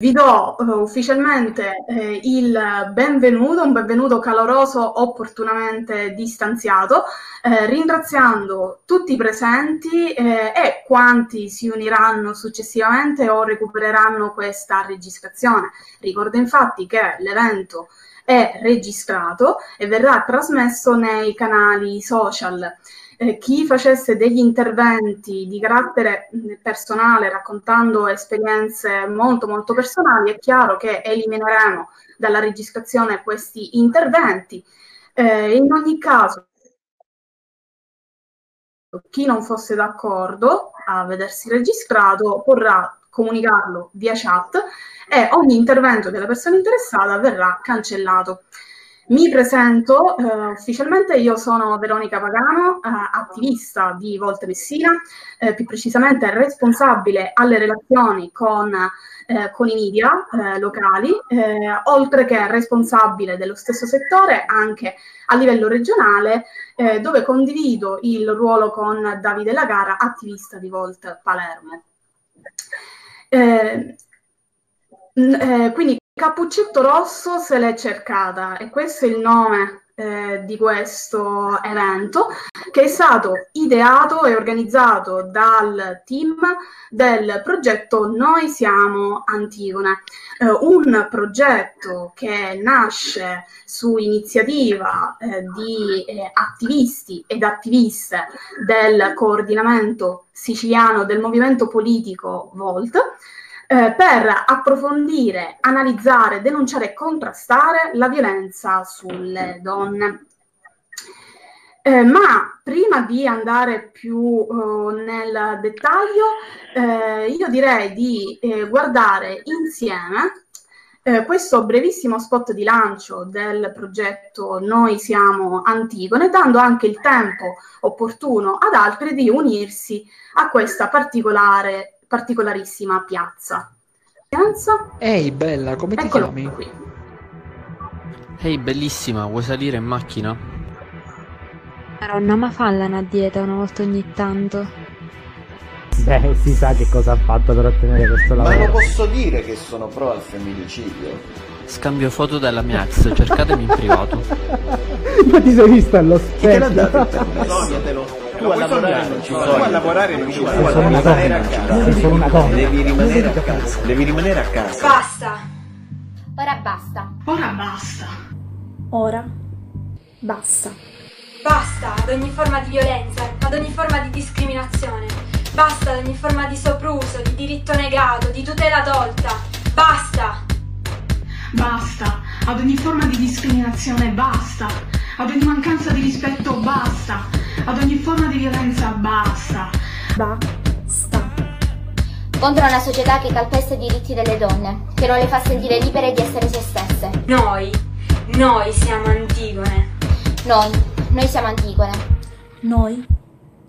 Vi do uh, ufficialmente eh, il benvenuto, un benvenuto caloroso, opportunamente distanziato, eh, ringraziando tutti i presenti eh, e quanti si uniranno successivamente o recupereranno questa registrazione. Ricordo infatti che l'evento è registrato e verrà trasmesso nei canali social eh, chi facesse degli interventi di carattere personale raccontando esperienze molto molto personali, è chiaro che elimineremo dalla registrazione questi interventi. Eh, in ogni caso, chi non fosse d'accordo a vedersi registrato vorrà comunicarlo via chat e ogni intervento della persona interessata verrà cancellato. Mi presento uh, ufficialmente, io sono Veronica Pagano, uh, attivista di Volte Messina, uh, più precisamente responsabile alle relazioni con, con i media locali, oltre che responsabile dello stesso settore anche a livello regionale, dove condivido il ruolo con Davide Lagara, attivista di Volt Palermo. quindi Cappuccetto Rosso se l'è cercata e questo è il nome eh, di questo evento che è stato ideato e organizzato dal team del progetto Noi siamo Antigone, eh, un progetto che nasce su iniziativa eh, di eh, attivisti ed attiviste del coordinamento siciliano del movimento politico Volt eh, per approfondire, analizzare, denunciare e contrastare la violenza sulle donne. Eh, ma prima di andare più eh, nel dettaglio, eh, io direi di eh, guardare insieme eh, questo brevissimo spot di lancio del progetto Noi siamo Antigone, dando anche il tempo opportuno ad altri di unirsi a questa particolare particolarissima piazza. Piazza? Ehi, bella, come ti Eccolo chiami? Qui. Ehi, bellissima, vuoi salire in macchina? Maronna, ma falla una dieta una volta ogni tanto. Beh, si sa che cosa ha fatto per ottenere questo lavoro. Ma lo posso dire che sono pro al femminicidio? Scambio foto dalla mia ex, cercatemi in privato. Ma ti sei visto allo specchio? Chi te l'ha dato il permesso? tu a lavorare non ci puoi. Tu a lavorare non ci puoi. Devi rimanere a casa. Devi rimanere a casa. Devi rimanere a casa. Basta. Ora basta. Ora basta. Ora basta. Basta ad ogni forma di violenza, ad ogni forma di discriminazione. Basta ad ogni forma di sopruso, di diritto negato, di tutela tolta. Basta. Basta ad ogni forma di discriminazione, basta. Ad ogni mancanza di rispetto, basta ad ogni forma di violenza basta. Basta. Contro una società che calpesta i diritti delle donne, che non le fa sentire libere di essere se stesse. Noi, noi siamo Antigone. Noi, noi siamo Antigone. Noi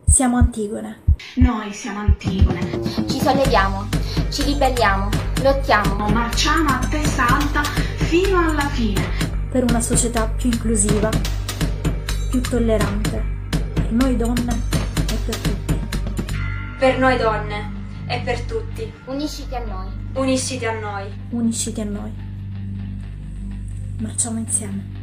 siamo Antigone. Noi siamo Antigone. Ci solleviamo, ci ribelliamo, lottiamo. Marciamo a testa alta fino alla fine. Per una società più inclusiva, più tollerante per noi donne e per tutti. Per noi donne e per tutti. Unisciti a noi. Unisciti a noi. Unisciti a noi. Marciamo insieme.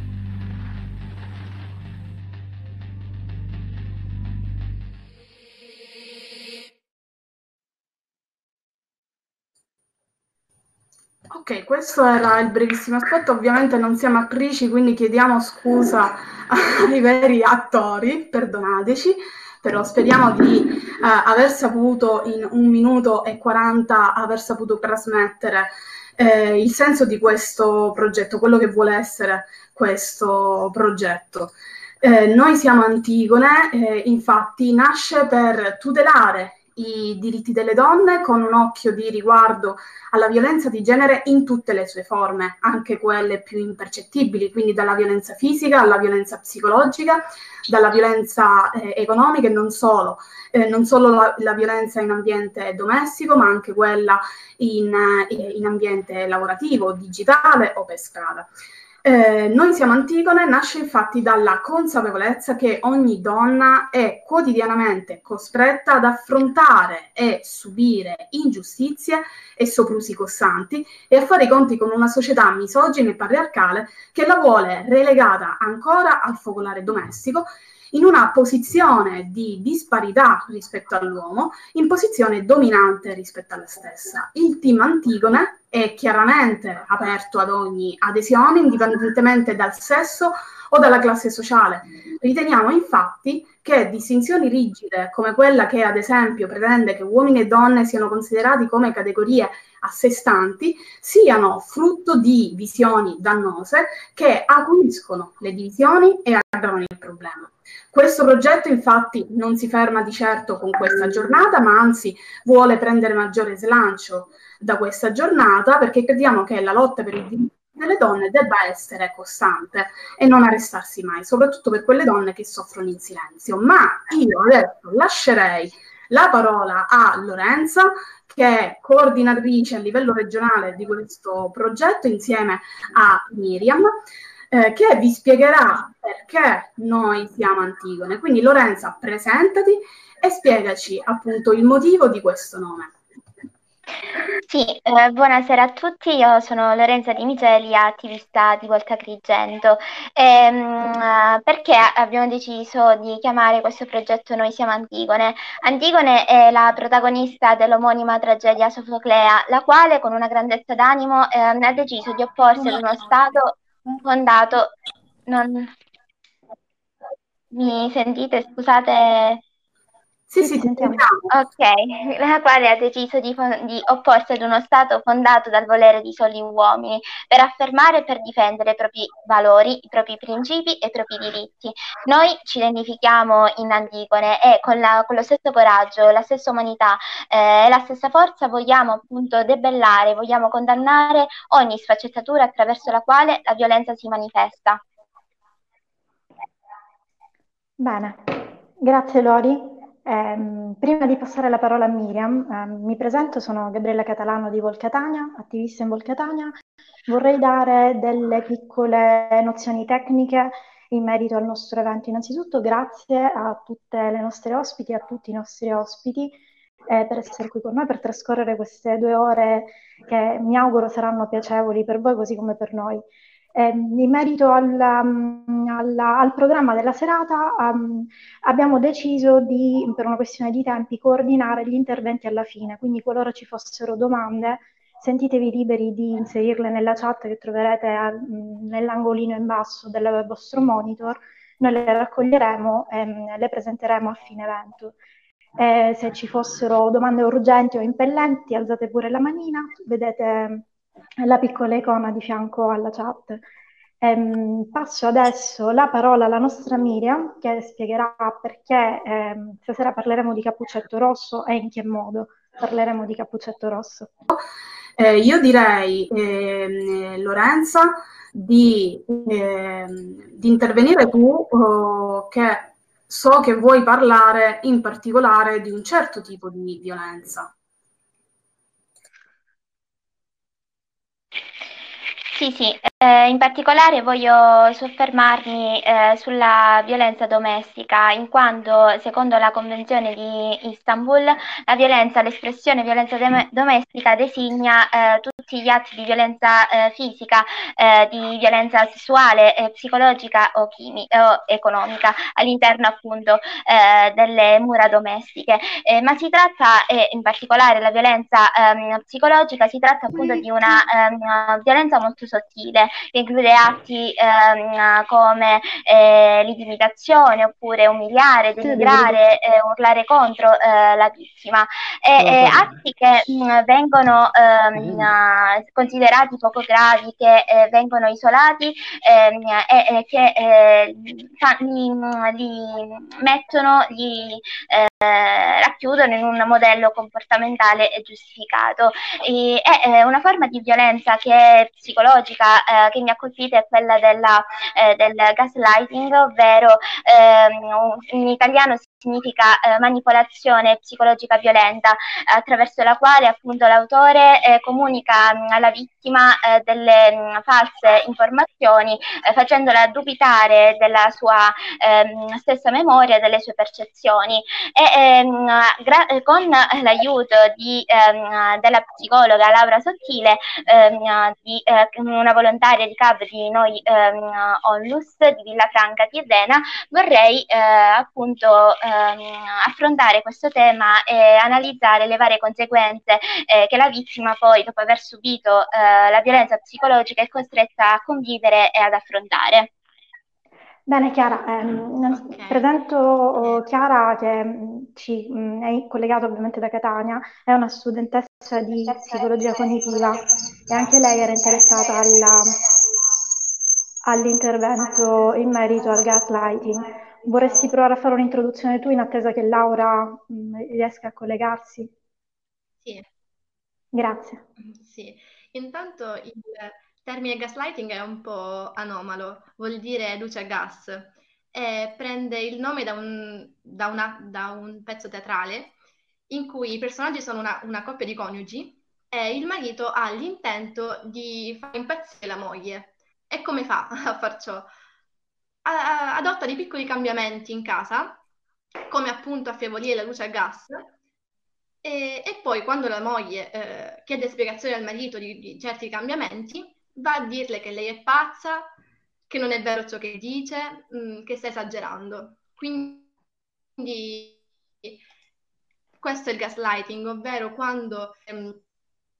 Ok, questo era il brevissimo aspetto. Ovviamente non siamo attrici, quindi chiediamo scusa ai veri attori, perdonateci, però speriamo di uh, aver saputo in un minuto e 40 aver saputo trasmettere eh, il senso di questo progetto, quello che vuole essere questo progetto. Eh, noi siamo Antigone, eh, infatti nasce per tutelare i diritti delle donne con un occhio di riguardo alla violenza di genere in tutte le sue forme, anche quelle più impercettibili, quindi dalla violenza fisica alla violenza psicologica, dalla violenza eh, economica e non solo, eh, non solo la, la, violenza in ambiente domestico, ma anche quella in, eh, in ambiente lavorativo, digitale o per strada. Eh, Noi siamo Antigone nasce infatti dalla consapevolezza che ogni donna è quotidianamente costretta ad affrontare e subire ingiustizie e soprusi costanti e a fare i conti con una società misogina e patriarcale che la vuole relegata ancora al focolare domestico in una posizione di disparità rispetto all'uomo, in posizione dominante rispetto alla stessa. Il team Antigone è chiaramente aperto ad ogni adesione, indipendentemente dal sesso o dalla classe sociale. Riteniamo infatti che distinzioni rigide come quella che ad esempio pretende che uomini e donne siano considerati come categorie a sé stanti siano frutto di visioni dannose che acuiscono le divisioni e aggravano il problema. Questo progetto infatti non si ferma di certo con questa giornata, ma anzi vuole prendere maggiore slancio da questa giornata perché crediamo che la lotta per i diritti delle donne debba essere costante e non arrestarsi mai, soprattutto per quelle donne che soffrono in silenzio. Ma io adesso lascerei la parola a Lorenza, che è coordinatrice a livello regionale di questo progetto insieme a Miriam eh, che vi spiegherà perché noi siamo Antigone. Quindi Lorenza, presentati e spiegaci appunto il motivo di questo nome. Sì, eh, buonasera a tutti, io sono Lorenza Di Miceli, attivista di Volta Agrigento. Ehm, perché abbiamo deciso di chiamare questo progetto Noi siamo Antigone? Antigone è la protagonista dell'omonima tragedia Sofoclea, la quale con una grandezza d'animo eh, ha deciso di opporsi ad uno Stato fondato, non... Mi sentite? Scusate. Sì, sì, sentiamo. Ok, la quale ha deciso di, di, opporsi ad uno Stato fondato dal volere di soli uomini per affermare e per difendere i propri valori, i propri principi e i propri diritti. Noi ci identifichiamo in Antigone e con, la, con lo stesso coraggio, la stessa umanità eh, e la stessa forza vogliamo appunto debellare, vogliamo condannare ogni sfaccettatura attraverso la quale la violenza si manifesta. Bene, grazie Lori. Eh, prima di passare la parola a Miriam, eh, mi presento, sono Gabriella Catalano di Volcatania, attivista in Volcatania. Vorrei dare delle piccole nozioni tecniche in merito al nostro evento. Innanzitutto grazie a tutte le nostre ospiti, a tutti i nostri ospiti eh, per essere qui con noi, per trascorrere queste due ore che mi auguro saranno piacevoli per voi così come per noi. Eh, in merito alla, mm, alla, al programma della serata um, abbiamo deciso di, per una questione di tempi, coordinare gli interventi alla fine, quindi qualora ci fossero domande sentitevi liberi di inserirle nella chat che troverete a, mm, nell'angolino in basso del vostro monitor, noi le raccoglieremo e um, le presenteremo a fine evento. Eh, se ci fossero domande urgenti o impellenti, alzate pure la manina, vedete la piccola icona di fianco alla chat. Ehm, passo adesso la parola alla nostra Miriam che spiegherà perché ehm, stasera parleremo di Cappuccetto Rosso e in che modo parleremo di Cappuccetto Rosso. Eh, io direi, eh, Lorenza, di, eh, di, intervenire tu, oh, che so che vuoi parlare in particolare di un certo tipo di violenza. Sì, sì, eh, in particolare voglio soffermarmi eh, sulla violenza domestica, in quanto secondo la Convenzione di Istanbul la violenza, l'espressione violenza dem- domestica designa eh, tutti gli atti di violenza eh, fisica, eh, di violenza sessuale, psicologica o, chimi- o economica all'interno appunto eh, delle mura domestiche. ma si tratta, in particolare la violenza ehm, psicologica, si tratta appunto di una ehm, violenza molto sottile, che include atti ehm, come eh, l'intimidazione oppure umiliare, denigrare, eh, urlare contro eh, la vittima. E, atti che mh, mm, vengono ehm, considerati poco gravi, che eh, vengono isolati ehm, e, che eh, li, li, mettono, li eh, racchiudono in un modello comportamentale giustificato. E, è una forma di violenza che è psicologica che mi ha colpito è quella della, eh, del gaslighting, ovvero ehm, in italiano si significa eh, manipolazione psicologica violenta, attraverso la quale appunto l'autore eh, comunica mh, alla vittima eh, delle mh, false informazioni, eh, facendola dubitare della sua ehm, stessa memoria, delle sue percezioni. E ehm, gra- con l'aiuto di, ehm, della psicologa Laura Sottile, di eh, una volontaria di CAV di Noi Onlus di Villafranca Tirrena, vorrei eh, appunto ehm, affrontare questo tema e analizzare le varie conseguenze eh, che la vittima poi, dopo aver subito eh, la violenza psicologica, è costretta a convivere e ad affrontare. Bene Chiara, ehm, okay. presento oh, Chiara che mm, ci mh, mm, è collegata ovviamente da Catania, è una studentessa di psicologia cognitiva e anche lei era interessata alla, all'intervento in merito al gaslighting. Vorresti provare a fare un'introduzione tu in attesa che Laura mh, mm, riesca a collegarsi? Sì. Grazie. Sì, intanto il termine gaslighting è un po' anomalo, vuol dire luce a gas e prende il nome da un, da una, da un pezzo teatrale in cui i personaggi sono una, una coppia di coniugi e il marito ha l'intento di far impazzire la moglie. E come fa a far ciò? Adotta dei piccoli cambiamenti in casa, come appunto affievolire la luce a gas, e, e poi quando la moglie eh, chiede spiegazioni al marito di, di, certi cambiamenti, va a dirle che lei è pazza, che non è vero ciò che dice, mh, mm, che sta esagerando. Quindi questo è il gaslighting, ovvero quando ehm,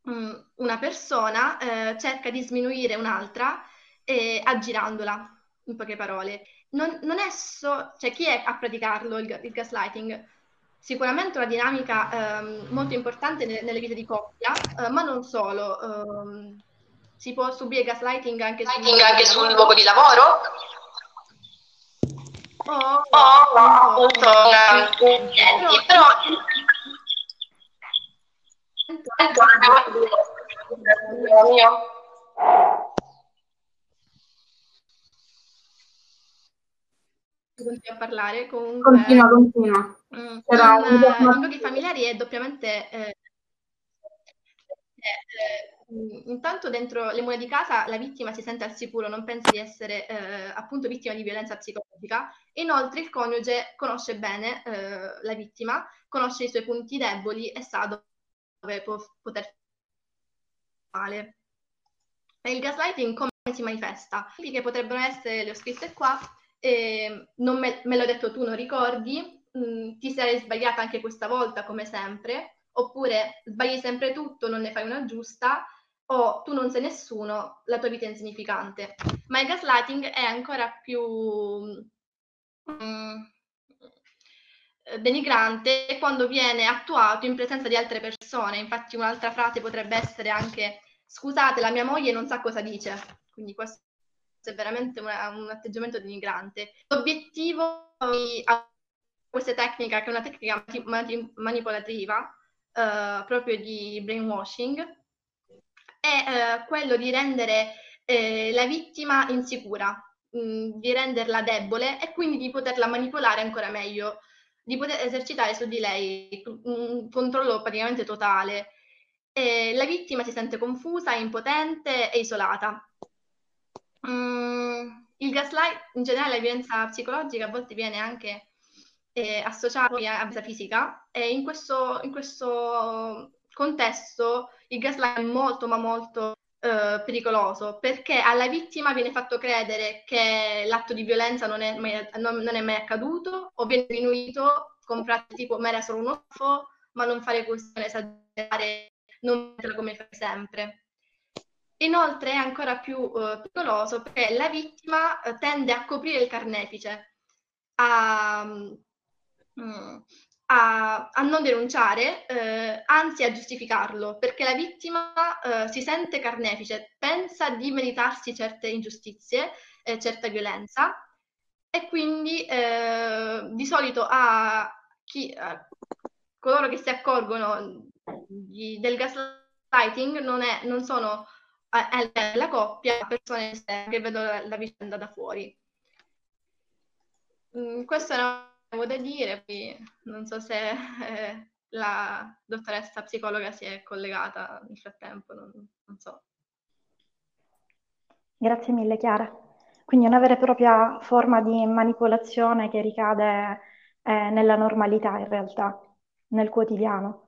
mm, una persona eh, cerca di sminuire un'altra eh, aggirandola in poche parole. Non, non è so, cioè chi è a praticarlo il, il gaslighting? Sicuramente una dinamica ehm, molto importante nelle, nelle, vite di coppia, eh, ma non solo. Ehm, si può subire gaslighting anche, sul, luogo, anche di sul luogo di lavoro? O oh, appunto, appunto però, però continua a parlare, comunque... Continua, continua. Mm, Era in, in luoghi familiari è doppiamente... Eh, eh, eh, intanto dentro le mura di casa la vittima si sente al sicuro, non pensa di essere eh, appunto vittima di violenza psicologica. Inoltre il coniuge conosce bene eh, la vittima, conosce i suoi punti deboli e sa dove può poter male. E il gaslighting come si manifesta? Che potrebbero essere, le ho scritte qua, eh, non me, me l'ho detto tu, non ricordi, mh, mm, ti sarei sbagliata anche questa volta come sempre, oppure sbagli sempre tutto, non ne fai una giusta, o tu non sei nessuno, la tua vita è insignificante. Ma il gaslighting è ancora più mm, denigrante quando viene attuato in presenza di altre persone. Infatti un'altra frase potrebbe essere anche scusate, la mia moglie non sa cosa dice. Quindi questo è veramente una, un atteggiamento denigrante. L'obiettivo di questa tecnica, che è una tecnica manipolativa, eh, proprio di brainwashing, è eh, quello di rendere eh, la vittima insicura, mh, mm, di renderla debole e quindi di poterla manipolare ancora meglio, di poter esercitare su di lei un controllo praticamente totale. E la vittima si sente confusa, impotente e isolata. Mm, il gaslight, in generale la violenza psicologica a volte viene anche eh, associata a violenza fisica e in questo, in questo contesto il gaslight è molto ma molto eh, pericoloso perché alla vittima viene fatto credere che l'atto di violenza non è mai, non, non è mai accaduto o viene diminuito con frasi tipo ma era solo un offo, ma non fare questo, esagerare, non metterla come fai sempre. Inoltre è ancora più eh, pericoloso perché la vittima eh, tende a coprire il carnefice, a, mm, a, a non denunciare, eh, anzi a giustificarlo, perché la vittima eh, si sente carnefice, pensa di meritarsi certe ingiustizie, certa violenza e quindi eh, di solito a chi, coloro che si accorgono di, del gaslighting non, è, non sono alla coppia, persone che vedono la, la vicenda da fuori. Mm, questa è una da dire, non so se eh, la dottoressa psicologa si è collegata nel frattempo, non, non so. Grazie mille Chiara. Quindi una vera e propria forma di manipolazione che ricade eh, nella normalità in realtà, nel quotidiano.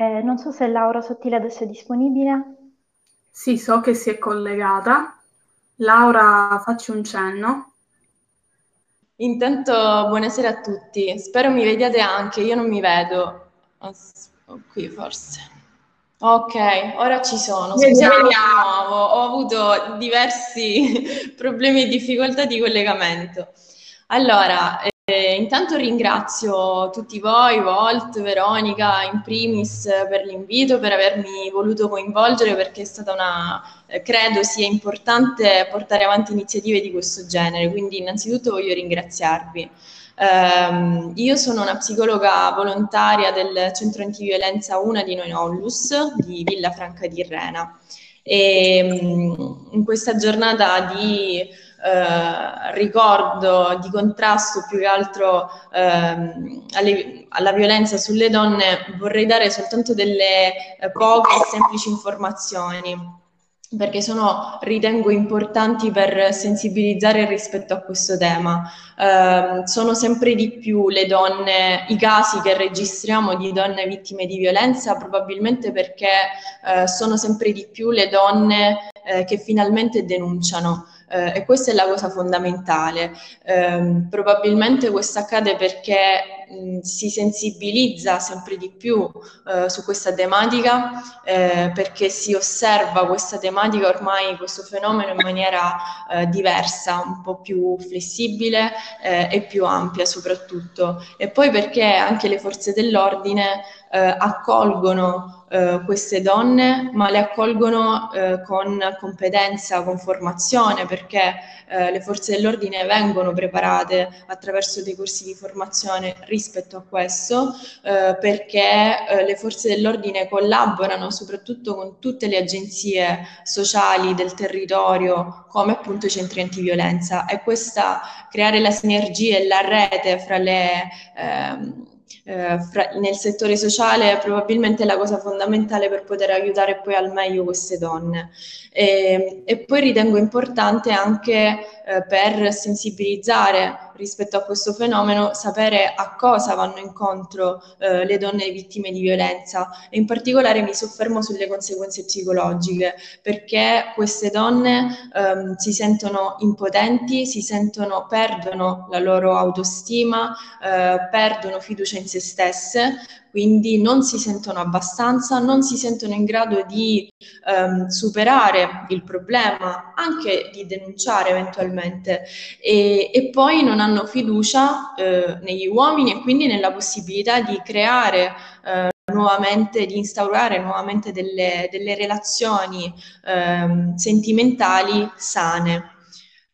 Eh, non so se Laura Sottile adesso è disponibile. Sì, so che si è collegata. Laura, facci un cenno. Intanto buonasera a tutti, spero mi vediate anche, io non mi vedo. Oh, qui forse. Ok, ora ci sono. Scusate di nuovo, ho avuto diversi problemi e difficoltà di collegamento. Allora, eh, intanto ringrazio tutti voi, Volt, Veronica, in primis per l'invito, per avermi voluto coinvolgere perché è stata una, eh, credo sia importante portare avanti iniziative di questo genere, quindi innanzitutto voglio ringraziarvi. Um, io sono una psicologa volontaria del Centro Antiviolenza 1 di Noinollus di Villa Franca di Rena e um, in questa giornata di uh, ricordo, di contrasto più che altro uh, alle, alla violenza sulle donne vorrei dare soltanto delle uh, poche e semplici informazioni perché sono, ritengo, importanti per sensibilizzare rispetto a questo tema. Eh, sono sempre di più le donne, i casi che registriamo di donne vittime di violenza, probabilmente perché eh, sono sempre di più le donne eh, che finalmente denunciano. Eh, e questa è la cosa fondamentale. Eh, probabilmente questo accade perché mh, si sensibilizza sempre di più eh, su questa tematica, eh, perché si osserva questa tematica ormai, questo fenomeno in maniera eh, diversa, un po' più flessibile eh, e più ampia soprattutto. E poi perché anche le forze dell'ordine accolgono eh, queste donne, ma le accolgono eh, con competenza, con formazione, perché eh, le forze dell'ordine vengono preparate attraverso dei corsi di formazione rispetto a questo, eh, perché eh, le forze dell'ordine collaborano soprattutto con tutte le agenzie sociali del territorio, come appunto i centri antiviolenza, e questa creare la sinergia e la rete fra le ehm, eh, fra, nel settore sociale è probabilmente la cosa fondamentale per poter aiutare poi al meglio queste donne. E, e poi ritengo importante anche eh, per sensibilizzare rispetto a questo fenomeno sapere a cosa vanno incontro eh, le donne vittime di violenza e in particolare mi soffermo sulle conseguenze psicologiche perché queste donne ehm, si sentono impotenti, si sentono, perdono la loro autostima, eh, perdono fiducia in se stesse, quindi non si sentono abbastanza, non si sentono in grado di ehm, superare il problema, anche di denunciare eventualmente e, e poi non hanno fiducia eh, negli uomini e quindi nella possibilità di creare eh, nuovamente, di instaurare nuovamente delle, delle relazioni ehm, sentimentali sane.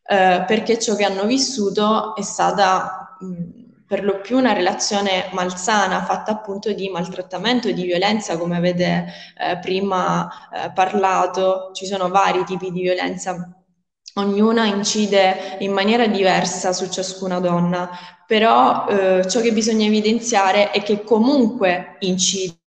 Eh, perché ciò che hanno vissuto è stata mh, per lo più una relazione malsana fatta appunto di maltrattamento e di violenza, come avete eh, prima eh, parlato, ci sono vari tipi di violenza. Ognuna incide in maniera diversa su ciascuna donna, però eh, ciò che bisogna evidenziare è che comunque incide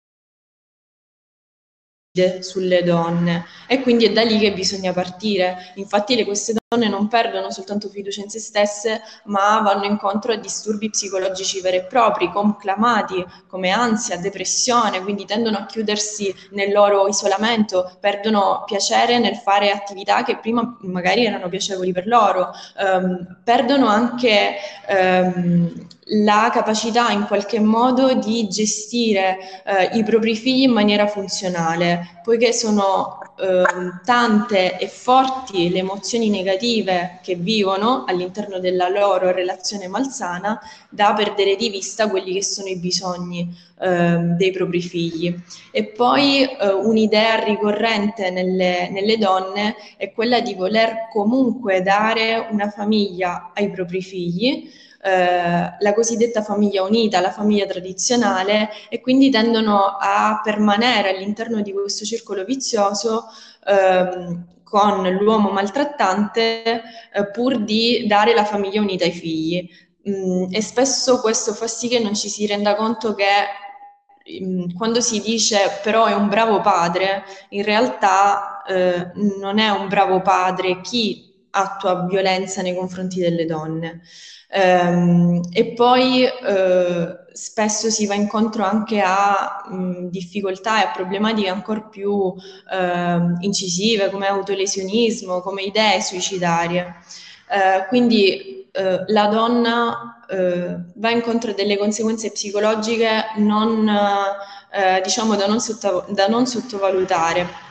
sulle donne e quindi è da lì che bisogna partire. Infatti queste donne non perdono soltanto fiducia in se stesse, ma vanno incontro a disturbi psicologici veri e propri, conclamati come ansia, depressione, quindi tendono a chiudersi nel loro isolamento, perdono piacere nel fare attività che prima magari erano piacevoli per loro, um, perdono anche um, la capacità in qualche modo di gestire eh, i propri figli in maniera funzionale, poiché sono eh, tante e forti le emozioni negative che vivono all'interno della loro relazione malsana da perdere di vista quelli che sono i bisogni eh, dei propri figli. E poi eh, un'idea ricorrente nelle, nelle donne è quella di voler comunque dare una famiglia ai propri figli, eh, la cosiddetta famiglia unita, la famiglia tradizionale e quindi tendono a permanere all'interno di questo circolo vizioso ehm, con l'uomo maltrattante eh, pur di dare la famiglia unita ai figli. Mm, e spesso questo fa sì che non ci si renda conto che mm, quando si dice però è un bravo padre, in realtà eh, non è un bravo padre chi attua violenza nei confronti delle donne. Ehm, e poi eh, spesso si va incontro anche a mh, difficoltà e a problematiche ancora più eh, incisive come autolesionismo, come idee suicidarie. Eh, quindi eh, la donna eh, va incontro a delle conseguenze psicologiche non, eh, diciamo da non, sotto, da non sottovalutare.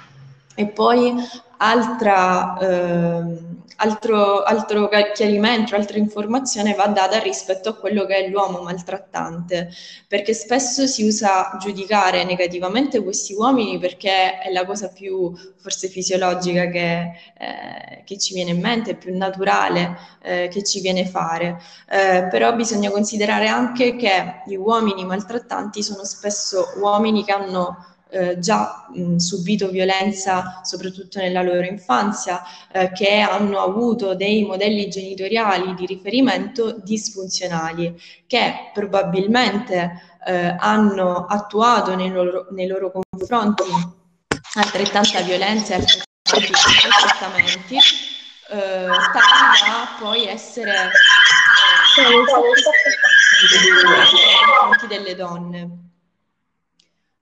E poi altra ehm, altro, altro chiarimento, altra informazione va data rispetto a quello che è l'uomo maltrattante, perché spesso si usa giudicare negativamente questi uomini perché è la cosa più forse fisiologica che, eh, che ci viene in mente, più naturale eh, che ci viene fare, eh, però bisogna considerare anche che gli uomini maltrattanti sono spesso uomini che hanno eh, già mh, subito violenza soprattutto nella loro infanzia, eh, che hanno avuto dei modelli genitoriali di riferimento disfunzionali, che probabilmente eh, hanno attuato nei loro, nei loro confronti altrettanta violenza e altrettanti comportamenti, eh, tali da poi essere eh, nei confronti delle donne.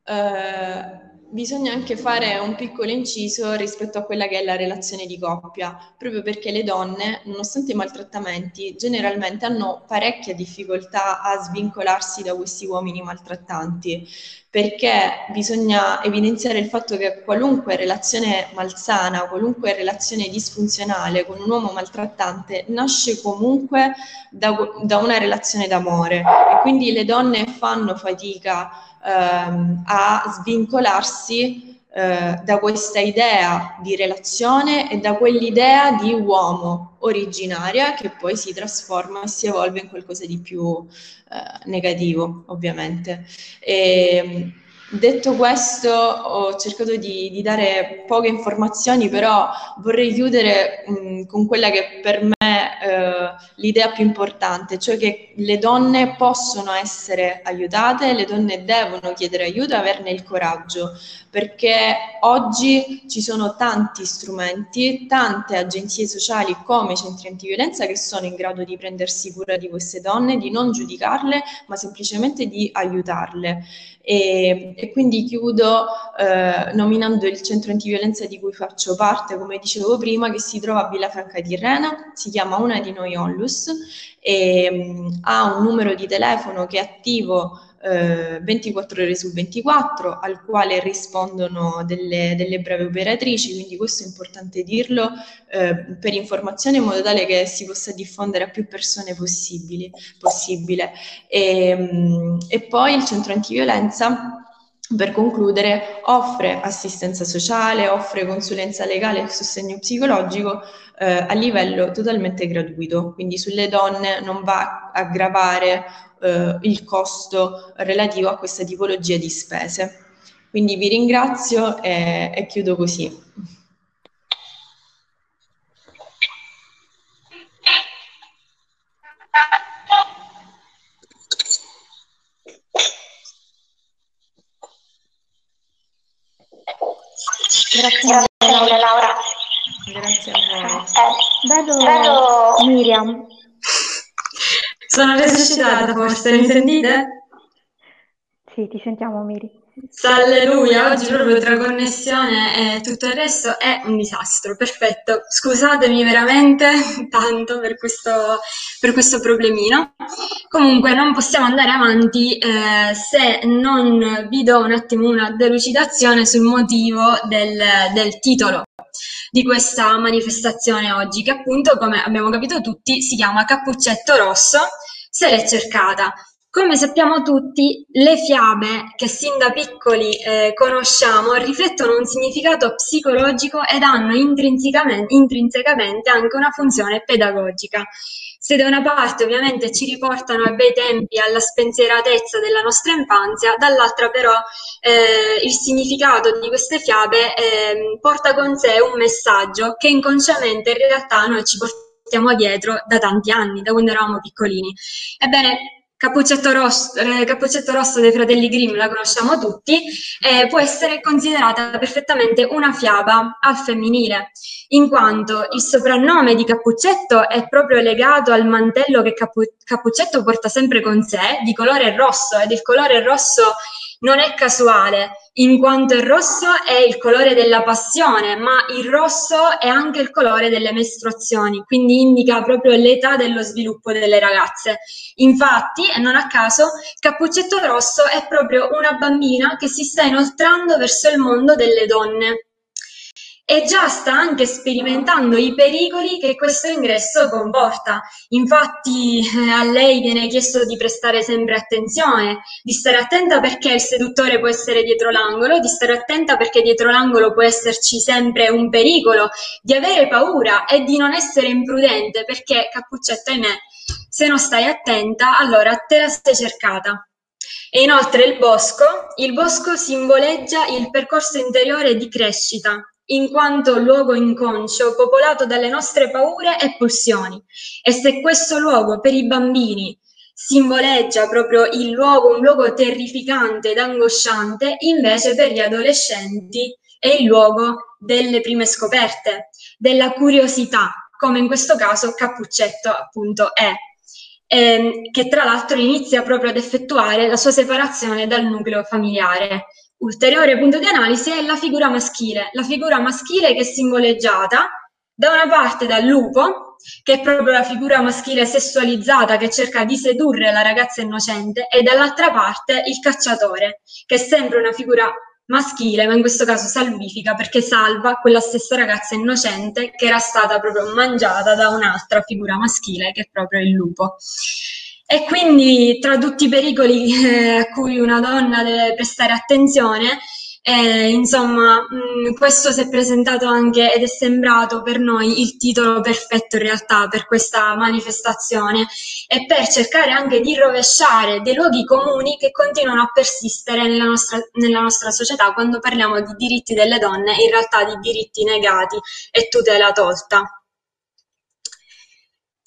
Uh, bisogna anche fare un piccolo inciso rispetto a quella che è la relazione di coppia, proprio perché le donne, nonostante i maltrattamenti, generalmente hanno parecchia difficoltà a svincolarsi da questi uomini maltrattanti, perché bisogna evidenziare il fatto che qualunque relazione malsana, qualunque relazione disfunzionale con un uomo maltrattante nasce comunque da, da una relazione d'amore. E quindi le donne fanno fatica ehm, a svincolarsi eh, da questa idea di relazione e da quell'idea di uomo originaria che poi si trasforma e si evolve in qualcosa di più eh, negativo, ovviamente. E, detto questo, ho cercato di, di, dare poche informazioni, però vorrei chiudere mh, con quella che per me eh, l'idea più importante, cioè che le donne possono essere aiutate, le donne devono chiedere aiuto e averne il coraggio, perché oggi ci sono tanti strumenti, tante agenzie sociali come i centri antiviolenza che sono in grado di prendersi cura di queste donne, di non giudicarle, ma semplicemente di aiutarle. E, e quindi chiudo eh, nominando il centro antiviolenza di cui faccio parte, come dicevo prima, che si trova a Villafranca di Rena, si chiama Una di noi Onlus e mh, ha un numero di telefono che è attivo eh, 24 ore su 24 al quale rispondono delle, delle brave operatrici, quindi questo è importante dirlo eh, per informazione in modo tale che si possa diffondere a più persone possibili, possibile. E, mh, e poi il centro antiviolenza per concludere, offre assistenza sociale, offre consulenza legale e sostegno psicologico eh, a livello totalmente gratuito, quindi sulle donne non va a gravare eh, il costo relativo a questa tipologia di spese. Quindi vi ringrazio e, e chiudo così. Grazie mille Laura. Grazie a voi. Eh, vedo, vedo Miriam. Sono resuscitata forse, mi sentite? Sì, ti sentiamo Miri. Alleluia, oggi proprio tra connessione e tutto il resto è un disastro, perfetto. Scusatemi veramente tanto per questo, per questo problemino. Comunque non possiamo andare avanti eh, se non vi do un attimo una delucidazione sul motivo del, del titolo di questa manifestazione oggi, che appunto, come abbiamo capito tutti, si chiama Cappuccetto Rosso, se l'è cercata. Come sappiamo tutti, le fiabe che sin da piccoli eh, conosciamo riflettono un significato psicologico ed hanno intrinsecamente, intrinsecamente anche una funzione pedagogica. Se da una parte ovviamente ci riportano ai bei tempi, alla spensieratezza della nostra infanzia, dall'altra però eh, il significato di queste fiabe eh, porta con sé un messaggio che inconsciamente in realtà noi ci portiamo dietro da tanti anni, da quando eravamo piccolini. Ebbene, Cappuccetto Rosso, eh, Cappuccetto Rosso dei fratelli Grimm, la conosciamo tutti, eh, può essere considerata perfettamente una fiaba al femminile, in quanto il soprannome di Cappuccetto è proprio legato al mantello che Cappu- Cappuccetto porta sempre con sé, di colore rosso, ed il colore rosso non è casuale, in quanto il rosso è il colore della passione, ma il rosso è anche il colore delle mestruazioni, quindi indica proprio l'età dello sviluppo delle ragazze. Infatti, e non a caso, Cappuccetto Rosso è proprio una bambina che si sta inoltrando verso il mondo delle donne e già sta anche sperimentando i pericoli che questo ingresso comporta. Infatti eh, a lei viene chiesto di prestare sempre attenzione, di stare attenta perché il seduttore può essere dietro l'angolo, di stare attenta perché dietro l'angolo può esserci sempre un pericolo, di avere paura e di non essere imprudente perché Cappuccetto, ahimè, se non stai attenta, allora te la sei cercata. E inoltre il bosco, il bosco simboleggia il percorso interiore di crescita, in quanto luogo inconscio popolato dalle nostre paure e pulsioni. E se questo luogo per i bambini simboleggia proprio il luogo, un luogo terrificante ed angosciante, invece per gli adolescenti è il luogo delle prime scoperte, della curiosità, come in questo caso Cappuccetto appunto è, ehm, che tra l'altro inizia proprio ad effettuare la sua separazione dal nucleo familiare ulteriore punto di analisi è la figura maschile, la figura maschile che è simboleggiata da una parte dal lupo, che è proprio la figura maschile sessualizzata che cerca di sedurre la ragazza innocente, e dall'altra parte il cacciatore, che è sempre una figura maschile, ma in questo caso salvifica perché salva quella stessa ragazza innocente che era stata proprio mangiata da un'altra figura maschile, che è proprio il lupo. E quindi tra tutti i pericoli eh, a cui una donna deve prestare attenzione, eh, insomma, mh, mm, questo si è presentato anche ed è sembrato per noi il titolo perfetto in realtà per questa manifestazione e per cercare anche di rovesciare dei luoghi comuni che continuano a persistere nella nostra, nella nostra società quando parliamo di diritti delle donne, in realtà di diritti negati e tutela tolta.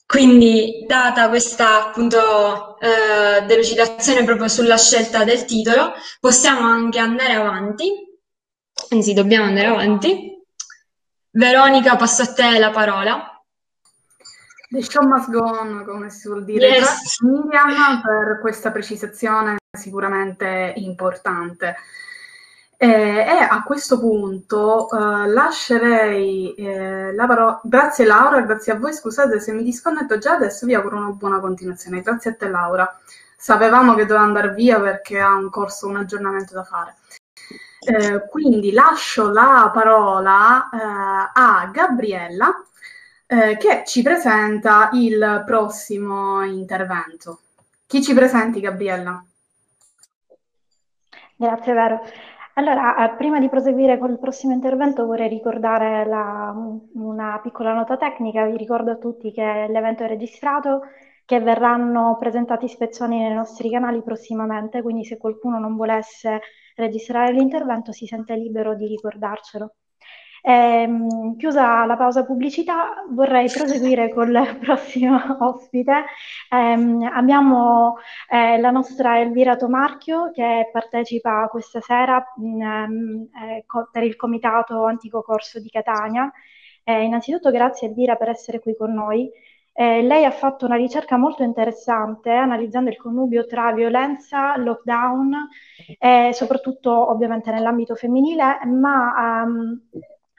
Quindi, data questa appunto eh, delucidazione proprio sulla scelta del titolo, possiamo anche andare avanti, anzi dobbiamo andare avanti. Veronica, passo a te la parola. The show must go on, come si vuol dire. Yes. Miriam per questa precisazione sicuramente importante. Eh, e a questo punto eh, lascerei eh, la parola. Grazie Laura, grazie a voi. Scusate se mi disconnetto già adesso, vi auguro una buona continuazione. Grazie a te Laura. Sapevamo che doveva andare via perché ha un corso, un aggiornamento da fare. Eh, quindi lascio la parola eh, a Gabriella eh, che ci presenta il prossimo intervento. Chi ci presenti, Gabriella? Grazie, Vero. Allora, eh, prima di proseguire col prossimo intervento vorrei ricordare la- una piccola nota tecnica. Vi ricordo a tutti che l'evento è registrato, che verranno presentati spezzoni nei nostri canali prossimamente, quindi se qualcuno non volesse registrare l'intervento si sente libero di ricordarcelo. Ehm, chiusa la pausa pubblicità, vorrei proseguire col prossimo ospite. Ehm, abbiamo eh, la nostra Elvira Tomarchio che partecipa questa sera in, ehm, eh, co- per il Comitato Antico Corso di Catania. Eh, innanzitutto grazie Elvira per essere qui con noi. Eh, lei ha fatto una ricerca molto interessante analizzando il connubio tra violenza, lockdown e soprattutto ovviamente nell'ambito femminile, ma um,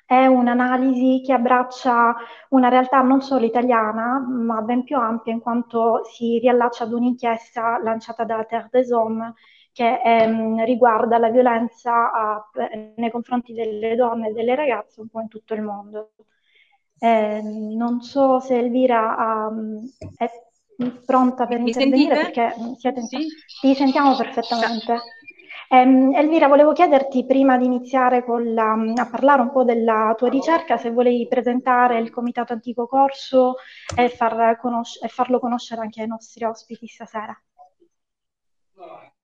è un'analisi che abbraccia una realtà non solo italiana, ma ben più ampia in quanto si riallaccia ad un'inchiesta lanciata da Terre des Hommes che ehm, riguarda la violenza a, nei confronti delle donne e delle ragazze un po' in tutto il mondo. Eh, non so se Elvira um, è pronta per Mi intervenire sentite? perché siete... Sì. Ti sentiamo perfettamente. Um, Elvira, volevo chiederti prima di iniziare la, a parlare un po' della tua ricerca, se volevi presentare il Comitato Antico Corso e, far conosc- e farlo conoscere anche ai nostri ospiti stasera.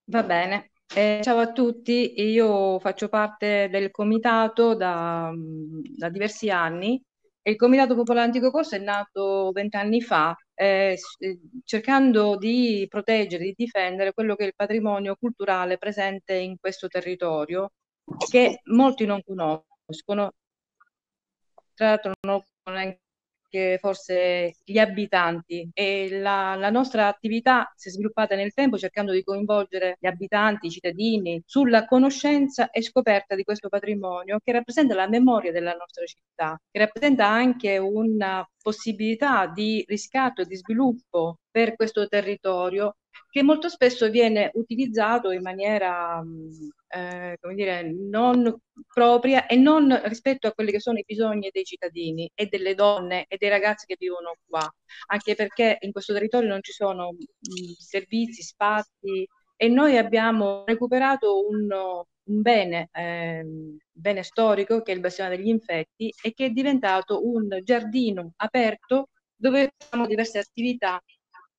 Va bene. Eh, ciao a tutti, io faccio parte del comitato da, da diversi anni il Comitato Popolare Antico Corso è nato vent'anni fa eh, eh, cercando di proteggere, di difendere quello che è il patrimonio culturale presente in questo territorio che molti non conoscono. Tra l'altro non conoscono anche forse gli abitanti. E la, la, nostra attività si è sviluppata nel tempo cercando di coinvolgere gli abitanti, i cittadini sulla conoscenza e scoperta di questo patrimonio che rappresenta la memoria della nostra città, che rappresenta anche una possibilità di riscatto e di sviluppo per questo territorio che molto spesso viene utilizzato in maniera eh, come dire, non propria e non rispetto a quelli che sono i bisogni dei cittadini e delle donne e dei ragazzi che vivono qua, anche perché in questo territorio non ci sono mh, servizi, spazi e noi abbiamo recuperato un, un bene, eh, bene storico che è il Bastione degli Infetti e che è diventato un giardino aperto dove fanno diverse attività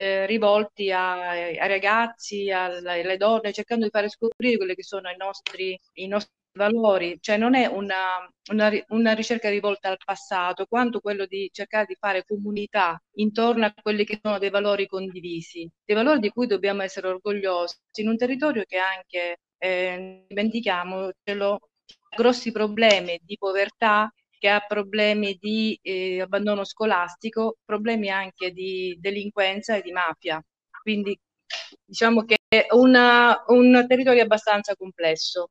eh, rivolti ai ragazzi, alle, alle, donne, cercando di fare scoprire quelli che sono i nostri, i nostri valori, cioè non è una, una, una, ricerca rivolta al passato, quanto quello di cercare di fare comunità intorno a quelli che sono dei valori condivisi, dei valori di cui dobbiamo essere orgogliosi in un territorio che anche, eh, dimentichiamocelo, ha grossi problemi di povertà, che ha problemi di eh, abbandono scolastico, problemi anche di delinquenza e di mafia. Quindi diciamo che è una, un territorio abbastanza complesso.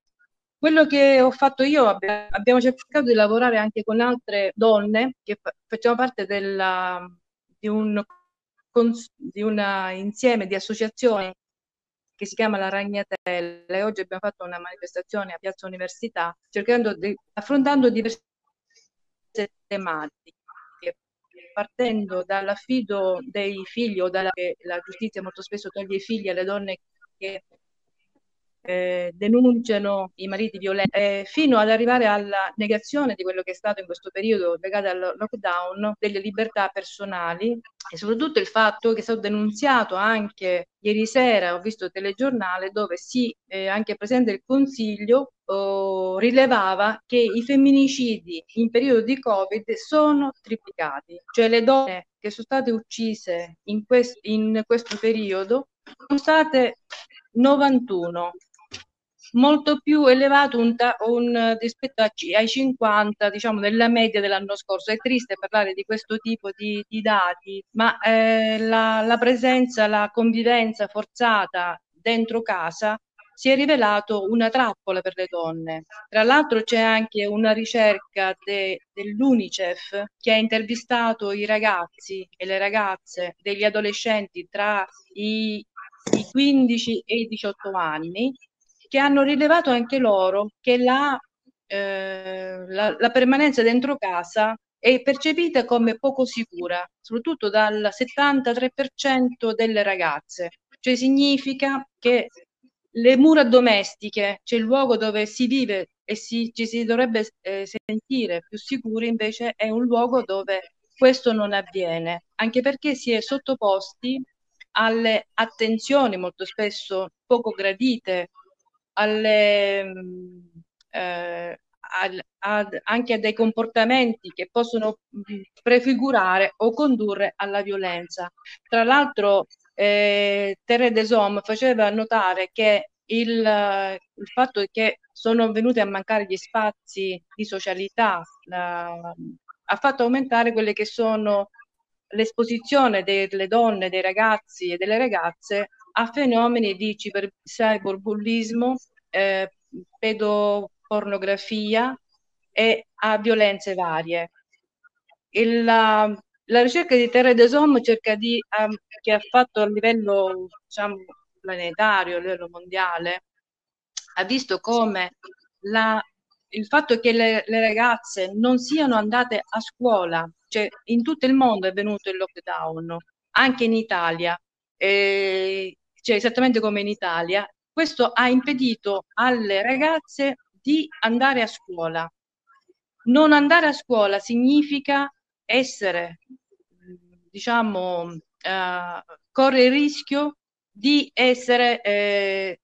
Quello che ho fatto io, abbiamo cercato di lavorare anche con altre donne che facciamo parte della, di, un, di un insieme di associazioni che si chiama La Ragnatella oggi abbiamo fatto una manifestazione a Piazza Università cercando di, affrontando diversi tematiche, partendo dall'affido dei figli o dalla che la giustizia molto spesso toglie i figli alle donne che eh, denunciano i mariti violenti, eh, fino ad arrivare alla negazione di quello che è stato in questo periodo legato al lockdown delle libertà personali. E soprattutto il fatto che è stato denunziato anche ieri sera, ho visto il telegiornale dove si, eh, anche Presidente del Consiglio oh, rilevava che i femminicidi in periodo di Covid sono triplicati, cioè le donne che sono state uccise in, quest- in questo periodo sono state 91 molto più elevato un, un, rispetto a, ai 50, diciamo, della media dell'anno scorso. È triste parlare di questo tipo di, di dati, ma eh, la, la presenza, la convivenza forzata dentro casa si è rivelato una trappola per le donne. Tra l'altro c'è anche una ricerca de, dell'UNICEF che ha intervistato i ragazzi e le ragazze degli adolescenti tra i, i 15 e i 18 anni che hanno rilevato anche loro che la, eh, la, la permanenza dentro casa è percepita come poco sicura, soprattutto dal 73% delle ragazze. Cioè significa che le mura domestiche, cioè il luogo dove si vive e si, ci si dovrebbe eh, sentire più sicuri, invece è un luogo dove questo non avviene, anche perché si è sottoposti alle attenzioni molto spesso poco gradite alle, eh, al, ad, anche a dei comportamenti che possono mm, prefigurare o condurre alla violenza. Tra l'altro, eh, Terre Desom faceva notare che il, il, fatto che sono venuti a mancare gli spazi di socialità la, ha fatto aumentare quelle che sono l'esposizione delle donne, dei ragazzi e delle ragazze a fenomeni di cyberbullismo, eh, pedopornografia e a violenze varie. Il, la, la, ricerca di Terre des Hommes cerca di, um, che ha fatto a livello diciamo, planetario, a livello mondiale, ha visto come la, il fatto che le, le, ragazze non siano andate a scuola, cioè in tutto il mondo è venuto il lockdown, anche in Italia, eh, cioè esattamente come in Italia, questo ha impedito alle ragazze di andare a scuola. Non andare a scuola significa essere, diciamo, eh, corre il rischio di essere, eh,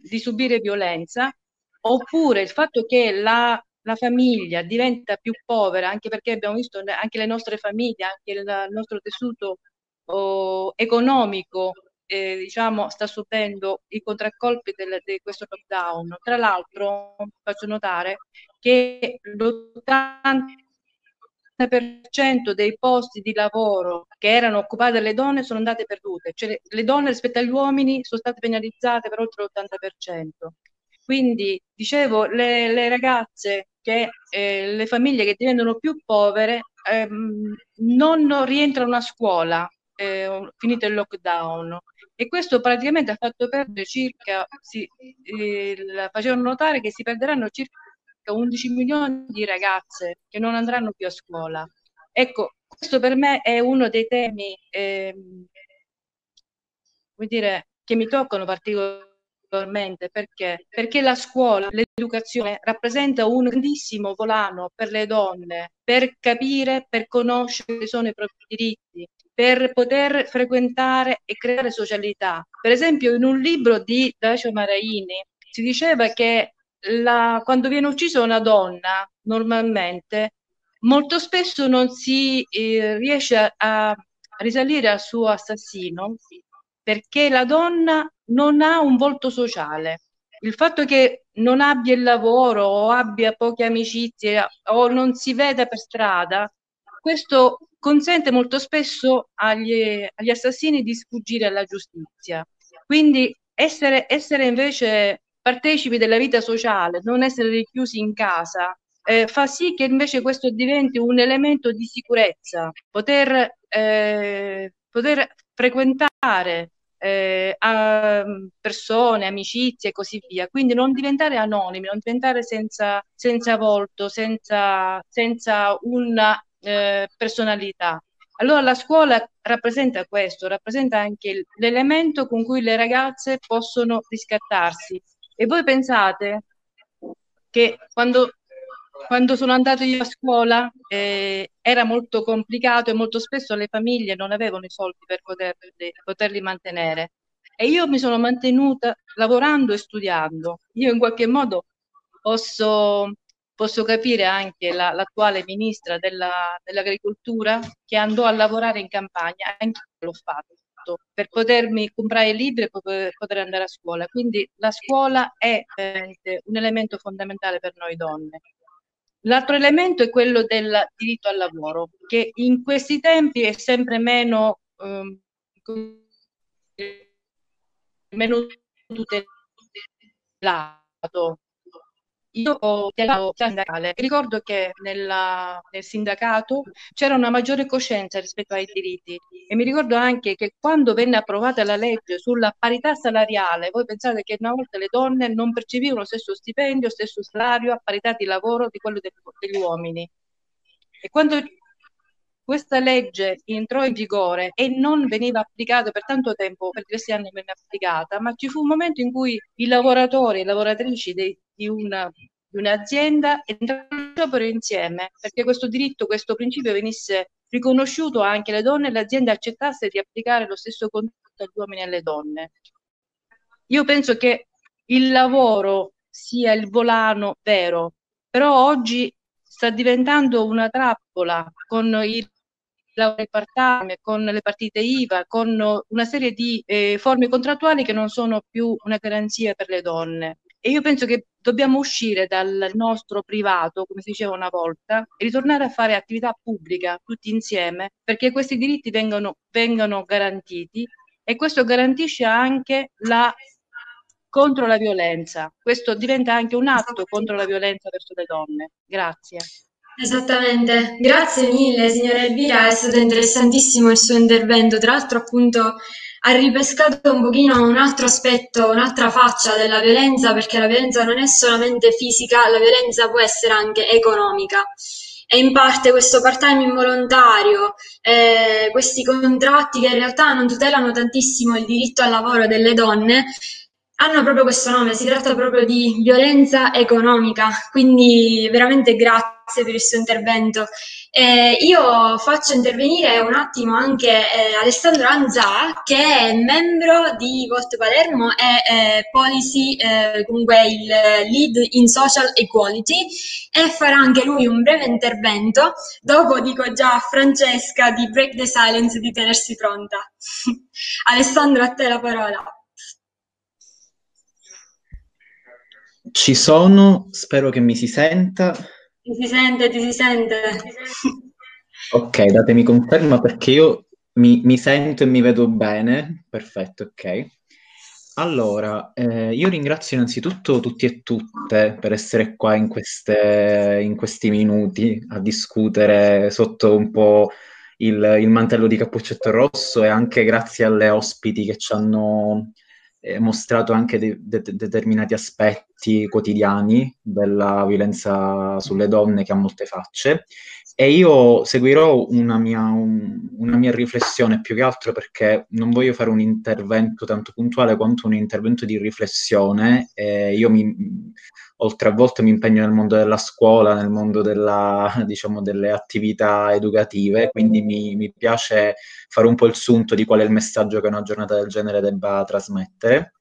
di subire violenza, oppure il fatto che la, la, famiglia diventa più povera, anche perché abbiamo visto anche le nostre famiglie, anche il, nostro tessuto oh, economico eh, diciamo, sta subendo i contraccolpi di questo lockdown. Tra l'altro faccio notare che l'80% dei posti di lavoro che erano occupati dalle donne sono andate perdute, cioè le donne rispetto agli uomini sono state penalizzate per oltre l'80%. Quindi, dicevo, le, le ragazze, che, eh, le famiglie che diventano più povere ehm, non rientrano a scuola eh, finito il lockdown e questo praticamente ha fatto perdere circa, si, eh, facevano notare che si perderanno circa 11 milioni di ragazze che non andranno più a scuola. Ecco, questo per me è uno dei temi eh, dire, che mi toccano particolarmente perché? perché la scuola, l'educazione rappresenta un grandissimo volano per le donne per capire, per conoscere quali sono i propri diritti, per poter frequentare e creare socialità. Per esempio, in un libro di Dacio Maraini si diceva che la, quando viene uccisa una donna, normalmente, molto spesso non si eh, riesce a, a risalire al suo assassino perché la donna non ha un volto sociale. Il fatto che non abbia il lavoro o abbia poche amicizie o non si veda per strada, questo consente molto spesso agli, agli assassini di sfuggire alla giustizia. Quindi essere, essere, invece partecipi della vita sociale, non essere richiusi in casa, eh, fa sì che invece questo diventi un elemento di sicurezza, poter, eh, poter frequentare eh, a persone, amicizie e così via. Quindi non diventare anonimi, non diventare senza, senza volto, senza, senza una eh, personalità. Allora la scuola rappresenta questo, rappresenta anche l'elemento con cui le ragazze possono riscattarsi. E voi pensate che quando, quando sono andata io a scuola eh, era molto complicato e molto spesso le famiglie non avevano i soldi per poterli, poterli mantenere. E io mi sono mantenuta lavorando e studiando. Io in qualche modo posso Posso capire anche la, l'attuale ministra della, dell'agricoltura che andò a lavorare in campagna, anche l'ho fatto per potermi comprare libri e poter, andare a scuola. Quindi la scuola è un elemento fondamentale per noi donne. L'altro elemento è quello del diritto al lavoro, che in questi tempi è sempre meno, um, meno tutelato io ho chiamato sindacale. Ricordo che nella, nel sindacato c'era una maggiore coscienza rispetto ai diritti e mi ricordo anche che quando venne approvata la legge sulla parità salariale, voi pensate che una volta le donne non percepivano lo stesso stipendio, lo stesso salario a parità di lavoro di quello degli uomini. E quando questa legge entrò in vigore e non veniva applicata per tanto tempo, per diversi anni venne applicata, ma ci fu un momento in cui i lavoratori e le lavoratrici dei, di, una, di un'azienda entrarono in sciopero insieme perché questo diritto, questo principio venisse riconosciuto anche alle donne e l'azienda accettasse di applicare lo stesso contesto agli uomini e alle donne. Io penso che il lavoro sia il volano vero, però oggi sta diventando una trappola con il lavoro part-time, con le partite IVA, con una serie di eh, forme contrattuali che non sono più una garanzia per le donne. E io penso che dobbiamo uscire dal nostro privato, come si diceva una volta, e ritornare a fare attività pubblica tutti insieme, perché questi diritti vengono, vengono garantiti e questo garantisce anche la contro la violenza. Questo diventa anche un atto contro la violenza verso le donne. Grazie. Esattamente, grazie mille signora Elvira, è stato interessantissimo il suo intervento, tra l'altro appunto ha ripescato un pochino un altro aspetto, un'altra faccia della violenza, perché la violenza non è solamente fisica, la violenza può essere anche economica. e in parte questo part-time involontario, eh, questi contratti che in realtà non tutelano tantissimo il diritto al lavoro delle donne, hanno proprio questo nome, si tratta proprio di violenza economica, quindi veramente grazie per il suo intervento. Eh, io faccio intervenire un attimo anche eh, Alessandro Anzà, che è membro di Volt Palermo e eh, Policy, eh, comunque il lead in social equality, e farà anche lui un breve intervento. Dopo dico già a Francesca di Break the Silence di tenersi pronta. Alessandro, a te la parola. Ci sono, spero che mi si senta. Ti si sente, ti si sente. Ok, datemi conferma perché io mi, mi sento e mi vedo bene. Perfetto, ok. Allora, eh, io ringrazio innanzitutto tutti e tutte per essere qua in, queste, in questi minuti a discutere sotto un po' il, il mantello di Cappuccetto Rosso e anche grazie alle ospiti che ci hanno eh, mostrato anche de- de- determinati aspetti quotidiani della violenza sulle donne che ha molte facce e io seguirò una mia, un, una mia, riflessione più che altro perché non voglio fare un intervento tanto puntuale quanto un intervento di riflessione. Eh, io mi, oltre a volte mi impegno nel mondo della scuola, nel mondo della, diciamo, delle attività educative, quindi mi, mi piace fare un po' il sunto di qual è il messaggio che una giornata del genere debba trasmettere.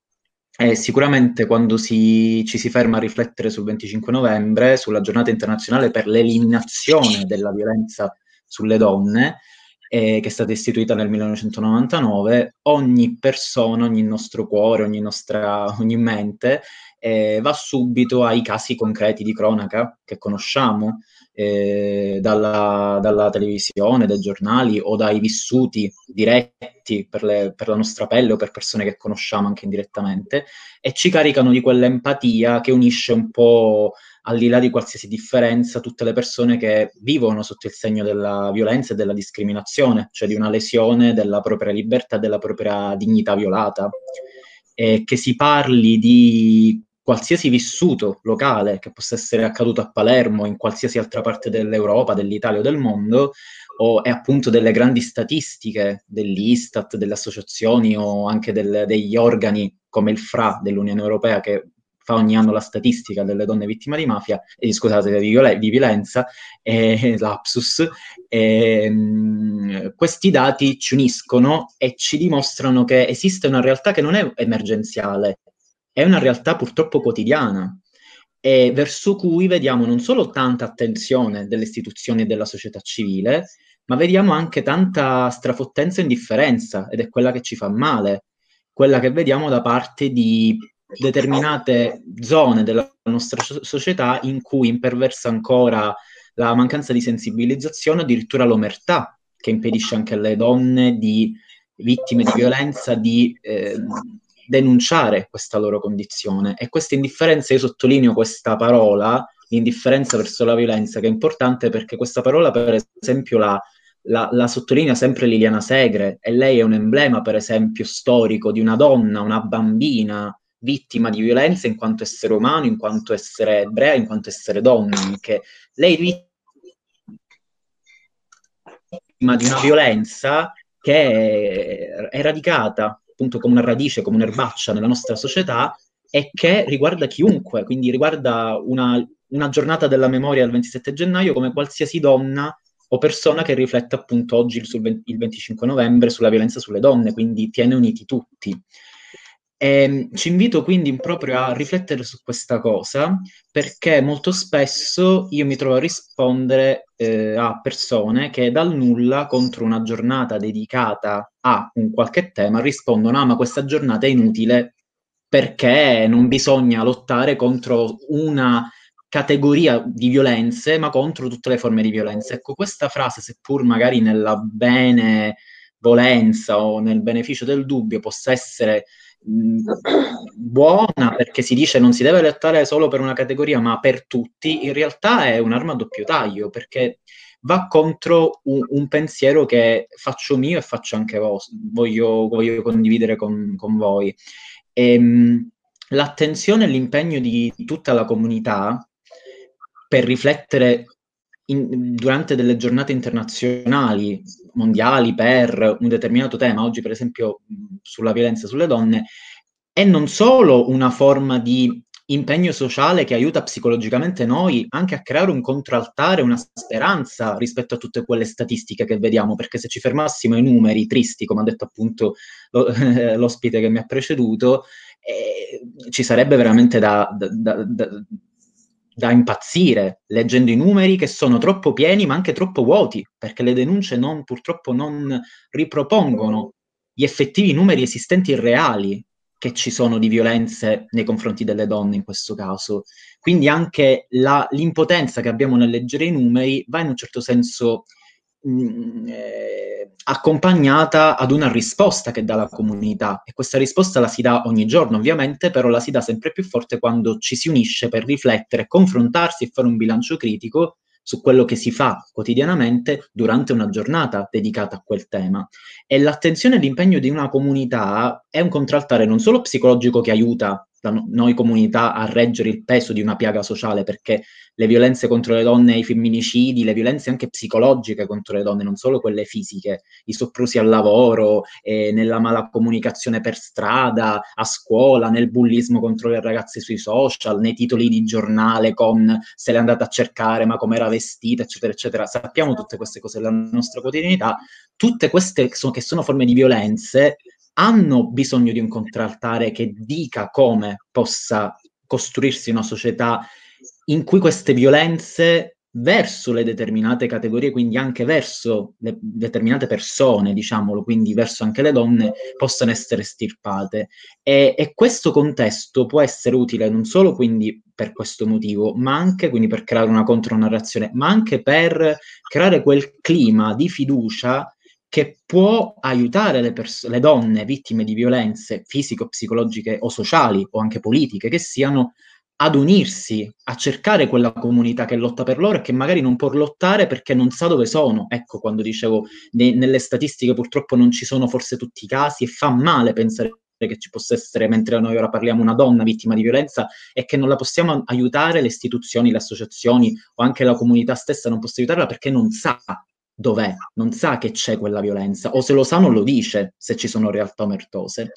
E sicuramente quando si, ci si ferma a riflettere sul 25 novembre, sulla giornata internazionale per l'eliminazione della violenza sulle donne, eh, che è stata istituita nel 1999, ogni persona, ogni nostro cuore, ogni nostra ogni mente eh, va subito ai casi concreti di cronaca che conosciamo eh, dalla, dalla, televisione, dai giornali o dai vissuti diretti per, le, per, la nostra pelle o per persone che conosciamo anche indirettamente e ci caricano di quell'empatia che unisce un po' al di là di qualsiasi differenza tutte le persone che vivono sotto il segno della violenza e della discriminazione, cioè di una lesione della propria libertà e della propria dignità violata. E che si parli di qualsiasi vissuto locale che possa essere accaduto a Palermo, in qualsiasi altra parte dell'Europa, dell'Italia o del mondo, o è appunto delle grandi statistiche dell'Istat, delle associazioni o anche del, degli organi come il FRA dell'Unione Europea che fa ogni anno la statistica delle donne vittime di mafia, eh, scusate, di, violen- di violenza, eh, lapsus, eh, questi dati ci uniscono e ci dimostrano che esiste una realtà che non è emergenziale, è una realtà purtroppo quotidiana e verso cui vediamo non solo tanta attenzione delle istituzioni e della società civile, ma vediamo anche tanta strafottenza e indifferenza ed è quella che ci fa male, quella che vediamo da parte di determinate zone della nostra società in cui imperversa ancora la mancanza di sensibilizzazione, addirittura l'omertà, che impedisce anche alle donne di vittime di violenza di eh, denunciare questa loro condizione. E questa indifferenza, io sottolineo questa parola, l'indifferenza verso la violenza, che è importante perché questa parola, per esempio, la, la, la, sottolinea sempre Liliana Segre e lei è un emblema, per esempio, storico di una donna, una bambina vittima di violenza in quanto essere umano, in quanto essere ebrea, in quanto essere donna anche. Lei vittima di una violenza che è radicata appunto come una radice, come un'erbaccia nella nostra società e che riguarda chiunque, quindi riguarda una, una giornata della memoria del 27 gennaio come qualsiasi donna o persona che riflette appunto oggi sul, il 25 novembre sulla violenza sulle donne, quindi tiene uniti tutti. E ehm, ci invito quindi proprio a riflettere su questa cosa perché molto spesso io mi trovo a rispondere eh, a persone che dal nulla contro una giornata dedicata a un qualche tema rispondono ah ma questa giornata è inutile perché non bisogna lottare contro una categoria di violenze ma contro tutte le forme di violenza. Ecco, questa frase, seppur magari nella benevolenza o nel beneficio del dubbio possa essere buona perché si dice non si deve lottare solo per una categoria ma per tutti, in realtà è un'arma a doppio taglio perché va contro un, un pensiero che faccio mio e faccio anche voi, voglio, voglio condividere con, con voi. E, ehm, l'attenzione e l'impegno di tutta la comunità per riflettere in, durante delle giornate internazionali, mondiali, per un determinato tema, oggi per esempio sulla violenza sulle donne, è non solo una forma di impegno sociale che aiuta psicologicamente noi anche a creare un controaltare, una speranza rispetto a tutte quelle statistiche che vediamo, perché se ci fermassimo ai numeri tristi, come ha detto appunto lo, l'ospite che mi ha preceduto, eh, ci sarebbe veramente da, da, da, da impazzire leggendo i numeri che sono troppo pieni ma anche troppo vuoti, perché le denunce non, purtroppo non ripropongono gli effettivi numeri esistenti e reali che ci sono di violenze nei confronti delle donne in questo caso. Quindi anche la, l'impotenza che abbiamo nel leggere i numeri va in un certo senso mm, eh, accompagnata ad una risposta che dà la comunità e questa risposta la si dà ogni giorno ovviamente, però la si dà sempre più forte quando ci si unisce per riflettere, confrontarsi e fare un bilancio critico su quello che si fa quotidianamente durante una giornata dedicata a quel tema. E l'attenzione e l'impegno di una comunità è un contraltare non solo psicologico che aiuta no- noi comunità a reggere il peso di una piaga sociale, perché le violenze contro le donne, i femminicidi, le violenze anche psicologiche contro le donne, non solo quelle fisiche, i soprusi al lavoro, eh, nella mala comunicazione per strada, a scuola, nel bullismo contro le ragazze sui social, nei titoli di giornale con se l'è andata a cercare, ma come era vestita, eccetera, eccetera. Sappiamo tutte queste cose nella nostra quotidianità. Tutte queste sono, che sono forme di violenze hanno bisogno di un contraltare che dica come possa costruirsi una società in cui queste violenze verso le determinate categorie, quindi anche verso le determinate persone, diciamolo, quindi verso anche le donne, possano essere stirpate. E, e, questo contesto può essere utile non solo quindi per questo motivo, ma anche quindi per creare una contronarrazione, ma anche per creare quel clima di fiducia che può aiutare le, pers- le donne vittime di violenze fisiche, psicologiche o sociali o anche politiche che siano ad unirsi, a cercare quella comunità che lotta per loro e che magari non può lottare perché non sa dove sono. Ecco, quando dicevo, ne- nelle statistiche purtroppo non ci sono forse tutti i casi e fa male pensare che ci possa essere, mentre noi ora parliamo, una donna vittima di violenza e che non la possiamo aiutare, le istituzioni, le associazioni o anche la comunità stessa non possa aiutarla perché non sa dov'è, non sa che c'è quella violenza, o se lo sa non lo dice se ci sono realtà omertose.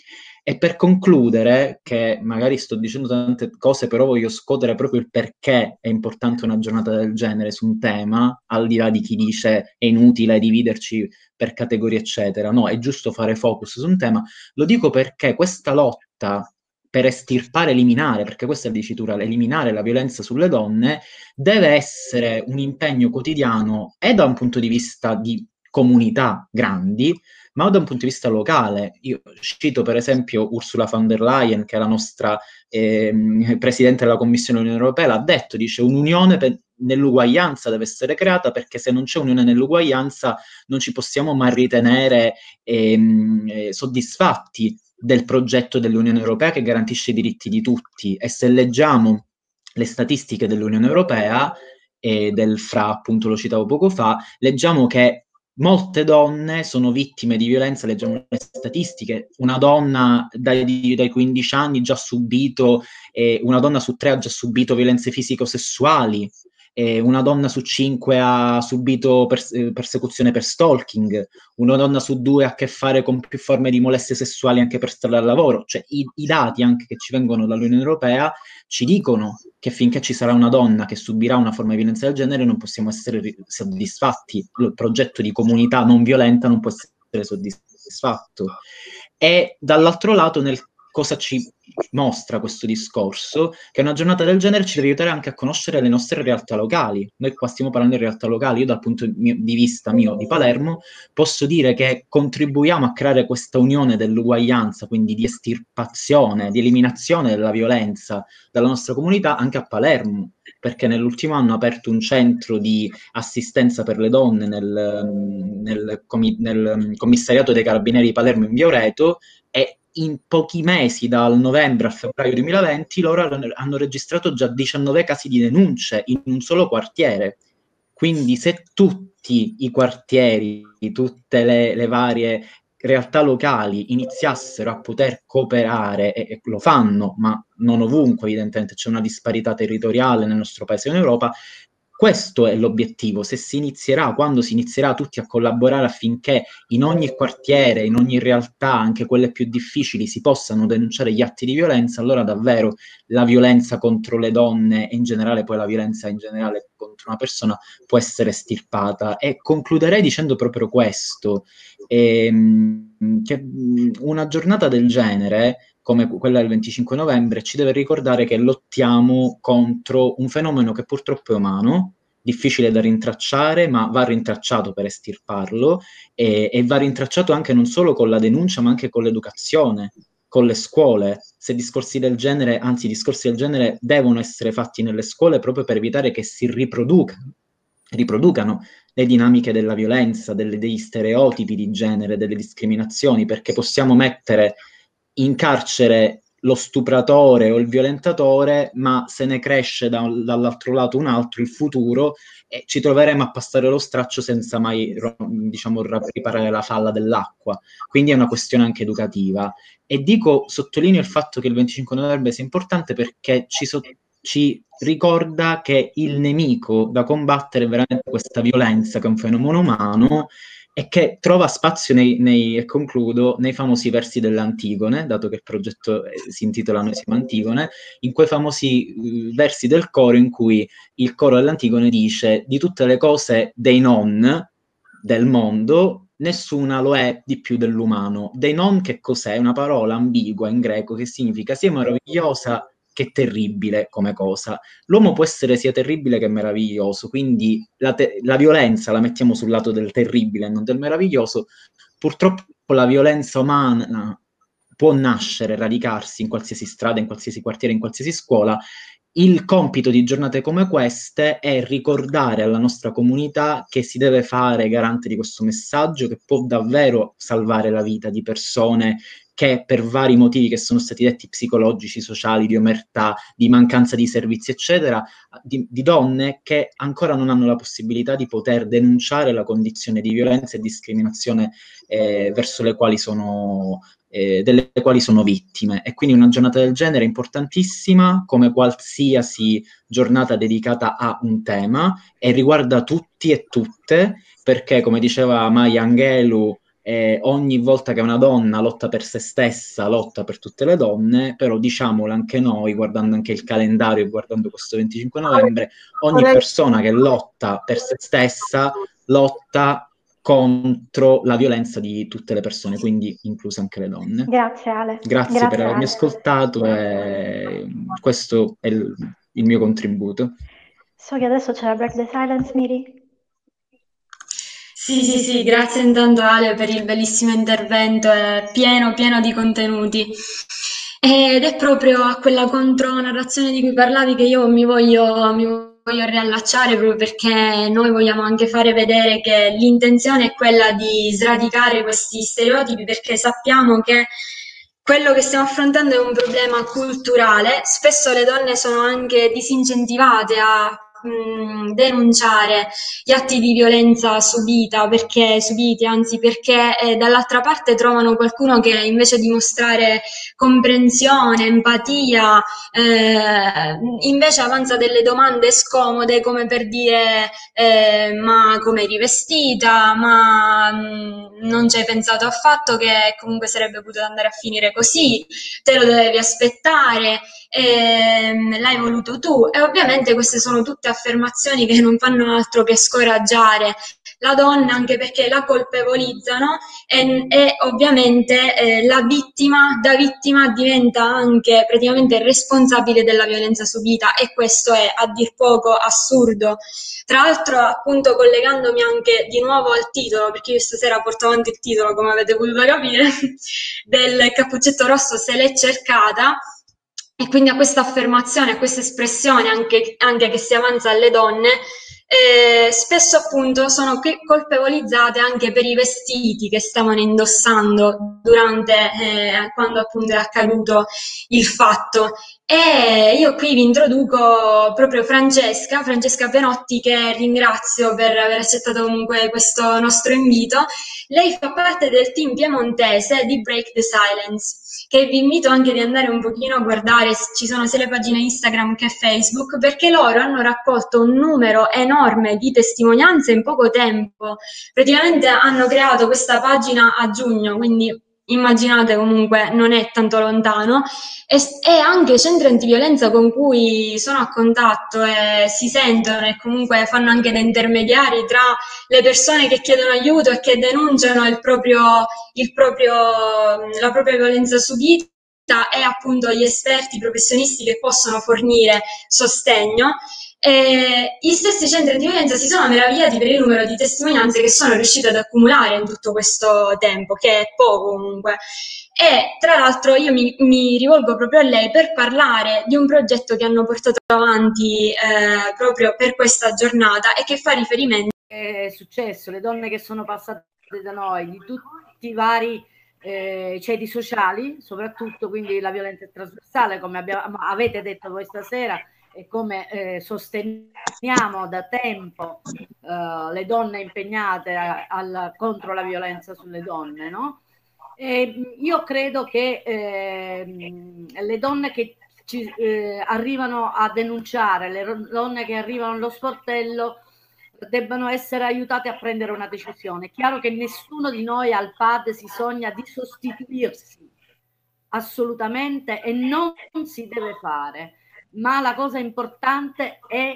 E per concludere, che magari sto dicendo tante cose, però voglio scuotere proprio il perché è importante una giornata del genere su un tema, al di là di chi dice è inutile dividerci per categorie, eccetera. No, è giusto fare focus su un tema. Lo dico perché questa lotta per estirpare, eliminare, perché questa è la dicitura, eliminare la violenza sulle donne, deve essere un impegno quotidiano e da un punto di vista di comunità grandi, ma da un punto di vista locale. Io cito per esempio Ursula von der Leyen, che è la nostra eh, Presidente della Commissione Unione Europea, l'ha detto, dice un'unione per, nell'uguaglianza deve essere creata perché se non c'è unione nell'uguaglianza non ci possiamo mai ritenere eh, soddisfatti del progetto dell'Unione Europea che garantisce i diritti di tutti. E se leggiamo le statistiche dell'Unione Europea e del FRA, appunto lo citavo poco fa, leggiamo che molte donne sono vittime di violenza, leggiamo le statistiche, una donna dai, dai 15 anni già subito, eh, una donna su tre ha già subito violenze fisico-sessuali, eh, una donna su cinque ha subito pers- eh, persecuzione per stalking, una donna su due ha a che fare con più forme di molestie sessuali anche per strada al lavoro. Cioè i, i dati anche che ci vengono dall'Unione Europea ci dicono che finché ci sarà una donna che subirà una forma di violenza del genere non possiamo essere soddisfatti. Il progetto di comunità non violenta non può essere soddisfatto. E dall'altro lato, nel cosa ci mostra questo discorso? Che una giornata del genere ci deve aiutare anche a conoscere le nostre realtà locali. Noi qua stiamo parlando di realtà locali, io dal punto di vista mio di Palermo posso dire che contribuiamo a creare questa unione dell'uguaglianza, quindi di estirpazione, di eliminazione della violenza dalla nostra comunità anche a Palermo perché nell'ultimo anno ha aperto un centro di assistenza per le donne nel, nel, nel commissariato dei carabinieri di Palermo in Via Oreto e in pochi mesi, dal novembre a febbraio 2020, loro hanno registrato già 19 casi di denunce in un solo quartiere. Quindi se tutti i quartieri, tutte le, le varie realtà locali iniziassero a poter cooperare, e, e, lo fanno, ma non ovunque evidentemente c'è una disparità territoriale nel nostro paese in Europa, questo è l'obiettivo. Se si inizierà, quando si inizierà tutti a collaborare affinché in ogni quartiere, in ogni realtà, anche quelle più difficili, si possano denunciare gli atti di violenza, allora davvero la violenza contro le donne e in generale poi la violenza in generale contro una persona può essere stirpata. E concluderei dicendo proprio questo, ehm, che una giornata del genere come quella del 25 novembre, ci deve ricordare che lottiamo contro un fenomeno che purtroppo è umano, difficile da rintracciare, ma va rintracciato per estirparlo e, e va rintracciato anche non solo con la denuncia, ma anche con l'educazione, con le scuole. Se discorsi del genere, anzi, discorsi del genere devono essere fatti nelle scuole proprio per evitare che si riproduca, riproducano le dinamiche della violenza, delle, degli stereotipi di genere, delle discriminazioni, perché possiamo mettere in carcere lo stupratore o il violentatore, ma se ne cresce da, dall'altro lato un altro, il futuro, e ci troveremo a passare lo straccio senza mai diciamo, riparare la falla dell'acqua. Quindi è una questione anche educativa. E dico, sottolineo il fatto che il 25 novembre sia importante perché ci, so- ci ricorda che il nemico da combattere è veramente questa violenza, che è un fenomeno umano, e che trova spazio nei, nei, e concludo, nei famosi versi dell'Antigone, dato che il progetto eh, si intitola Noi siamo Antigone, in quei famosi uh, versi del coro in cui il coro dell'Antigone dice di tutte le cose dei non del mondo, nessuna lo è di più dell'umano. Dei non che cos'è? Una parola ambigua in greco che significa sia meravigliosa che terribile come cosa. L'uomo può essere sia terribile che meraviglioso, quindi la, te- la violenza la mettiamo sul lato del terribile e non del meraviglioso. Purtroppo la violenza umana può nascere, radicarsi in qualsiasi strada, in qualsiasi quartiere, in qualsiasi scuola. Il compito di giornate come queste è ricordare alla nostra comunità che si deve fare garante di questo messaggio che può davvero salvare la vita di persone che per vari motivi che sono stati detti psicologici, sociali, di omertà, di mancanza di servizi, eccetera, di, di, donne che ancora non hanno la possibilità di poter denunciare la condizione di violenza e discriminazione eh, verso le quali sono eh, delle quali sono vittime. E quindi una giornata del genere è importantissima, come qualsiasi giornata dedicata a un tema, e riguarda tutti e tutte, perché come diceva Maya Angelou, eh, ogni volta che una donna lotta per se stessa, lotta per tutte le donne, però diciamolo anche noi, guardando anche il calendario e guardando questo 25 novembre, ogni persona che lotta per se stessa lotta contro la violenza di tutte le persone, quindi incluse anche le donne. Grazie Ale. Grazie, Grazie per avermi Ale. ascoltato e questo è il, il mio contributo. So che adesso c'è la break the silence, Miri. Sì, sì, sì, grazie intanto Ale per il bellissimo intervento, è pieno, pieno di contenuti. Ed è proprio a quella contronarrazione di cui parlavi che io mi voglio, mi voglio riallacciare proprio perché noi vogliamo anche fare vedere che l'intenzione è quella di sradicare questi stereotipi perché sappiamo che quello che stiamo affrontando è un problema culturale, spesso le donne sono anche disincentivate a denunciare gli atti di violenza subita, perché subiti, anzi perché eh, dall'altra parte trovano qualcuno che invece di mostrare comprensione, empatia, eh, invece avanza delle domande scomode come per dire eh, ma come eri vestita, ma mh, non ci hai pensato affatto che comunque sarebbe potuto andare a finire così, te lo dovevi aspettare, ehm, l'hai voluto tu e ovviamente queste sono tutte affermazioni che non fanno altro che scoraggiare la donna anche perché la colpevolizzano e, e ovviamente eh, la vittima da vittima diventa anche praticamente responsabile della violenza subita e questo è a dir poco assurdo. Tra l'altro appunto collegandomi anche di nuovo al titolo, perché io stasera porto avanti il titolo come avete potuto capire, del cappuccetto rosso se l'è cercata, e quindi a questa affermazione, a questa espressione anche, anche che si avanza alle donne, eh, spesso appunto sono colpevolizzate anche per i vestiti che stavano indossando durante eh, quando appunto è accaduto il fatto. E io qui vi introduco proprio Francesca, Francesca Penotti, che ringrazio per aver accettato comunque questo nostro invito. Lei fa parte del team piemontese di Break the Silence che vi invito anche di andare un pochino a guardare, ci sono sia le pagine Instagram che Facebook, perché loro hanno raccolto un numero enorme di testimonianze in poco tempo. Praticamente hanno creato questa pagina a giugno, quindi immaginate comunque non è tanto lontano, e, e, anche centri antiviolenza con cui sono a contatto e si sentono e comunque fanno anche da intermediari tra le persone che chiedono aiuto e che denunciano il proprio, il proprio, la propria violenza subita e appunto gli esperti, professionisti che possono fornire sostegno. E gli stessi centri di violenza si sono meravigliati per il numero di testimonianze che sono riusciti ad accumulare in tutto questo tempo, che è poco comunque. E tra l'altro io mi, mi rivolgo proprio a lei per parlare di un progetto che hanno portato avanti eh, proprio per questa giornata e che fa riferimento. È successo, le donne che sono passate da noi, di tutti i vari eh, ceti sociali, soprattutto quindi la violenza trasversale, come abbiamo, avete detto voi stasera, e come eh, sosteniamo da tempo eh, le donne impegnate a, a, contro la violenza sulle donne, no? E io credo che eh, le donne che ci eh, arrivano a denunciare, le donne che arrivano allo sportello, debbano essere aiutate a prendere una decisione. È chiaro che nessuno di noi al PAD si sogna di sostituirsi assolutamente e non si deve fare ma la cosa importante è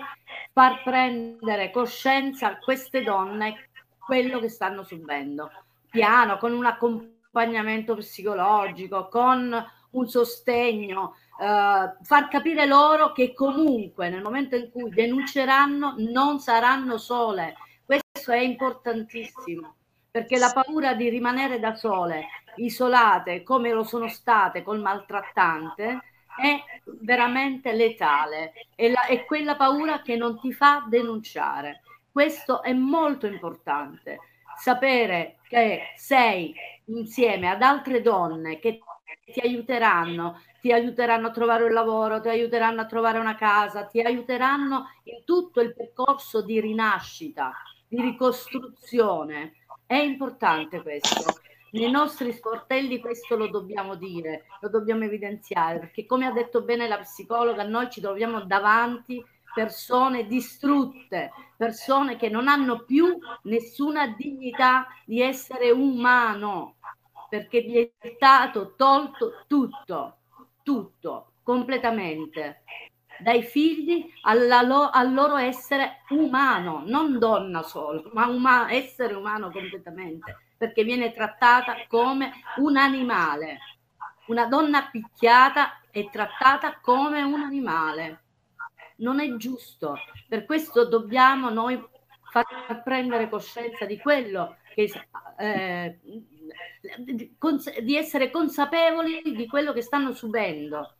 far prendere coscienza a queste donne quello che stanno subendo, piano, con un accompagnamento psicologico, con un sostegno, eh, far capire loro che comunque nel momento in cui denunceranno non saranno sole. Questo è importantissimo perché la paura di rimanere da sole, isolate come lo sono state col maltrattante, è veramente letale, è, la, è quella paura che non ti fa denunciare. Questo è molto importante, sapere che sei insieme ad altre donne che ti aiuteranno, ti aiuteranno a trovare un lavoro, ti aiuteranno a trovare una casa, ti aiuteranno in tutto il percorso di rinascita, di ricostruzione. È importante questo nei nostri sportelli questo lo dobbiamo dire, lo dobbiamo evidenziare, perché come ha detto bene la psicologa, noi ci troviamo davanti persone distrutte, persone che non hanno più nessuna dignità di essere umano, perché gli è stato tolto tutto, tutto, completamente, dai figli lo, al loro essere umano, non donna solo, ma uma, essere umano completamente perché viene trattata come un animale. Una donna picchiata è trattata come un animale. Non è giusto. Per questo dobbiamo noi far prendere coscienza di quello che eh, di essere consapevoli di quello che stanno subendo.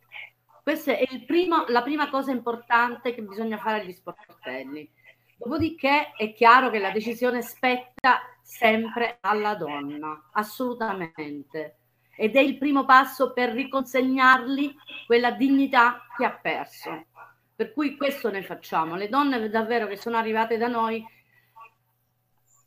Questa è primo, la prima cosa importante che bisogna fare agli sportelli. Dopodiché è chiaro che la decisione spetta sempre alla donna, assolutamente. Ed è il primo passo per riconsegnargli quella dignità che ha perso. Per cui questo ne facciamo. Le donne davvero che sono arrivate da noi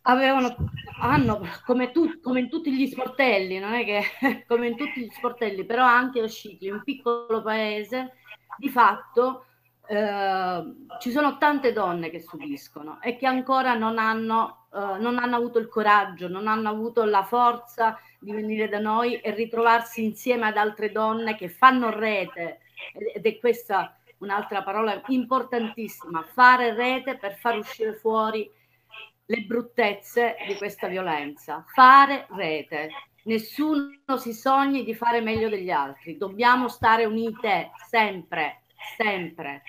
avevano, hanno come, tu, come in tutti gli sportelli, non è che come in tutti gli sportelli, però anche a Scicli, un piccolo paese, di fatto eh, ci sono tante donne che subiscono e che ancora non hanno, eh, non hanno avuto il coraggio, non hanno avuto la forza di venire da noi e ritrovarsi insieme ad altre donne che fanno rete. Ed è questa un'altra parola importantissima, fare rete per far uscire fuori le bruttezze di questa violenza. Fare rete. Nessuno si sogni di fare meglio degli altri. Dobbiamo stare unite sempre sempre.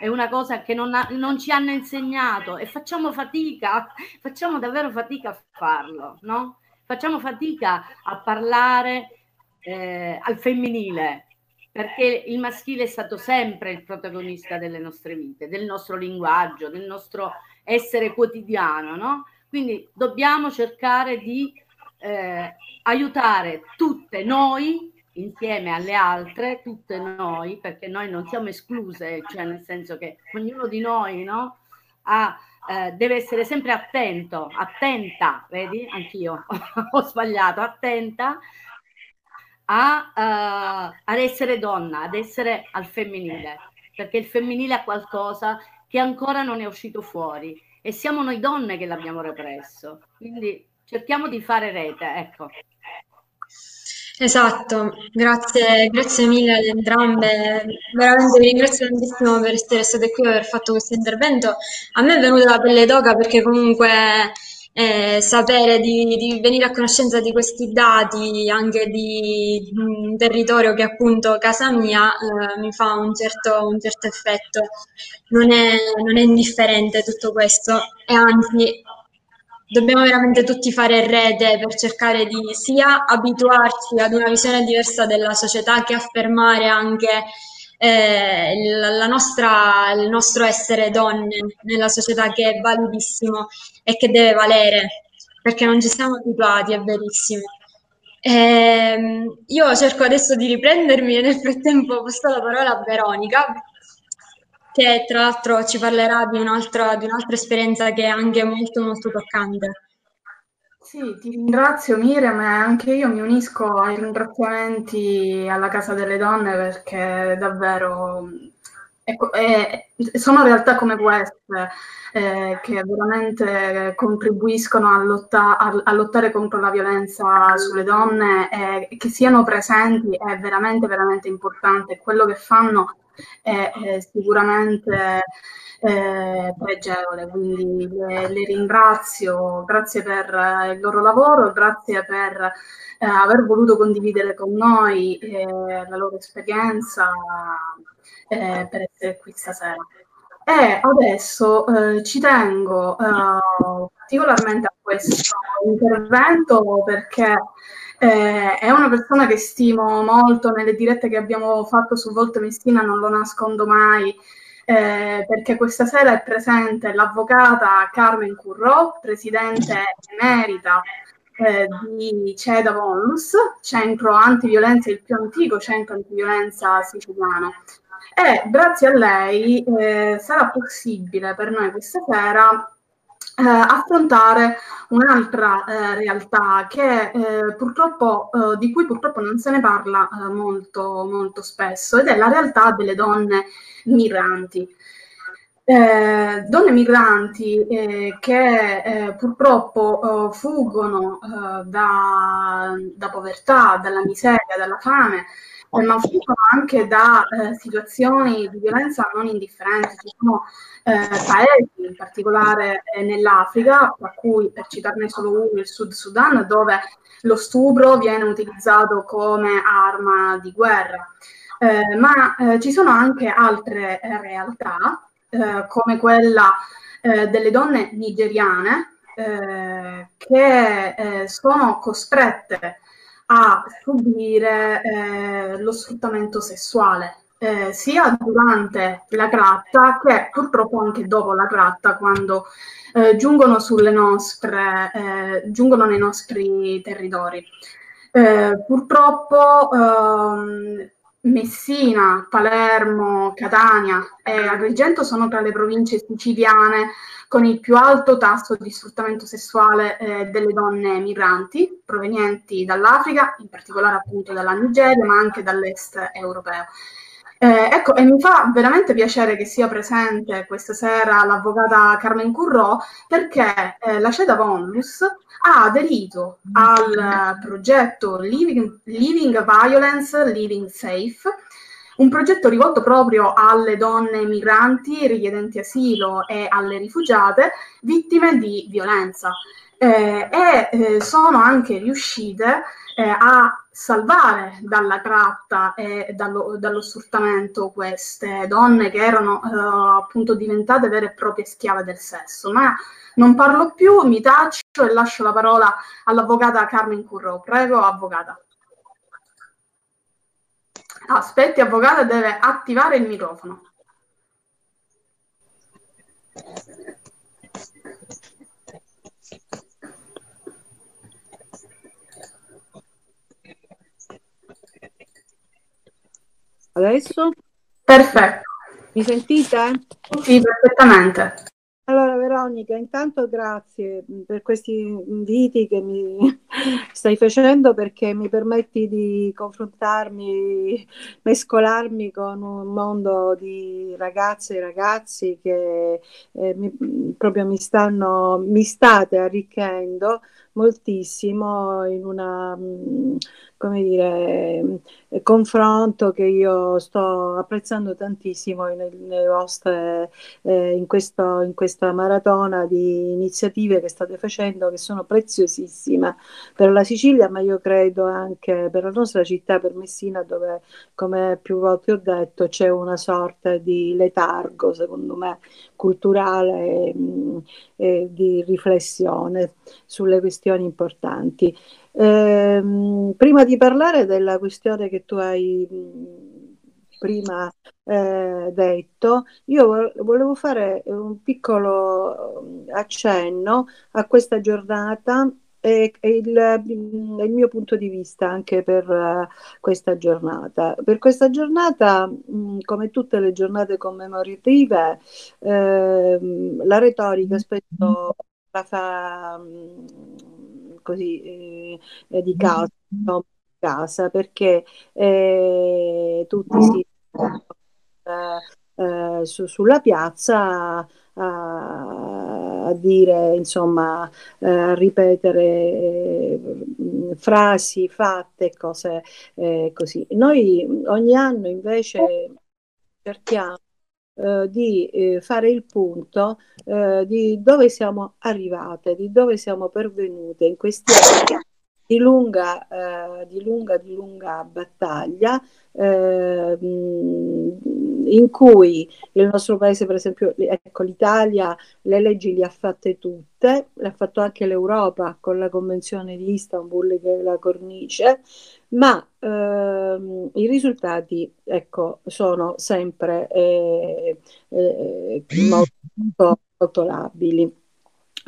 È una cosa che non, ha, non ci hanno insegnato e facciamo fatica, facciamo davvero fatica a farlo, no? Facciamo fatica a parlare eh, al femminile, perché il maschile è stato sempre il protagonista delle nostre vite, del nostro linguaggio, del nostro essere quotidiano, no? Quindi dobbiamo cercare di eh, aiutare tutte noi insieme alle altre, tutte noi, perché noi non siamo escluse, cioè nel senso che ognuno di noi no, ha, eh, deve essere sempre attento, attenta, vedi, anch'io ho sbagliato, attenta a, uh, ad essere donna, ad essere al femminile, perché il femminile ha qualcosa che ancora non è uscito fuori e siamo noi donne che l'abbiamo represso. Quindi cerchiamo di fare rete, ecco. Esatto, grazie, grazie mille ad entrambe. Veramente vi ringrazio tantissimo per essere state qui e aver fatto questo intervento. A me è venuta la pelle d'oca perché comunque eh, sapere di, di, venire a conoscenza di questi dati anche di un territorio che è appunto casa mia eh, mi fa un certo, un certo effetto. Non è, non è indifferente tutto questo e anzi dobbiamo veramente tutti fare rete per cercare di sia abituarci ad una visione diversa della società che affermare anche eh, nostra, il nostro essere donne nella società che è validissimo e che deve valere, perché non ci siamo abituati, è verissimo. Eh, io cerco adesso di riprendermi e nel frattempo passo la parola a Veronica che tra l'altro ci parlerà di un'altra, di un'altra esperienza che è anche molto molto toccante. Sì, ti ringrazio Miriam e anche io mi unisco ai ringraziamenti alla Casa delle Donne perché davvero ecco, eh, sono realtà come queste eh, che veramente contribuiscono a, lotta, a, a, lottare contro la violenza sulle donne e che siano presenti è veramente veramente importante. Quello che fanno è, è sicuramente eh, pregevole, quindi le, le, ringrazio, grazie per eh, il loro lavoro, grazie per eh, aver voluto condividere con noi eh, la loro esperienza eh, per essere qui stasera. E adesso eh, ci tengo particolarmente a questo intervento perché eh, è una persona che stimo molto nelle dirette che abbiamo fatto su Volta Messina, non lo nascondo mai, eh, perché questa sera è presente l'avvocata Carmen Currò, presidente emerita eh, di CEDA Vonlus, centro antiviolenza, il più antico centro antiviolenza siciliano. E grazie a lei eh, sarà possibile per noi questa sera eh, affrontare un'altra eh, realtà che eh, purtroppo, eh, di cui purtroppo non se ne parla eh, molto, molto spesso ed è la realtà delle donne migranti. Eh, donne migranti che purtroppo fuggono da, da povertà, dalla miseria, dalla fame, ma fuggono anche da eh, situazioni di violenza non indifferenti. Ci sono eh, paesi, in particolare eh, nell'Africa, tra cui per citarne solo uno, il Sud Sudan, dove lo stupro viene utilizzato come arma di guerra. Eh, ma eh, ci sono anche altre eh, realtà, come quella delle donne nigeriane, che sono costrette a subire eh, lo sfruttamento sessuale, eh, sia durante la tratta che purtroppo anche dopo la tratta, quando eh, giungono, sulle nostre, eh, giungono nei nostri territori. Eh, purtroppo ehm, Messina, Palermo, Catania e Agrigento sono tra le province siciliane con il più alto tasso di sfruttamento sessuale eh, delle donne migranti provenienti dall'Africa, in particolare appunto dalla Nigeria, ma anche dall'est europeo. Eh, ecco, e mi fa veramente piacere che sia presente questa sera l'avvocata Carmen Currò perché eh, la CEDA Bonus ha aderito al progetto Living, Living Violence, Living Safe, un progetto rivolto proprio alle donne migranti, richiedenti asilo e alle rifugiate vittime di violenza. Eh, e eh, sono anche riuscite eh, a salvare dalla tratta e dallo, dallo, sfruttamento queste donne che erano eh, appunto diventate vere e proprie schiave del sesso. Ma non parlo più, mi taccio e lascio la parola all'avvocata Carmen Curro. Prego, avvocata. Aspetti, avvocata deve attivare il microfono. Adesso? Perfetto. Mi sentite? Sì, perfettamente. Allora Veronica, intanto grazie per questi inviti che mi, stai facendo perché mi permetti di confrontarmi, mescolarmi con un mondo di ragazze e ragazzi che eh, mi, proprio mi stanno, mi state arricchendo moltissimo in una, mm, come dire, eh, confronto che io sto apprezzando tantissimo nelle vostre, eh, in, questo, in questa maratona di iniziative che state facendo che sono preziosissime per la Sicilia, ma io credo anche per la nostra città, per Messina, dove, come più volte ho detto, c'è una sorta di letargo, secondo me, culturale e, mm, e di riflessione sulle questioni importanti. Eh, prima di parlare della questione che tu hai prima eh, detto, io volevo fare un piccolo accenno a questa giornata e, il, il, mio punto di vista anche per uh, questa giornata. Per questa giornata, mh, come tutte le giornate commemorative, eh, la retorica spesso la fa mh, così eh, di casa, no? casa perché eh, tutti si eh, su, sulla piazza a, dire, insomma, eh, a ripetere eh, frasi fatte, cose eh, così. Noi ogni anno invece cerchiamo eh, di eh, fare il punto eh, di dove siamo arrivate, di dove siamo pervenute in questi anni di lunga, eh, di lunga, di lunga battaglia eh, in cui il nostro paese, per esempio, ecco, l'Italia le leggi le ha fatte tutte, le ha fatto anche l'Europa con la Convenzione di Istanbul che è la cornice, ma ehm, i risultati ecco, sono sempre eh, eh, molto, molto labili.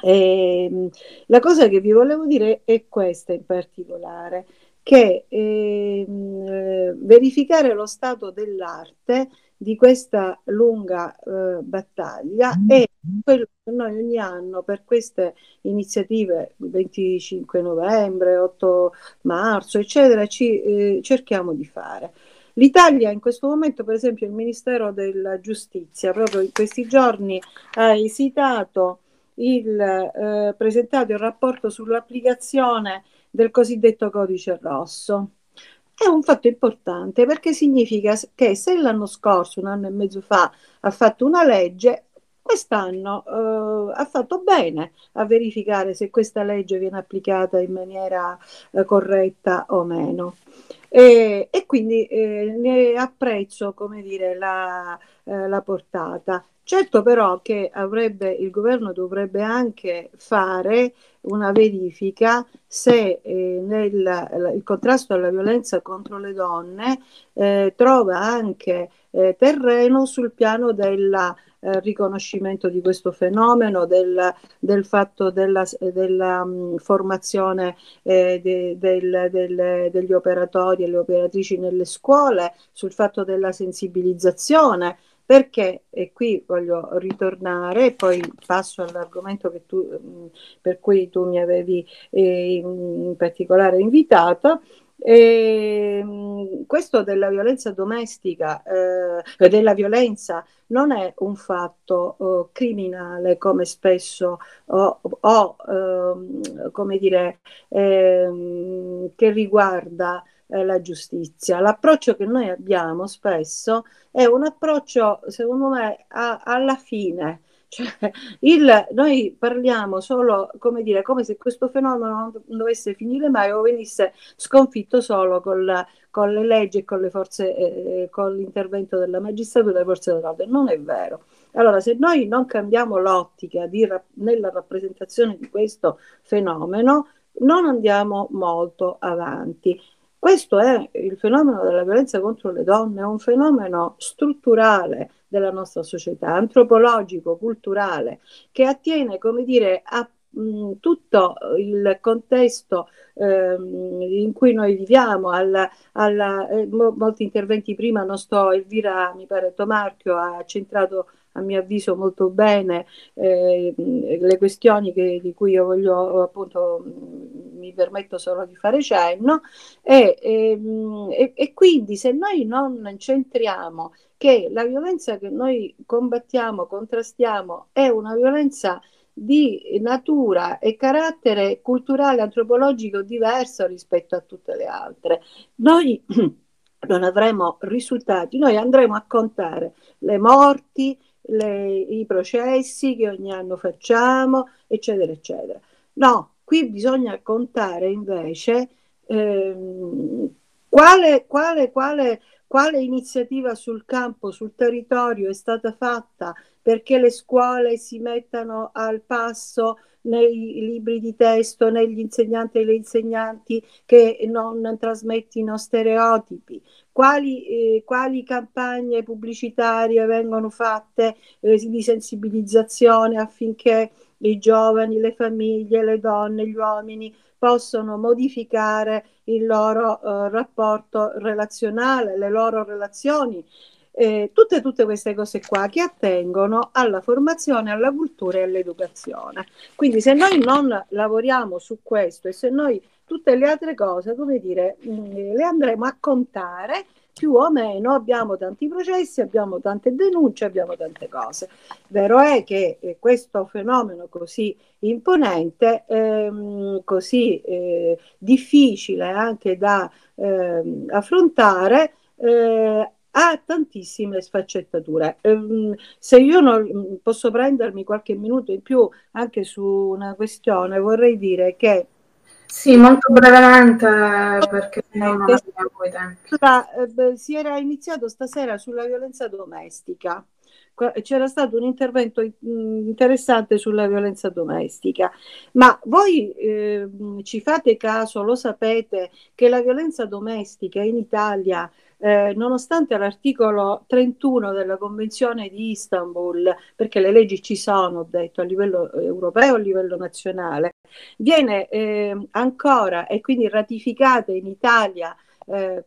E, ehm, la cosa che vi volevo dire è questa in particolare, che ehm, eh, verificare lo stato dell'arte di questa lunga eh, battaglia mm. è quello che noi ogni anno per queste iniziative, 25 novembre, 8 marzo, eccetera, ci eh, cerchiamo di fare. L'Italia in questo momento, per esempio, il Ministero della Giustizia, proprio in questi giorni ha esitato il, eh, presentato il rapporto sull'applicazione del cosiddetto codice rosso. È un fatto importante perché significa che se l'anno scorso, un anno e mezzo fa, ha fatto una legge, quest'anno eh, ha fatto bene a verificare se questa legge viene applicata in maniera eh, corretta o meno. E, e quindi eh, ne apprezzo come dire, la, eh, la portata. Certo però che avrebbe, il governo dovrebbe anche fare una verifica se eh, nel, il contrasto alla violenza contro le donne eh, trova anche eh, terreno sul piano del eh, riconoscimento di questo fenomeno, del, del fatto della, della um, formazione eh, de, del, del, degli operatori e le operatrici nelle scuole, sul fatto della sensibilizzazione perché, e qui voglio ritornare, poi passo all'argomento tu, mm, per cui tu mi avevi eh, in particolare invitato, e, mm, questo della violenza domestica, eh, della violenza, non è un fatto oh, criminale come spesso o, o eh, come dire, eh, che riguarda eh, la giustizia. L'approccio che noi abbiamo spesso è un approccio, secondo me, a, alla fine. Cioè, il, noi parliamo solo come, dire, come se questo fenomeno non dovesse finire mai o venisse sconfitto solo con, la, con le leggi e con, le forze, eh, con l'intervento della magistratura e delle forze dell'ordine. Non è vero. Allora, se noi non cambiamo l'ottica di, nella rappresentazione di questo fenomeno, non andiamo molto avanti. Questo è il fenomeno della violenza contro le donne, è un fenomeno strutturale della nostra società, antropologico, culturale, che attiene, come dire, a mh, tutto il contesto ehm, in cui noi viviamo, alla, alla, eh, mo, molti interventi prima, non sto, Elvira, mi pare, Tomarchio ha centrato a mio avviso molto bene eh, le questioni che, di cui io voglio appunto mi permetto solo di fare cenno, e, ehm, e, e quindi se noi non centriamo che la violenza che noi combattiamo, contrastiamo, è una violenza di natura e carattere culturale antropologico diverso rispetto a tutte le altre. Noi non avremo risultati, noi andremo a contare le morti, le, i processi che ogni anno facciamo, eccetera, eccetera. No, qui bisogna contare invece ehm, quale, quale, quale, quale iniziativa sul campo, sul territorio è stata fatta perché le scuole si mettano al passo nei libri di testo, negli insegnanti e le insegnanti che non trasmettino stereotipi, quali, eh, quali campagne pubblicitarie vengono fatte eh, di sensibilizzazione affinché i giovani, le famiglie, le donne, gli uomini possono modificare il loro eh, rapporto relazionale, le loro relazioni eh, tutte, tutte queste cose qua che attengono alla formazione, alla cultura e all'educazione. Quindi se noi non lavoriamo su questo e se noi tutte le altre cose, come dire, mm, le andremo a contare più o meno abbiamo tanti processi, abbiamo tante denunce, abbiamo tante cose. Vero è che eh, questo fenomeno così imponente, ehm, così eh, difficile anche da eh, affrontare, eh, ha tantissime sfaccettature. Um, se io non posso prendermi qualche minuto in più anche su una questione, vorrei dire che sì, molto brevemente perché non abbiamo i tempi. Eh, si era iniziato stasera sulla violenza domestica. C'era stato un intervento interessante sulla violenza domestica, ma voi eh, ci fate caso, lo sapete, che la violenza domestica in Italia eh, nonostante l'articolo 31 della Convenzione di Istanbul, perché le leggi ci sono, ho detto, a livello europeo e a livello nazionale, viene eh, ancora e quindi ratificata in Italia eh,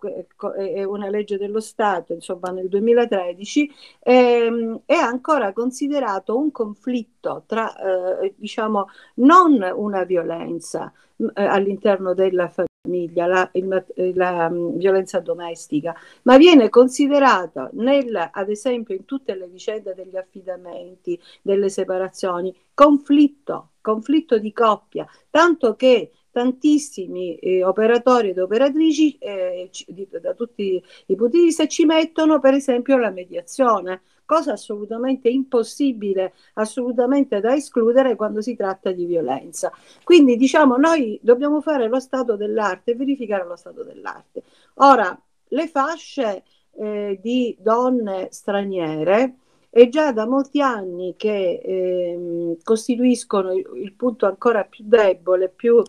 è una legge dello Stato, insomma nel 2013, ehm, è ancora considerato un conflitto tra, eh, diciamo, non una violenza eh, all'interno della famiglia famiglia, la, il, la um, violenza domestica, ma viene considerata nel, ad esempio in tutte le vicende degli affidamenti, delle separazioni, conflitto, conflitto di coppia, tanto che tantissimi eh, operatori ed operatrici eh, di, da tutti i punti di vista ci mettono per esempio la mediazione cosa assolutamente impossibile, assolutamente da escludere quando si tratta di violenza. Quindi diciamo noi dobbiamo fare lo stato dell'arte verificare lo stato dell'arte. Ora, le fasce eh, di donne straniere è già da molti anni che eh, costituiscono il, il, punto ancora più debole, più,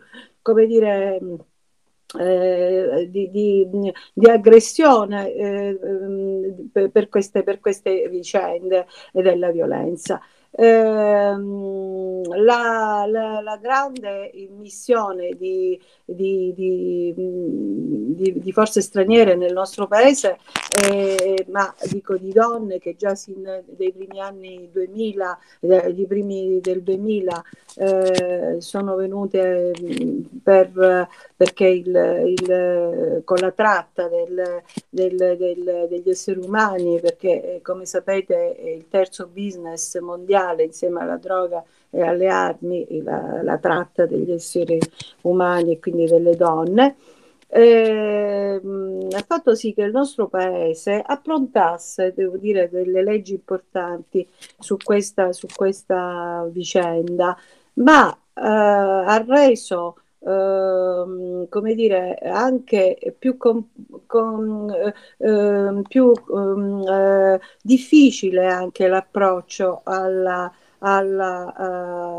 come dire, eh, di, di, di, aggressione eh, per, per, queste, per queste vicende della violenza. Ehm, la, la, la, grande missione di, di, di, di, forze straniere nel nostro paese, eh, ma dico di donne che già sin dai primi anni 2000, eh, primi del 2000, eh, sono venute per, perché il, il, con la tratta del, del, del, degli esseri umani, perché come sapete è il terzo business mondiale mondiale insieme alla droga e alle armi, la, la tratta degli esseri umani e quindi delle donne, eh, ha fatto sì che il nostro paese approntasse, devo dire, delle leggi importanti su questa, su questa vicenda, ma eh, ha reso Uh, come dire, anche più, com, com, uh, più um, uh, difficile anche l'approccio alla, alla,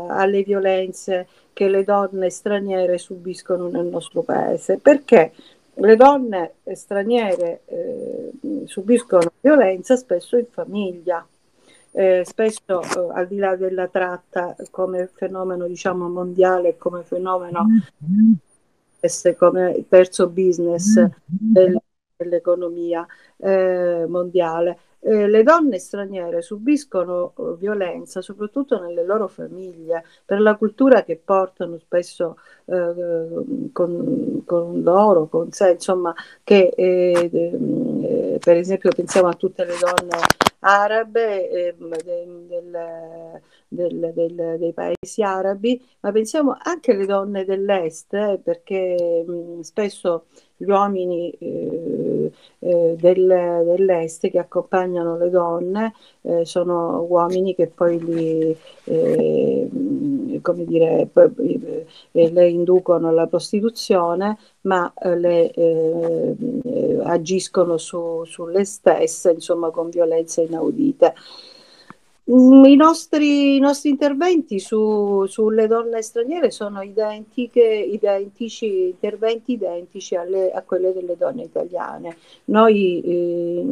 alle violenze che le donne straniere subiscono nel nostro paese. Perché? Le donne straniere eh, subiscono violenza spesso in famiglia eh, spesso eh, al di là della tratta come fenomeno diciamo mondiale, come fenomeno come terzo business del, dell'economia eh, mondiale. Eh, le donne straniere subiscono eh, violenza soprattutto nelle loro famiglie per la cultura che portano spesso eh, con, con, loro, con sé, insomma, che eh, eh, per esempio pensiamo a tutte le donne arabe eh, del, del, del, dei paesi arabi, ma pensiamo anche alle donne dell'est, perché mh, spesso gli uomini eh, eh, del, dell'est che accompagnano le donne eh, sono uomini che poi li, eh, come dire, eh, le inducono alla prostituzione, ma eh, le agiscono su, sulle stesse, insomma, con violenze inaudite. Mm, I nostri, I nostri, interventi su, sulle donne straniere sono identici, interventi identici alle, a quelli delle donne italiane. Noi, eh,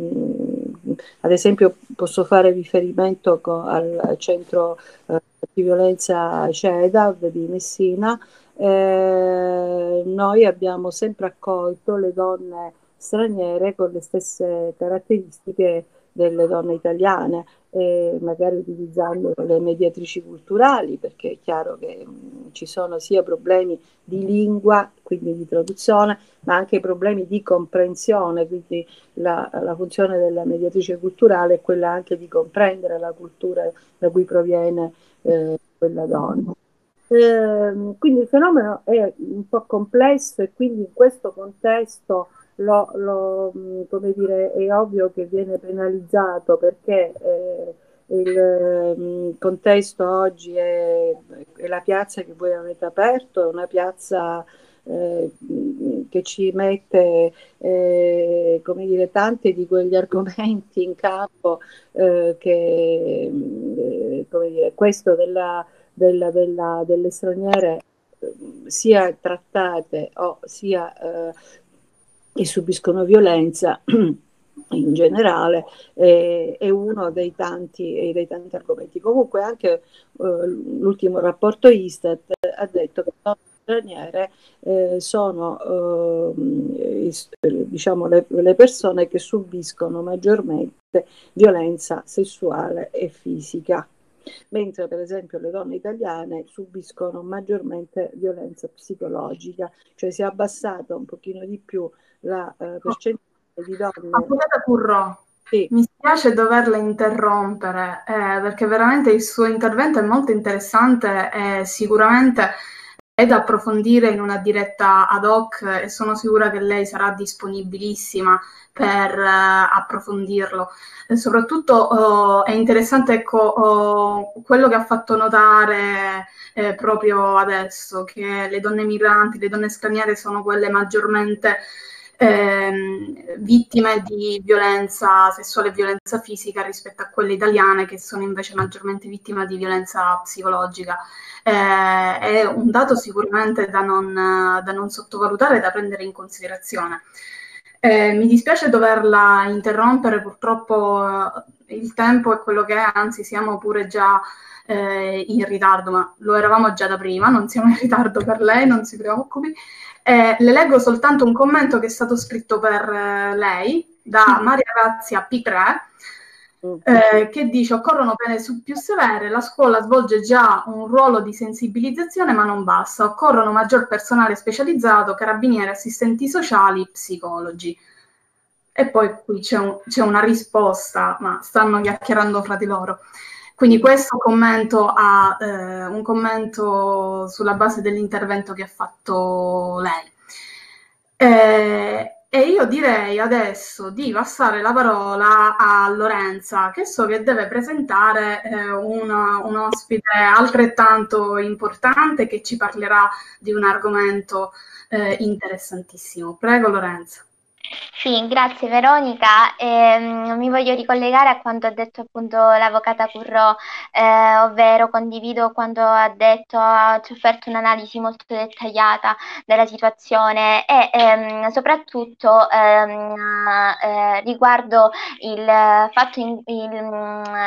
ad esempio, posso fare riferimento con, al centro eh, di violenza CEDAV di Messina. Eh, noi abbiamo sempre accolto le donne straniere con le stesse caratteristiche delle donne italiane, eh, magari utilizzando le mediatrici culturali, perché è chiaro che mh, mm, ci sono sia problemi di lingua, quindi di traduzione, ma anche problemi di comprensione, quindi la, la funzione della mediatrice culturale è quella anche di comprendere la cultura da cui proviene eh, quella donna. Eh, quindi il fenomeno è un po' complesso e quindi in questo contesto lo, lo, come dire, è ovvio che viene penalizzato perché eh, il contesto oggi è, è, la piazza che voi avete aperto, è una piazza eh, che ci mette eh, come dire, tanti di quegli argomenti in campo eh, che eh, come dire, questo della, della, della, delle straniere sia trattate o sia eh, che subiscono violenza in generale eh, è uno dei tanti, dei tanti, argomenti. Comunque anche eh, l'ultimo rapporto Istat ha detto che le straniere eh, sono eh, diciamo, le, le, persone che subiscono maggiormente violenza sessuale e fisica. Mentre per esempio le donne italiane subiscono maggiormente violenza psicologica, cioè si è abbassata un pochino di più la eh, percentuale di donne. Currò, sì. mi spiace doverla interrompere eh, perché veramente il suo intervento è molto interessante e sicuramente è da approfondire in una diretta ad hoc e sono sicura che lei sarà disponibilissima per uh, approfondirlo. E soprattutto uh, è interessante ecco, uh, quello che ha fatto notare eh, proprio adesso, che le donne migranti, le donne straniere sono quelle maggiormente ehm, vittime di violenza sessuale e violenza fisica rispetto a quelle italiane che sono invece maggiormente vittime di violenza psicologica. Eh, è un dato sicuramente da non, da non sottovalutare e da prendere in considerazione. Eh, mi dispiace doverla interrompere, purtroppo eh, il tempo è quello che è, anzi siamo pure già eh, in ritardo, ma lo eravamo già da prima, non siamo in ritardo per lei, non si preoccupi. Eh, le leggo soltanto un commento che è stato scritto per eh, lei da Maria Grazia P3 eh, che dice occorrono pene su più severe, la scuola svolge già un ruolo di sensibilizzazione ma non basta, occorrono maggior personale specializzato, carabinieri, assistenti sociali, psicologi. E poi qui c'è, un, c'è una risposta, ma stanno chiacchierando fra di loro. Quindi questo commento ha eh, un commento sulla base dell'intervento che ha fatto lei. Eh, e io direi adesso di passare la parola a Lorenza, che so che deve presentare eh, un, un, ospite altrettanto importante che ci parlerà di un argomento eh, interessantissimo. Prego Lorenza. Sì, grazie Veronica. Ehm, mi voglio ricollegare a quanto ha detto appunto l'avvocata Currò, eh, ovvero condivido quanto ha detto, ci ha offerto un'analisi molto dettagliata della situazione e ehm, soprattutto ehm, eh, riguardo il fatto in, il,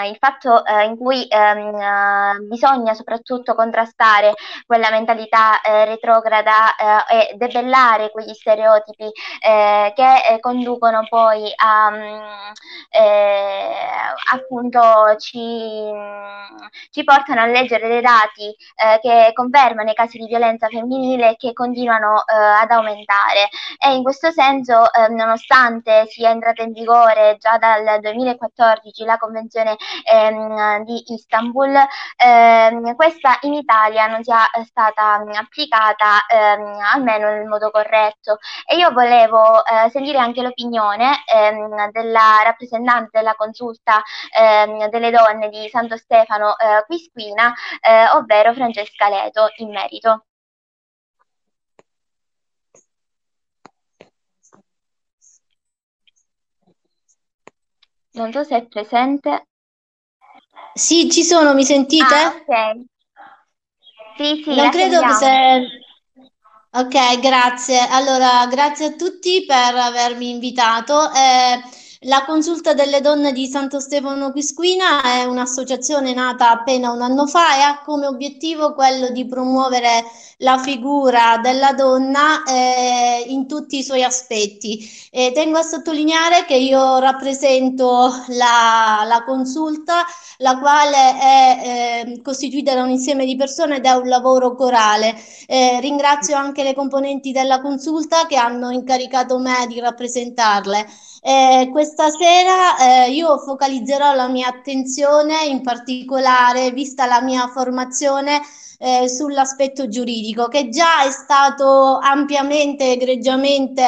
il fatto, eh, in cui ehm, bisogna soprattutto contrastare quella mentalità eh, retrograda eh, e debellare quegli stereotipi eh, che che conducono poi a mm, eh, appunto ci, ci, portano a leggere dei dati eh, che confermano i casi di violenza femminile che continuano eh, ad aumentare. E in questo senso eh, nonostante sia entrata in vigore già dal 2014 la convenzione ehm, di Istanbul ehm, questa in Italia non sia stata applicata ehm, almeno nel modo corretto. E io volevo eh, sentire anche l'opinione ehm, della rappresentante della consulta ehm, delle donne di Santo Stefano eh, Quisquina, eh, ovvero Francesca Leto, in merito. Non so se è presente. Sì, ci sono, mi sentite? Ah, ok. Sì, sì, non credo che se... Ok, grazie. Allora, grazie a tutti per avermi invitato. Eh, la consulta delle donne di Santo Stefano Quisquina è un'associazione nata appena un anno fa e ha come obiettivo quello di promuovere la figura della donna eh, in tutti i suoi aspetti. E tengo a sottolineare che io rappresento la, la consulta, la quale è eh, costituita da un insieme di persone ed è un lavoro corale. Eh, ringrazio anche le componenti della consulta che hanno incaricato me di rappresentarle. Eh, questa sera eh, io focalizzerò la mia attenzione in particolare, vista la mia formazione, eh, sull'aspetto giuridico che già è stato ampiamente, egregiamente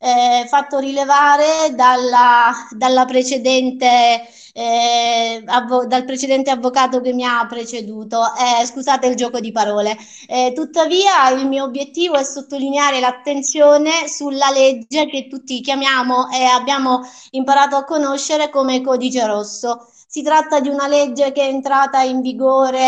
eh, fatto rilevare dalla, dalla precedente eh, avvo- dal precedente avvocato che mi ha preceduto. Eh, scusate il gioco di parole. Eh, tuttavia, il mio obiettivo è sottolineare l'attenzione sulla legge che tutti chiamiamo e abbiamo imparato a conoscere come codice rosso. Si tratta di una legge che è entrata in vigore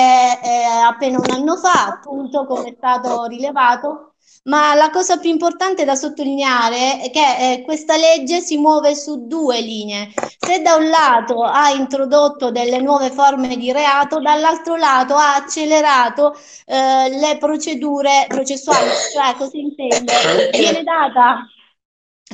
eh, appena un anno fa, appunto, come è stato rilevato, ma la cosa più importante da sottolineare è che eh, questa legge si muove su due linee. Se da un lato ha introdotto delle nuove forme di reato, dall'altro lato ha accelerato eh, le procedure processuali, cioè così intendo, viene data,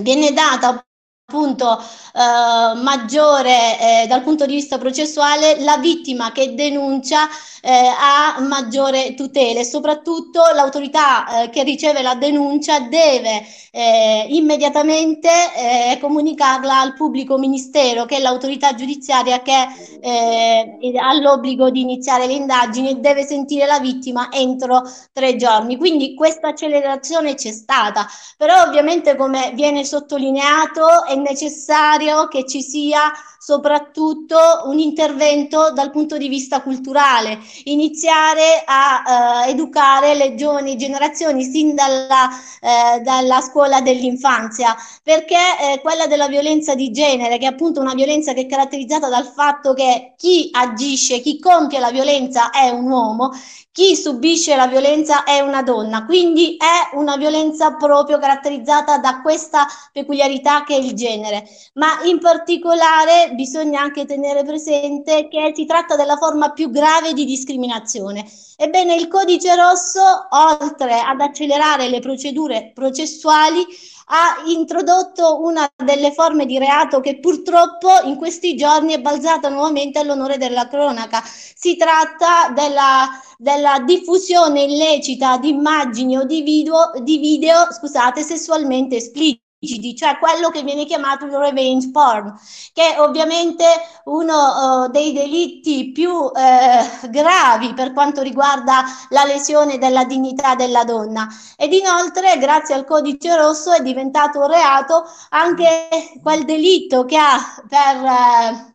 viene data appunto eh, maggiore eh, dal punto di vista processuale la vittima che denuncia eh, ha maggiore tutele. Soprattutto l'autorità eh, che riceve la denuncia deve eh, immediatamente eh, comunicarla al pubblico ministero che è l'autorità giudiziaria che ha l'obbligo di iniziare le indagini e deve sentire la vittima entro tre giorni. Quindi questa accelerazione c'è stata. Però ovviamente come viene sottolineato è necessario che ci sia soprattutto un intervento dal punto di vista culturale, iniziare a eh, educare le giovani generazioni sin dalla, eh, dalla scuola dell'infanzia, perché eh, quella della violenza di genere, che è appunto una violenza che è caratterizzata dal fatto che chi agisce, chi compie la violenza è un uomo, chi subisce la violenza è una donna, quindi è una violenza proprio caratterizzata da questa peculiarità che è il genere, ma in particolare bisogna anche tenere presente che si tratta della forma più grave di discriminazione. Ebbene, il codice rosso, oltre ad accelerare le procedure processuali, ha introdotto una delle forme di reato che purtroppo in questi giorni è balzata nuovamente all'onore della cronaca. Si tratta della, della diffusione illecita di immagini o di video, di video scusate, sessualmente esplicite cioè quello che viene chiamato il revenge porn, che è ovviamente uno uh, dei delitti più uh, gravi per quanto riguarda la lesione della dignità della donna. Ed inoltre, grazie al codice rosso, è diventato reato anche quel delitto che ha per... Uh,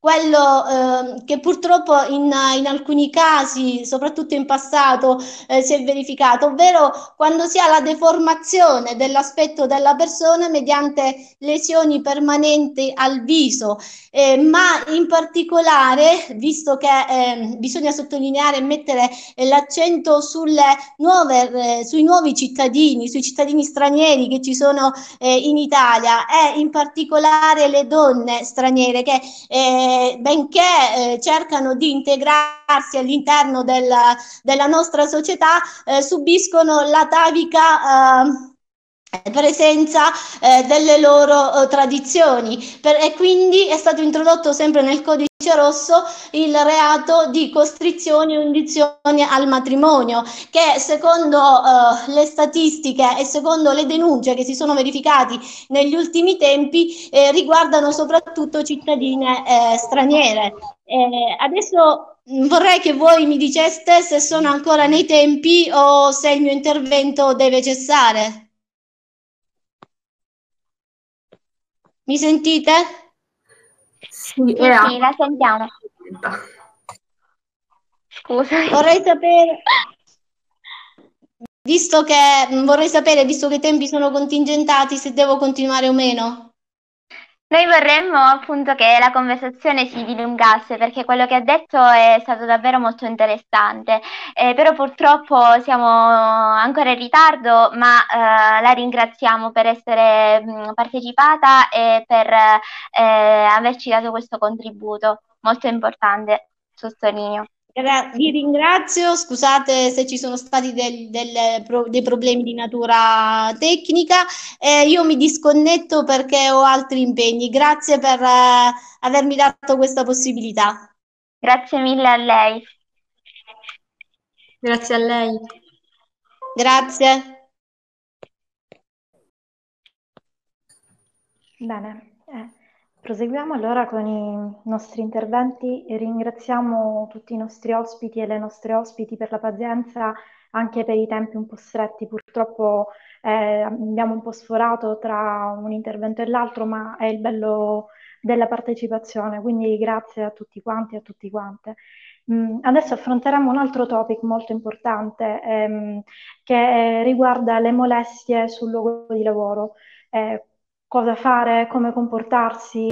quello eh, che purtroppo in, in, alcuni casi, soprattutto in passato, eh, si è verificato, ovvero quando si ha la deformazione dell'aspetto della persona mediante lesioni permanenti al viso, eh, ma in particolare, visto che eh, bisogna sottolineare e mettere l'accento sulle nuove, eh, sui nuovi cittadini, sui cittadini stranieri che ci sono eh, in Italia e in particolare le donne straniere che eh, benché eh, cercano di integrarsi all'interno della, della nostra società, eh, subiscono l'atavica presenza eh, delle loro eh, tradizioni. Per, e quindi è stato introdotto sempre nel codice rosso il reato di costrizione o indizione al matrimonio che secondo eh, le statistiche e secondo le denunce che si sono verificati negli ultimi tempi eh, riguardano soprattutto cittadine eh, straniere. adesso vorrei che voi mi diceste se sono ancora nei tempi o se il mio intervento deve cessare. Mi sentite? Sì, sì, sì la sentiamo. Scusa. Vorrei sapere, visto che vorrei sapere, visto che i tempi sono contingentati, se devo continuare o meno. Noi vorremmo appunto che la conversazione si dilungasse perché quello che ha detto è stato davvero molto interessante, eh, però purtroppo siamo ancora in ritardo, ma eh, la ringraziamo per essere mh, partecipata e per eh, averci dato questo contributo molto importante, sottolineo. Vi ringrazio, scusate se ci sono stati del, del, dei problemi di natura tecnica, eh, io mi disconnetto perché ho altri impegni. Grazie per eh, avermi dato questa possibilità. Grazie mille a lei. Grazie a lei. Grazie. Bene. Proseguiamo allora con i nostri interventi e ringraziamo tutti i nostri ospiti e le nostre ospiti per la pazienza anche per i tempi un po' stretti. Purtroppo eh, abbiamo un po' sforato tra un intervento e l'altro, ma è il bello della partecipazione, quindi grazie a tutti quanti e a tutti quante. Mm, adesso affronteremo un altro topic molto importante ehm, che riguarda le molestie sul luogo di lavoro. Eh, cosa fare, come comportarsi,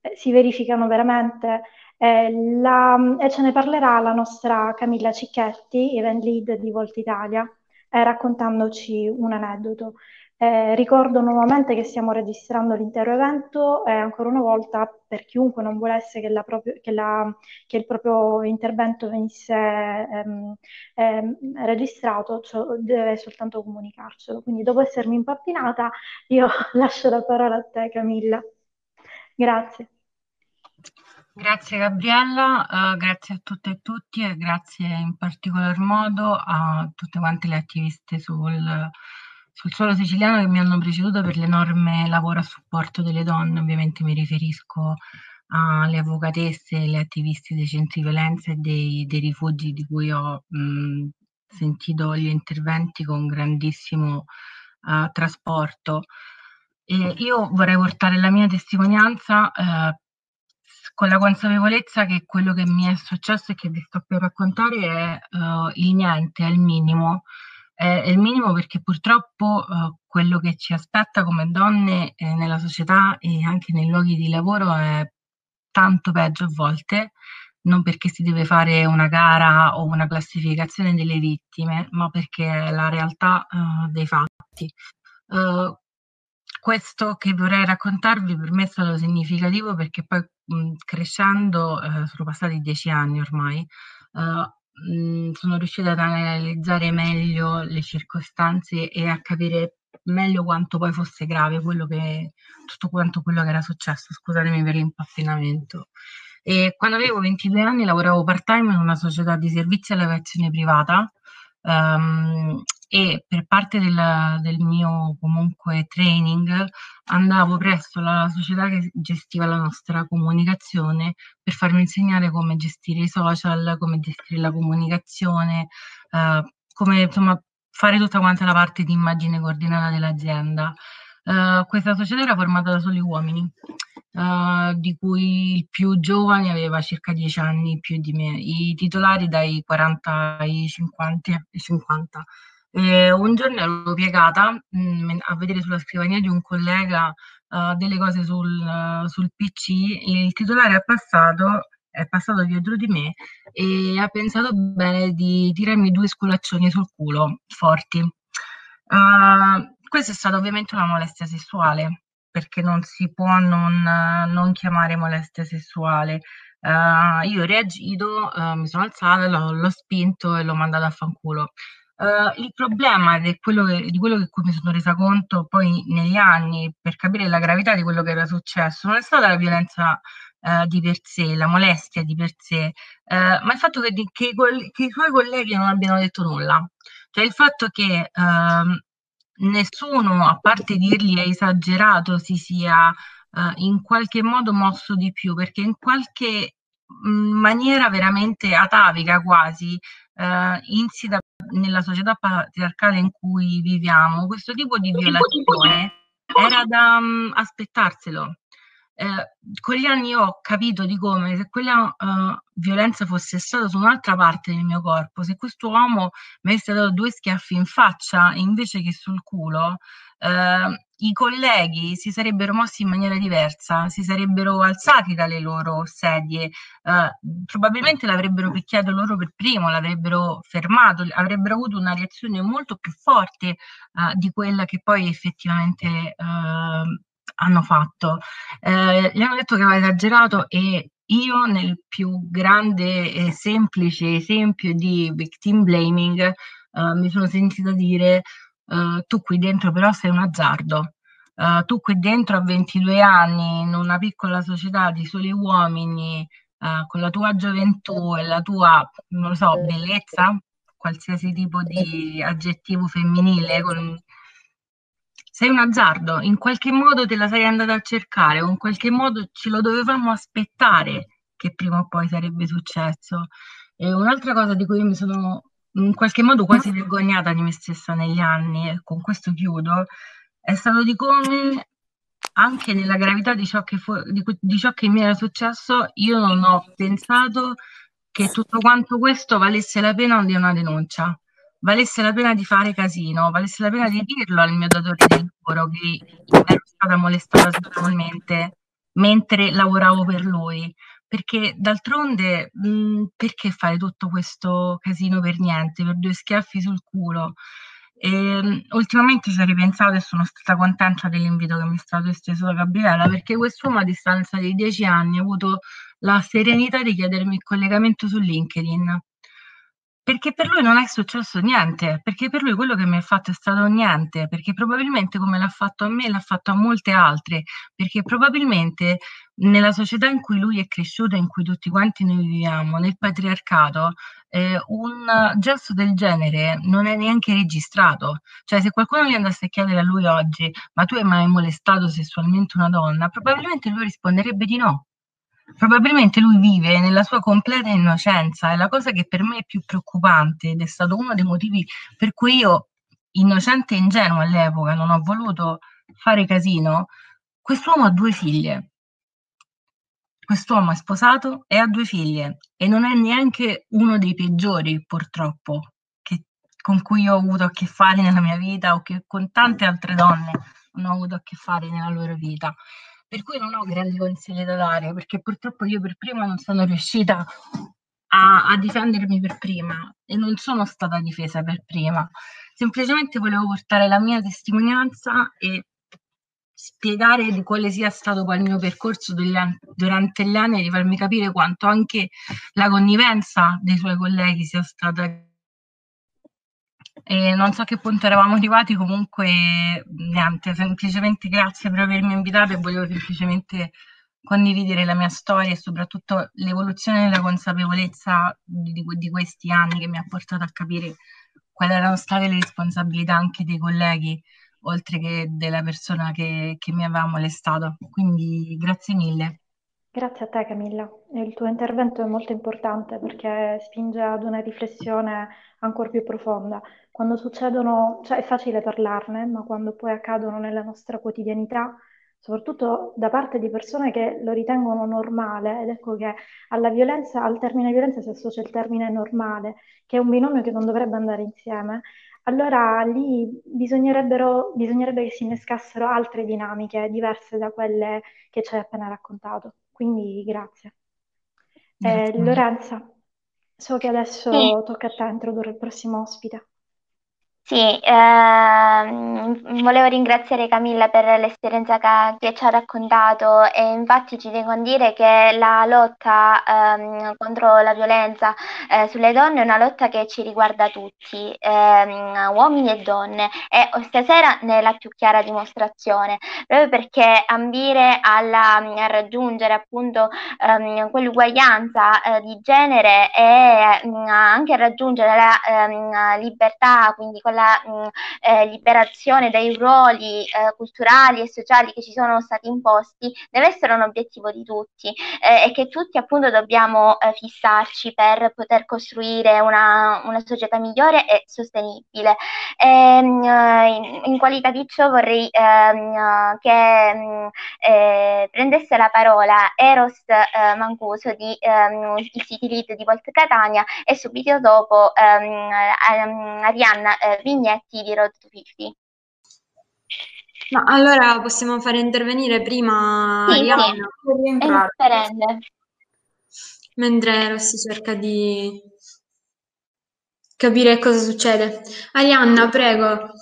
eh, si verificano veramente. Eh, la, e ce ne parlerà la nostra Camilla Cicchetti, event lead di Volta Italia, eh, raccontandoci un aneddoto. Eh, ricordo nuovamente che stiamo registrando l'intero evento e ancora una volta per chiunque non volesse che, proprio, che, la, che il proprio intervento venisse ehm, ehm, registrato cioè, deve soltanto comunicarcelo. Quindi dopo essermi impappinata io lascio la parola a te Camilla. Grazie. Grazie Gabriella, uh, grazie a tutte e tutti e grazie in particolar modo a tutte quante le attiviste sul sul suolo siciliano che mi hanno preceduto per l'enorme lavoro a supporto delle donne, ovviamente mi riferisco alle avvocatesse alle attiviste dei centri violenza e dei, dei rifugi di cui ho mh, sentito gli interventi con grandissimo uh, trasporto. E io vorrei portare la mia testimonianza uh, con la consapevolezza che quello che mi è successo e che vi sto per raccontare è uh, il niente, è il minimo è, il minimo perché purtroppo eh, quello che ci aspetta come donne eh, nella società e anche nei luoghi di lavoro è tanto peggio a volte, non perché si deve fare una gara o una classificazione delle vittime, ma perché è la realtà uh, dei fatti. Uh, questo che vorrei raccontarvi per me è stato significativo perché poi mh, crescendo, uh, sono passati dieci anni ormai, mh, sono riuscita ad analizzare meglio le circostanze e a capire meglio quanto poi fosse grave quello che, tutto quanto quello che era successo. Scusatemi per l'impappinamento. E quando avevo 22 anni lavoravo part-time in una società di servizi all'aviazione privata um, e per parte del, del, mio comunque training andavo presso la società che gestiva la nostra comunicazione per farmi insegnare come gestire i social, come gestire la comunicazione, uh, come insomma fare tutta quanta la parte di immagine coordinata dell'azienda. Uh, questa società era formata da soli uomini, uh, di cui il più giovane aveva circa 10 anni più di me, i titolari dai 40 ai 50. Ai 50. E un giorno ero piegata mh, mm, a vedere sulla scrivania di un collega uh, delle cose sul, uh, sul PC, il titolare è passato, è passato dietro di me e ha pensato bene di tirarmi due sculaccioni sul culo, forti. Uh, questa è stata ovviamente una molestia sessuale, perché non si può non, non chiamare molestia sessuale. Uh, io ho reagito, uh, mi sono alzata, l'ho, l'ho, spinto e l'ho mandato a fanculo. Uh, il problema di quello, che, di quello che mi sono resa conto poi negli anni per capire la gravità di quello che era successo non è stata la violenza uh, di per sé, la molestia di per sé, uh, ma il fatto che, che, che, i suoi colleghi non abbiano detto nulla. Cioè il fatto che ehm, nessuno, a parte dirgli è esagerato, si sia in qualche modo mosso di più, perché in qualche mm, maniera veramente atavica quasi, insita nella società patriarcale in cui viviamo, questo tipo di violazione era da um, aspettarselo. Eh, con gli anni ho capito di come se quella uh, violenza fosse stata su un'altra parte del mio corpo, se questo uomo mi avesse dato due schiaffi in faccia invece che sul culo, eh, i colleghi si sarebbero mossi in maniera diversa, si sarebbero alzati dalle loro sedie, eh, probabilmente l'avrebbero picchiato loro per primo, l'avrebbero fermato, avrebbero avuto una reazione molto più forte eh, di quella che poi effettivamente eh, hanno fatto. Eh, gli hanno detto che aveva esagerato e io nel più grande e semplice esempio di victim blaming eh, mi sono sentita dire uh, tu qui dentro però sei un azzardo. Uh, tu qui dentro a 22 anni, in una piccola società di soli uomini, uh, con la tua gioventù e la tua, non lo so, bellezza, qualsiasi tipo di aggettivo femminile, con... sei un azzardo, in qualche modo te la sei andata a cercare, o in qualche modo ce lo dovevamo aspettare che prima o poi sarebbe successo. E un'altra cosa di cui mi sono in qualche modo quasi vergognata di me stessa negli anni, e con questo chiudo, è stato di come anche nella gravità di ciò che, fu- di, di ciò che mi era successo, io non ho pensato che tutto quanto questo valesse la pena di una denuncia, valesse la pena di fare casino, valesse la pena di dirlo al mio datore di lavoro che ero stata molestata sessualmente mentre lavoravo per lui perché d'altronde mh, mhmm, perché fare tutto questo casino per niente, per due schiaffi sul culo? E, ehm, ultimamente ci ho ripensato e sono stata contenta dell'invito che mi è stato esteso da Gabriella, perché quest'uomo a distanza di dieci anni ha avuto la serenità di chiedermi il collegamento su LinkedIn perché per lui non è successo niente, perché per lui quello che mi ha fatto è stato niente, perché probabilmente come l'ha fatto a me l'ha fatto a molte altre, perché probabilmente nella società in cui lui è cresciuto, in cui tutti quanti noi viviamo, nel patriarcato, eh, un gesto del genere non è neanche registrato. Cioè se qualcuno gli andasse a chiedere a lui oggi, ma tu hai mai molestato sessualmente una donna, probabilmente lui risponderebbe di no probabilmente lui vive nella sua completa innocenza, è la cosa che per me è più preoccupante ed è stato uno dei motivi per cui io, innocente e ingenuo all'epoca, non ho voluto fare casino. Quest'uomo ha due figlie. Quest'uomo è sposato e ha due figlie e non è neanche uno dei peggiori, purtroppo, che, con cui ho avuto a che fare nella mia vita o che con tante altre donne ho avuto a che fare nella loro vita per cui non ho grandi consigli da dare, perché purtroppo io per prima non sono riuscita a, a, difendermi per prima e non sono stata difesa per prima. Semplicemente volevo portare la mia testimonianza e spiegare di quale sia stato poi il mio percorso durante gli anni e di farmi capire quanto anche la connivenza dei suoi colleghi sia stata e non so a che punto eravamo arrivati, comunque niente, semplicemente grazie per avermi invitato e volevo semplicemente condividere la mia storia e soprattutto l'evoluzione della consapevolezza di, di, questi anni che mi ha portato a capire quali erano state le responsabilità anche dei colleghi, oltre che della persona che, che mi aveva molestato. Quindi grazie mille. Grazie a te Camilla, il tuo intervento è molto importante perché spinge ad una riflessione ancora più profonda. Quando succedono, cioè è facile parlarne, ma quando poi accadono nella nostra quotidianità, soprattutto da parte di persone che lo ritengono normale, ed ecco che alla violenza, al termine violenza si associa il termine normale, che è un binomio che non dovrebbe andare insieme, allora lì bisognerebbe che si innescassero altre dinamiche diverse da quelle che ci hai appena raccontato. Quindi grazie. Grazie. Eh, Lorenza, so che adesso Sì. tocca a te introdurre il prossimo ospite. Sì, ehm, volevo ringraziare Camilla per l'esperienza che, che ci ha raccontato e infatti ci tengo a dire che la lotta ehm, contro la violenza eh, sulle donne è una lotta che ci riguarda tutti, ehm, uomini e donne. E stasera ne è la più chiara dimostrazione, proprio perché ambire alla, a raggiungere appunto ehm, quell'uguaglianza eh, di genere e mh, anche raggiungere la ehm, libertà, quindi con la la mh, eh, liberazione dai ruoli eh, culturali e sociali che ci sono stati imposti deve essere un obiettivo di tutti eh, e che tutti appunto dobbiamo eh, fissarci per poter costruire una, una società migliore e sostenibile. E, ehm, in, in, qualità di ciò vorrei ehm, che mh, eh, prendesse la parola Eros eh, Mancuso di ehm, il City Lead di Volt Catania e subito dopo ehm, Arianna eh, Vignetti di Road to 50. No, allora possiamo fare intervenire prima Sì, Arianna sì. mentre Rossi cerca di capire cosa succede. Arianna, prego.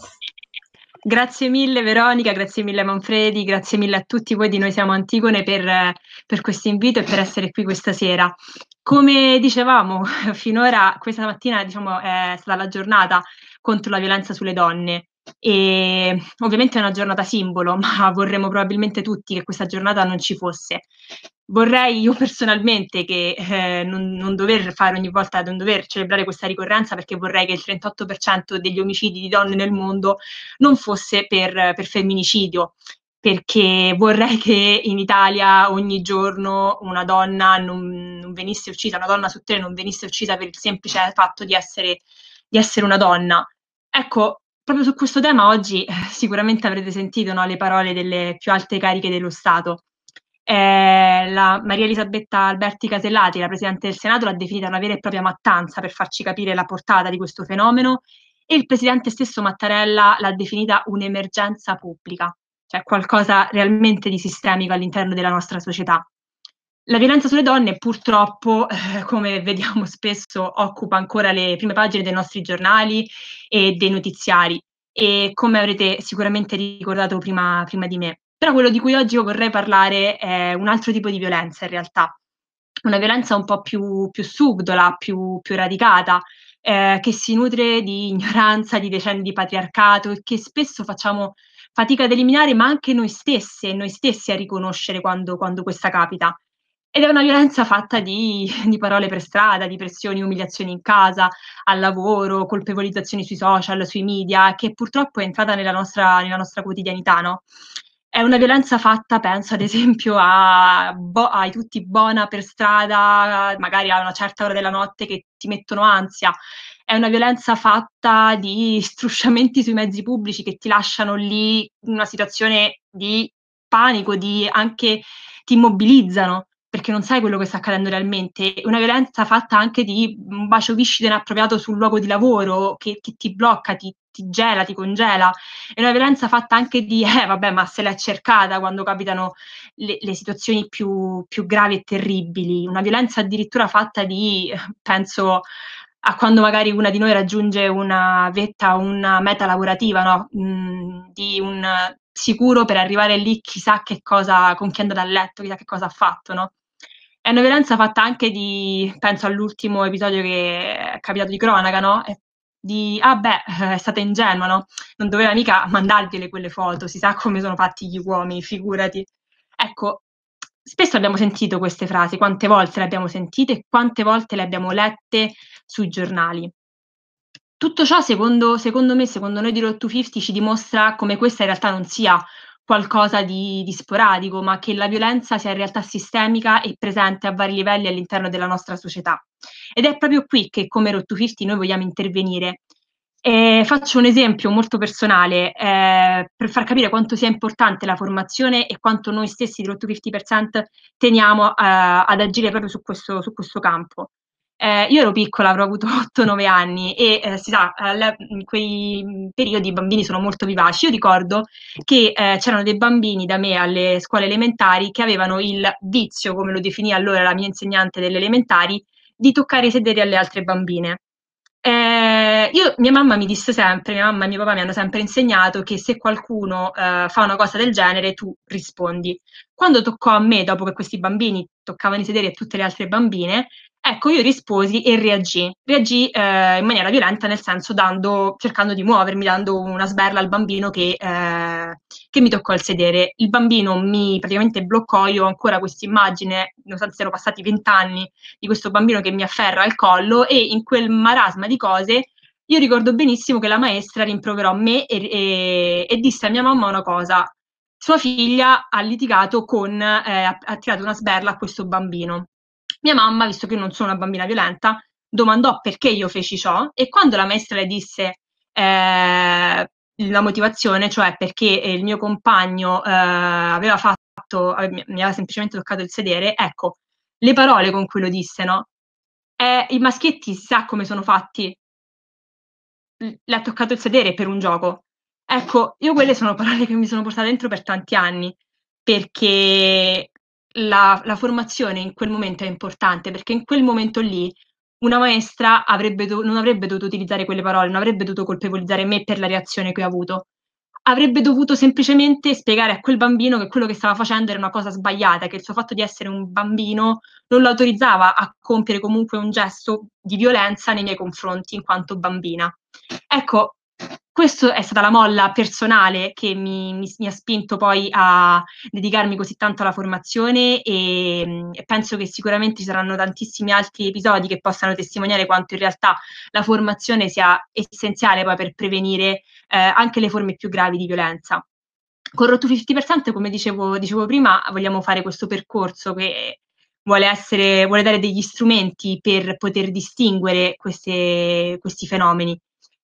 Grazie mille Veronica, grazie mille Manfredi, grazie mille a tutti voi di Noi Siamo Antigone per, per questo invito e per essere qui questa sera. Come dicevamo, finora questa mattina diciamo, è stata la giornata contro la violenza sulle donne e ovviamente è una giornata simbolo, ma vorremmo probabilmente tutti che questa giornata non ci fosse. Vorrei io personalmente che eh, non, non, dover fare ogni volta, non dover celebrare questa ricorrenza perché vorrei che il 38% degli omicidi di donne nel mondo non fosse per, per femminicidio, perché vorrei che in Italia ogni giorno una donna non, non, venisse uccisa, una donna su tre non venisse uccisa per il semplice fatto di essere, di essere una donna. Ecco, proprio su questo tema oggi eh, sicuramente avrete sentito no, le parole delle più alte cariche dello Stato. Eh, la Maria Elisabetta Alberti Casellati, la Presidente del Senato, l'ha definita una vera e propria mattanza per farci capire la portata di questo fenomeno e il Presidente stesso Mattarella l'ha definita un'emergenza pubblica, cioè qualcosa realmente di sistemico all'interno della nostra società. La violenza sulle donne purtroppo, eh, come vediamo spesso, occupa ancora le prime pagine dei nostri giornali e dei notiziari e come avrete sicuramente ricordato prima, prima di me. Però quello di cui oggi vorrei parlare è un altro tipo di violenza in realtà, una violenza un po' più, più subdola, più, più radicata, eh, che si nutre di ignoranza, di decenni di patriarcato e che spesso facciamo fatica ad eliminare, ma anche noi stesse, noi stessi a riconoscere quando, quando questa capita. Ed è una violenza fatta di, di, parole per strada, di pressioni, umiliazioni in casa, al lavoro, colpevolizzazioni sui social, sui media, che purtroppo è entrata nella nostra, nella nostra quotidianità, no? È una violenza fatta, penso ad esempio a bo- ai tutti buona per strada, magari a una certa ora della notte che ti mettono ansia. È una violenza fatta di strusciamenti sui mezzi pubblici che ti lasciano lì in una situazione di panico, di anche ti immobilizzano perché non sai quello che sta accadendo realmente. Una violenza fatta anche di un bacio viscido inappropriato sul luogo di lavoro che, che ti blocca, ti, ti, gela, ti congela. È una violenza fatta anche di, eh vabbè, ma se l'è cercata quando capitano le, le situazioni più, più, gravi e terribili. Una violenza addirittura fatta di, penso, a quando magari una di noi raggiunge una vetta, una meta lavorativa, no? mm, di un sicuro per arrivare lì chissà che cosa, con chi è andata a letto, chissà che cosa ha fatto, no? È una violenza fatta anche di, penso all'ultimo episodio che è capitato di cronaca, no? Di, ah beh, è stata ingenua, no? Non doveva mica mandargliele quelle foto, si sa come sono fatti gli uomini, figurati. Ecco, spesso abbiamo sentito queste frasi, quante volte le abbiamo sentite e quante volte le abbiamo lette sui giornali. Tutto ciò, secondo, secondo me, secondo noi di Road to 50, ci dimostra come questa in realtà non sia qualcosa di, di, sporadico, ma che la violenza sia in realtà sistemica e presente a vari livelli all'interno della nostra società. Ed è proprio qui che come 50 noi vogliamo intervenire. Eh, faccio un esempio molto personale eh, per far capire quanto sia importante la formazione e quanto noi stessi di Road 50% teniamo eh, ad agire proprio su questo, su questo campo. Eh, io ero piccola, avrò avuto 8-9 anni e eh, si sa, in quei periodi i bambini sono molto vivaci. Io ricordo che eh, c'erano dei bambini da me alle scuole elementari che avevano il vizio, come lo definì allora la mia insegnante delle elementari, di toccare i sederi alle altre bambine. Eh, io, mia mamma mi disse sempre, mia mamma e mio papà mi hanno sempre insegnato che se qualcuno eh, fa una cosa del genere, tu rispondi. Quando toccò a me, dopo che questi bambini toccavano i sederi a tutte le altre bambine, ecco, io risposi e reagì. Reagì eh, in maniera violenta, nel senso dando, cercando di muovermi, dando una sberla al bambino che, eh, che mi toccò il sedere. Il bambino mi praticamente bloccò, io ho ancora questa immagine, nonostante siano passati vent'anni, di questo bambino che mi afferra al collo e in quel marasma di cose io ricordo benissimo che la maestra rimproverò me e, e, e disse a mia mamma una cosa. Sua figlia ha litigato con, eh, ha, ha tirato una sberla a questo bambino. Mia mamma, visto che io non sono una bambina violenta, domandò perché io feci ciò e quando la maestra le disse eh, la motivazione, cioè perché il mio compagno eh, aveva fatto, mi aveva semplicemente toccato il sedere, ecco, le parole con cui lo disse, no? Eh, I maschietti sa come sono fatti, le ha toccato il sedere per un gioco. Ecco, io quelle sono parole che mi sono portate dentro per tanti anni, perché la, la formazione in quel momento è importante, perché in quel momento lì una maestra avrebbe do- non avrebbe dovuto utilizzare quelle parole, non avrebbe dovuto colpevolizzare me per la reazione che ho avuto. Avrebbe dovuto semplicemente spiegare a quel bambino che quello che stava facendo era una cosa sbagliata, che il suo fatto di essere un bambino non lo autorizzava a compiere comunque un gesto di violenza nei miei confronti in quanto bambina. Ecco, questa è stata la molla personale che mi, mi, mi, ha spinto poi a dedicarmi così tanto alla formazione e, e, penso che sicuramente ci saranno tantissimi altri episodi che possano testimoniare quanto in realtà la formazione sia essenziale poi per prevenire eh, anche le forme più gravi di violenza. Con Rotto 50%, come dicevo, dicevo prima, vogliamo fare questo percorso che vuole, essere, vuole dare degli strumenti per poter distinguere queste, questi fenomeni.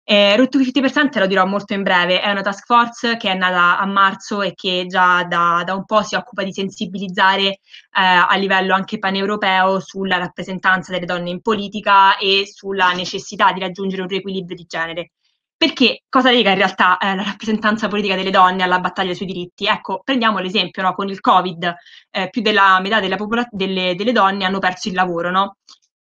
Eh, Route 50% lo dirò molto in breve, è una task force che è nata a marzo e che già da, da un po' si occupa di sensibilizzare eh, a livello anche paneuropeo sulla rappresentanza delle donne in politica e sulla necessità di raggiungere un riequilibrio di genere. Perché cosa lega in realtà eh, la rappresentanza politica delle donne alla battaglia sui diritti? Ecco, prendiamo l'esempio, no? con il Covid eh, più della metà popol- delle, delle, donne hanno perso il lavoro, no?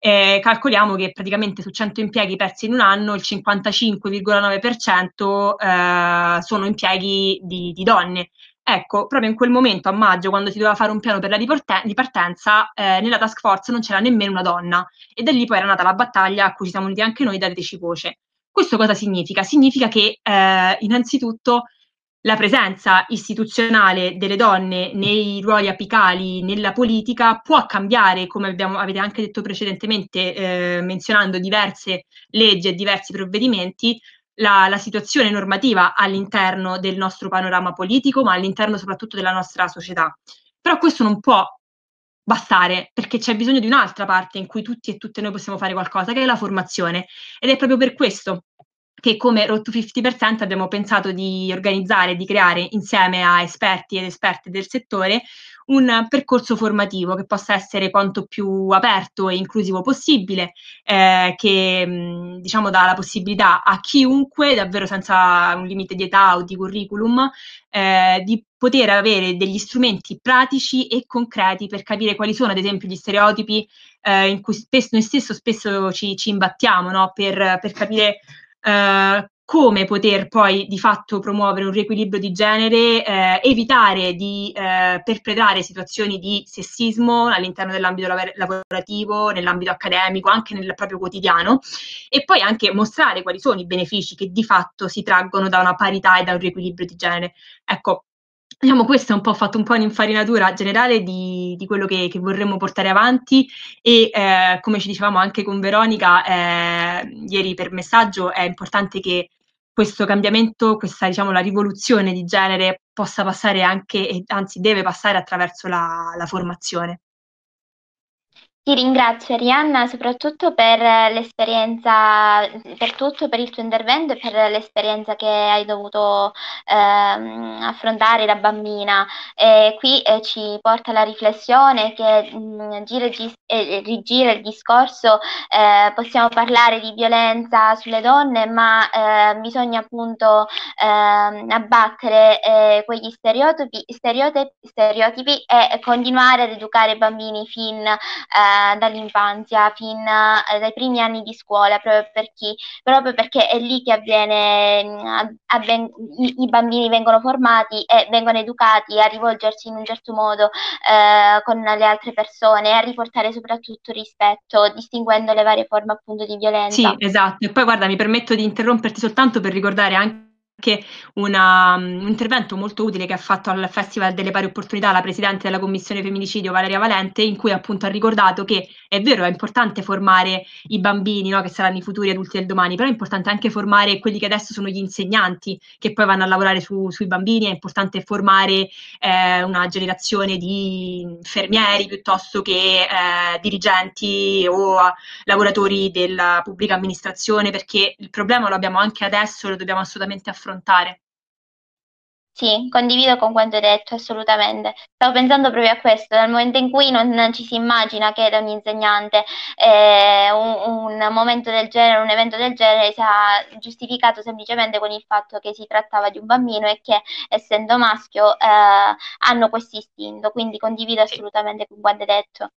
Eh, calcoliamo che praticamente su 100 impieghi persi in un anno il 55,9% eh, sono impieghi di, di, donne. Ecco, proprio in quel momento, a maggio, quando si doveva fare un piano per la ripartenza, eh, nella task force non c'era nemmeno una donna e da lì poi era nata la battaglia a cui ci siamo uniti anche noi, dateci voce. Questo cosa significa? Significa che eh, innanzitutto la presenza istituzionale delle donne nei ruoli apicali nella politica può cambiare, come abbiamo, avete anche detto precedentemente, eh, menzionando diverse leggi e diversi provvedimenti, la, la, situazione normativa all'interno del nostro panorama politico, ma all'interno soprattutto della nostra società. Però questo non può bastare, perché c'è bisogno di un'altra parte in cui tutti e tutte noi possiamo fare qualcosa, che è la formazione. Ed è proprio per questo che come Road to 50% abbiamo pensato di organizzare, di creare insieme a esperti ed esperte del settore un percorso formativo che possa essere quanto più aperto e inclusivo possibile, eh, che mh, diciamo dà la possibilità a chiunque, davvero senza un limite di età o di curriculum, eh, di poter avere degli strumenti pratici e concreti per capire quali sono, ad esempio, gli stereotipi eh, in cui spesso, noi stesso spesso ci, ci imbattiamo, no? per, per capire eh, come poter poi di fatto promuovere un riequilibrio di genere, eh, evitare di eh, perpetrare situazioni di sessismo all'interno dell'ambito lav- lavorativo, nell'ambito accademico, anche nel proprio quotidiano e poi anche mostrare quali sono i benefici che di fatto si traggono da una parità e da un riequilibrio di genere. Ecco, Diciamo, questo è un po' fatto un po' un'infarinatura generale di, di quello che, che, vorremmo portare avanti e eh, come ci dicevamo anche con Veronica eh, ieri per messaggio è importante che questo cambiamento, questa diciamo la rivoluzione di genere possa passare anche, anzi deve passare attraverso la, la formazione. Ti ringrazio Arianna soprattutto per l'esperienza, per tutto, per il tuo intervento e per l'esperienza che hai dovuto ehm, affrontare da bambina. E qui eh, ci porta la riflessione che mh, mm, gira, gis- eh, rigira il discorso, eh, possiamo parlare di violenza sulle donne, ma eh, bisogna appunto ehm, abbattere eh, quegli stereotipi, stereotipi, stereotipi, e continuare ad educare i bambini fin eh, da, dall'infanzia, fin eh, dai primi anni di scuola, proprio, per chi, proprio perché è lì che avviene, avven- i, i, bambini vengono formati e vengono educati a rivolgersi in un certo modo eh, con le altre persone a riportare soprattutto rispetto, distinguendo le varie forme appunto di violenza. Sì, esatto. E poi guarda, mi permetto di interromperti soltanto per ricordare anche anche una, un intervento molto utile che ha fatto al Festival delle Pari Opportunità la Presidente della Commissione Femminicidio Valeria Valente, in cui appunto ha ricordato che è vero, è importante formare i bambini, no, che saranno i futuri adulti del domani, però è importante anche formare quelli che adesso sono gli insegnanti, che poi vanno a lavorare su, sui bambini, è importante formare eh, una generazione di infermieri piuttosto che eh, dirigenti o lavoratori della pubblica amministrazione, perché il problema lo abbiamo anche adesso, lo dobbiamo assolutamente affrontare affrontare. Sì, condivido con quanto hai detto, assolutamente. Stavo pensando proprio a questo, dal momento in cui non ci si immagina che da un insegnante eh, un, un, momento del genere, un evento del genere sia giustificato semplicemente con il fatto che si trattava di un bambino e che essendo maschio eh, hanno questo istinto, quindi condivido assolutamente con quanto hai detto.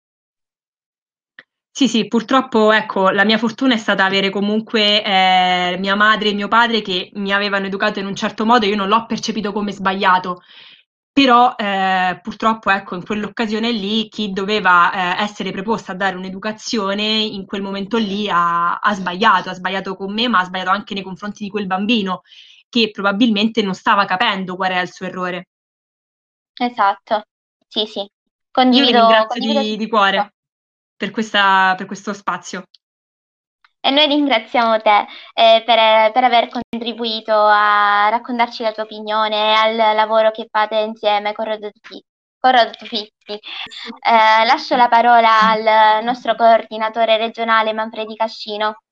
Sì, sì, purtroppo ecco, la mia fortuna è stata avere comunque eh, mia madre e mio padre che mi avevano educato in un certo modo, io non l'ho percepito come sbagliato, però eh, purtroppo ecco, in quell'occasione lì chi doveva eh, essere preposto a dare un'educazione in quel momento lì ha, ha sbagliato, ha sbagliato con me, ma ha sbagliato anche nei confronti di quel bambino che probabilmente non stava capendo qual era il suo errore. Esatto, sì, sì. Condivido, Io ringrazio condivido di, di cuore per, questa, per questo spazio. E noi ringraziamo te eh, per, per, aver contribuito a raccontarci la tua opinione e al lavoro che fate insieme con Rodotufizzi. Eh, lascio la parola al nostro coordinatore regionale Manfredi Cascino.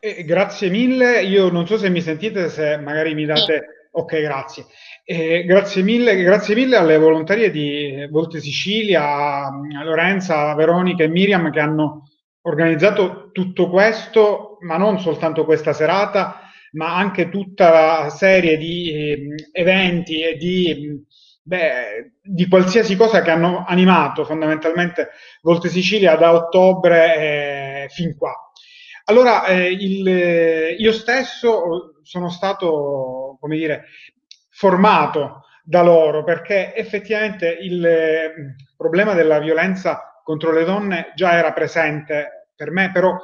Eh, grazie mille, io non so se mi sentite, se magari mi date... Sì. Ok, grazie. Eh, grazie, mille, grazie mille alle volontarie di Volte Sicilia, Lorenza, Veronica e Miriam che hanno organizzato tutto questo, ma non soltanto questa serata, ma anche tutta la serie di eh, eventi e di, beh, di, qualsiasi cosa che hanno animato fondamentalmente Volte Sicilia da ottobre eh, fin qua. Allora, eh, il, io stesso sono stato, come dire, formato da loro, perché effettivamente il eh, problema della violenza contro le donne già era presente per me, però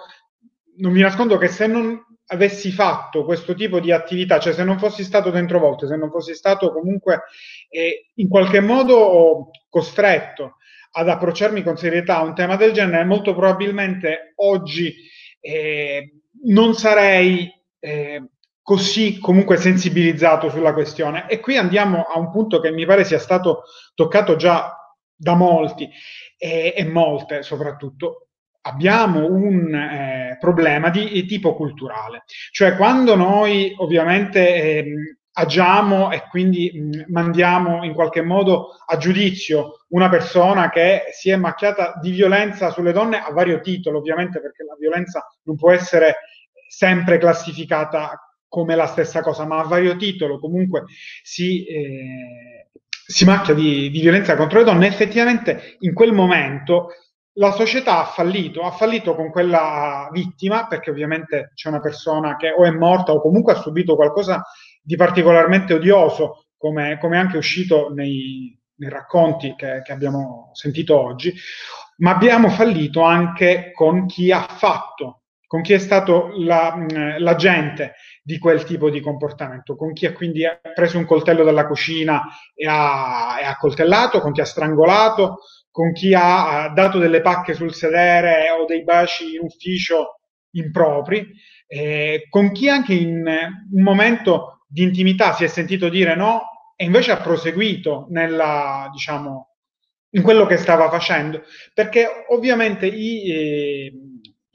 non mi nascondo che se non avessi fatto questo tipo di attività, cioè se non fossi stato dentro volte, se non fossi stato comunque eh, in qualche modo costretto ad approcciarmi con serietà a un tema del genere, molto probabilmente oggi eh, non sarei eh, così comunque sensibilizzato sulla questione. E qui andiamo a un punto che mi pare sia stato toccato già da molti e, e molte soprattutto. Abbiamo un eh, problema di tipo culturale, cioè quando noi ovviamente eh, agiamo e quindi mh, mandiamo in qualche modo a giudizio una persona che si è macchiata di violenza sulle donne a vario titolo, ovviamente perché la violenza non può essere sempre classificata come la stessa cosa, ma a vario titolo comunque si, eh, si macchia di, di violenza contro le donne, effettivamente in quel momento la società ha fallito, ha fallito con quella vittima, perché ovviamente c'è una persona che o è morta o comunque ha subito qualcosa di particolarmente odioso, come, come anche uscito nei, nei racconti che, che, abbiamo sentito oggi, ma abbiamo fallito anche con chi ha fatto, con chi è stato l'agente la, di quel tipo di comportamento, con chi ha quindi preso un coltello dalla cucina e ha, e ha coltellato, con chi ha strangolato, con chi ha dato delle pacche sul sedere o dei baci in ufficio impropri, eh, con chi anche in un momento di intimità si è sentito dire no e invece ha proseguito nella, diciamo, in quello che stava facendo, perché ovviamente i, eh,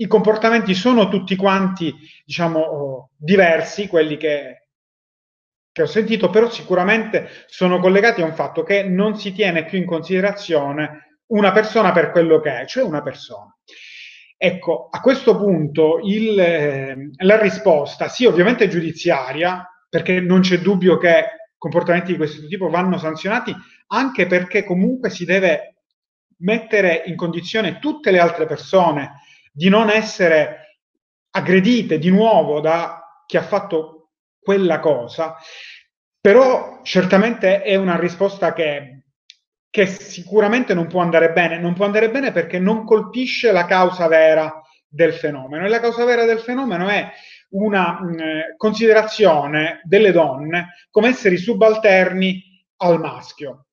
i comportamenti sono tutti quanti, diciamo, diversi, quelli che, che ho sentito, però sicuramente sono collegati a un fatto che non si tiene più in considerazione una persona per quello che è, cioè una persona. Ecco, a questo punto il, eh, la risposta, sì, ovviamente giudiziaria, perché non c'è dubbio che comportamenti di questo tipo vanno sanzionati, anche perché comunque si deve mettere in condizione tutte le altre persone di non essere aggredite di nuovo da chi ha fatto quella cosa, però certamente è una risposta che, che sicuramente non può andare bene, non può andare bene perché non colpisce la causa vera del fenomeno e la causa vera del fenomeno è una mh, considerazione delle donne come esseri subalterni al maschio.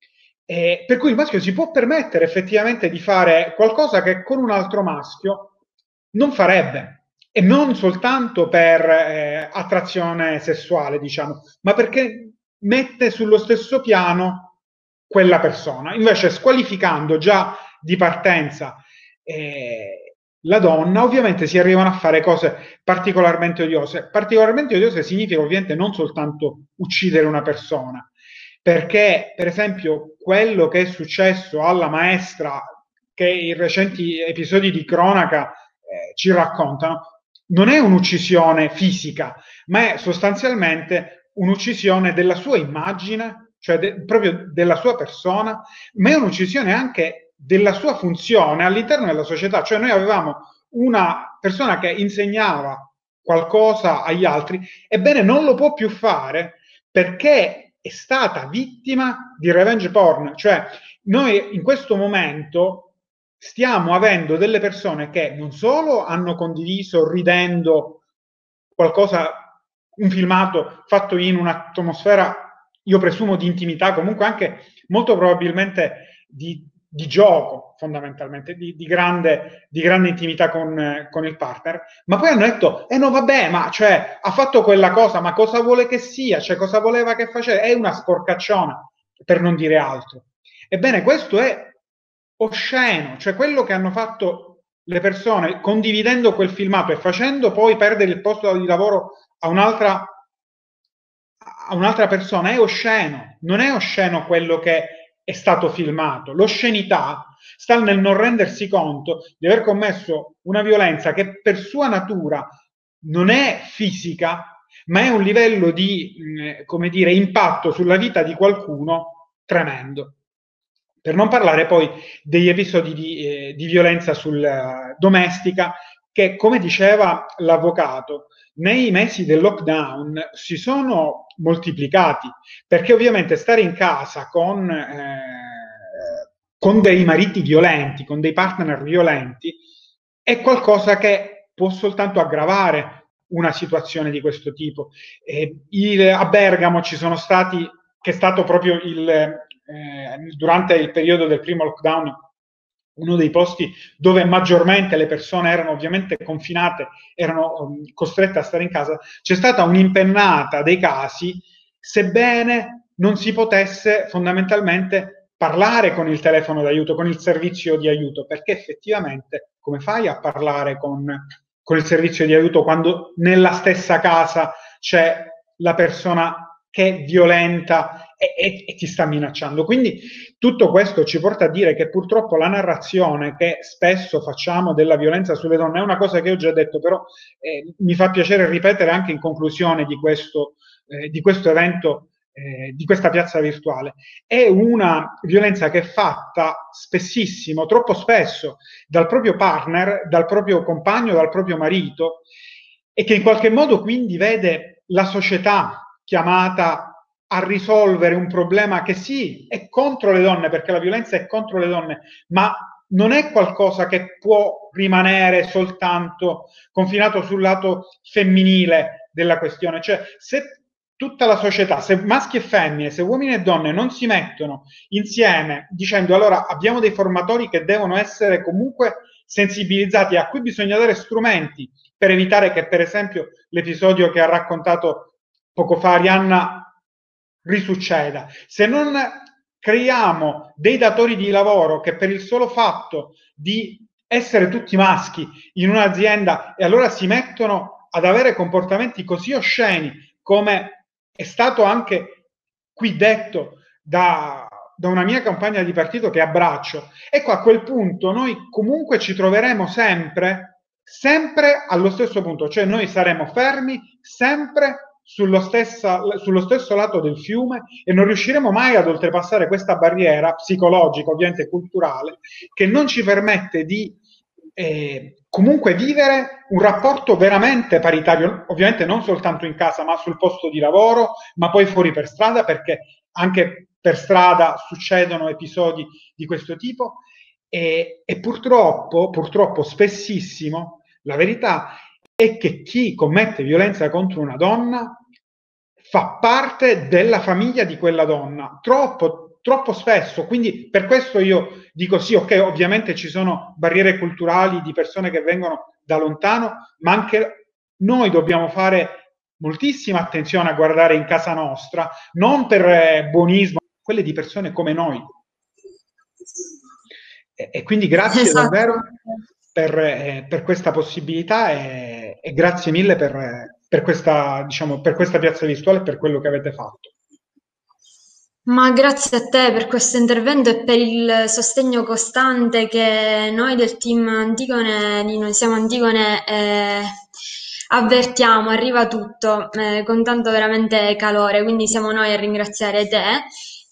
Eh, per cui il maschio si può permettere effettivamente di fare qualcosa che con un altro maschio non farebbe. E non soltanto per eh, attrazione sessuale, diciamo, ma perché mette sullo stesso piano quella persona. Invece, squalificando già di partenza eh, la donna, ovviamente si arrivano a fare cose particolarmente odiose. Particolarmente odiose significa ovviamente non soltanto uccidere una persona, perché per esempio quello che è successo alla maestra che i recenti episodi di cronaca eh, ci raccontano, non è un'uccisione fisica, ma è sostanzialmente un'uccisione della sua immagine, cioè de- proprio della sua persona, ma è un'uccisione anche della sua funzione all'interno della società. Cioè noi avevamo una persona che insegnava qualcosa agli altri, ebbene non lo può più fare perché è stata vittima di revenge porn, cioè noi in questo momento stiamo avendo delle persone che non solo hanno condiviso ridendo qualcosa, un filmato fatto in un'atmosfera, io presumo di intimità, comunque anche molto probabilmente di, di gioco fondamentalmente, di, di, grande, di grande, intimità con, con, il partner, ma poi hanno detto, eh no vabbè, ma cioè, ha fatto quella cosa, ma cosa vuole che sia, cioè cosa voleva che facesse, è una sporcacciona, per non dire altro. Ebbene, questo è osceno, cioè quello che hanno fatto le persone condividendo quel filmato e facendo poi perdere il posto di lavoro a un'altra, a un'altra persona, è osceno, non è osceno quello che è stato filmato. L'oscenità sta nel non rendersi conto di aver commesso una violenza che per sua natura non è fisica, ma è un livello di, come dire, impatto sulla vita di qualcuno tremendo. Per non parlare poi degli episodi di, eh, di violenza sul, uh, domestica che, come diceva l'avvocato, nei mesi del lockdown si sono moltiplicati, perché ovviamente stare in casa con, eh, con dei mariti violenti, con dei partner violenti, è qualcosa che può soltanto aggravare una situazione di questo tipo. Eh, il, a Bergamo ci sono stati, che è stato proprio il, eh, durante il periodo del primo lockdown, uno dei posti dove maggiormente le persone erano ovviamente confinate, erano um, costrette a stare in casa, c'è stata un'impennata dei casi, sebbene non si potesse fondamentalmente parlare con il telefono d'aiuto, con il servizio di aiuto, perché effettivamente come fai a parlare con, con il servizio di aiuto quando nella stessa casa c'è la persona che violenta e, e, e, ti sta minacciando. Quindi tutto questo ci porta a dire che purtroppo la narrazione che spesso facciamo della violenza sulle donne è una cosa che ho già detto, però eh, mi fa piacere ripetere anche in conclusione di questo, eh, di questo evento. Eh, di questa piazza virtuale è una violenza che è fatta spessissimo, troppo spesso, dal proprio partner, dal proprio compagno, dal proprio marito e che in qualche modo quindi vede la società chiamata a risolvere un problema che sì, è contro le donne, perché la violenza è contro le donne, ma non è qualcosa che può rimanere soltanto confinato sul lato femminile della questione. Cioè, se tutta la società, se maschi e femmine, se uomini e donne non si mettono insieme dicendo allora abbiamo dei formatori che devono essere comunque sensibilizzati, a cui bisogna dare strumenti per evitare che, per esempio, l'episodio che ha raccontato poco fa Arianna risucceda. Se non creiamo dei datori di lavoro che per il solo fatto di essere tutti maschi in un'azienda e allora si mettono ad avere comportamenti così osceni come è stato anche qui detto da, da una mia compagna di partito che abbraccio, ecco a quel punto noi comunque ci troveremo sempre, sempre allo stesso punto, cioè noi saremo fermi sempre sullo, stessa, sullo stesso lato del fiume e non riusciremo mai ad oltrepassare questa barriera psicologica, ovviamente culturale, che non ci permette di eh, comunque vivere un rapporto veramente paritario, ovviamente non soltanto in casa, ma sul posto di lavoro, ma poi fuori per strada, perché anche per strada succedono episodi di questo tipo. E, e purtroppo, purtroppo spessissimo, la verità è che chi commette violenza contro una donna fa parte della famiglia di quella donna, troppo, troppo spesso. Quindi per questo io dico sì, ok, ovviamente ci sono barriere culturali di persone che vengono da lontano, ma anche noi dobbiamo fare moltissima attenzione a guardare in casa nostra, non per eh, buonismo, quelle di persone come noi. E, e quindi grazie esatto. davvero per, eh, per questa possibilità e, e, grazie mille per, per, questa, diciamo, per questa piazza virtuale e per quello che avete fatto. Ma grazie a te per questo intervento e per il sostegno costante che noi del team Antigone, di Noi Siamo Antigone, eh, avvertiamo, arriva tutto eh, con tanto veramente calore, quindi siamo noi a ringraziare te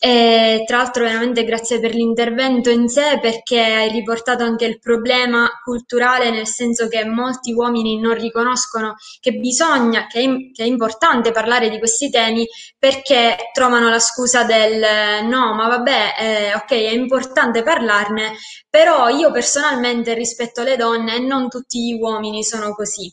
e tra l'altro veramente grazie per l'intervento in sé perché hai riportato anche il problema culturale nel senso che molti uomini non riconoscono che bisogna, che è, che è importante parlare di questi temi perché trovano la scusa del no, ma vabbè, eh, ok, è importante parlarne, però io personalmente rispetto alle donne e non tutti gli uomini sono così.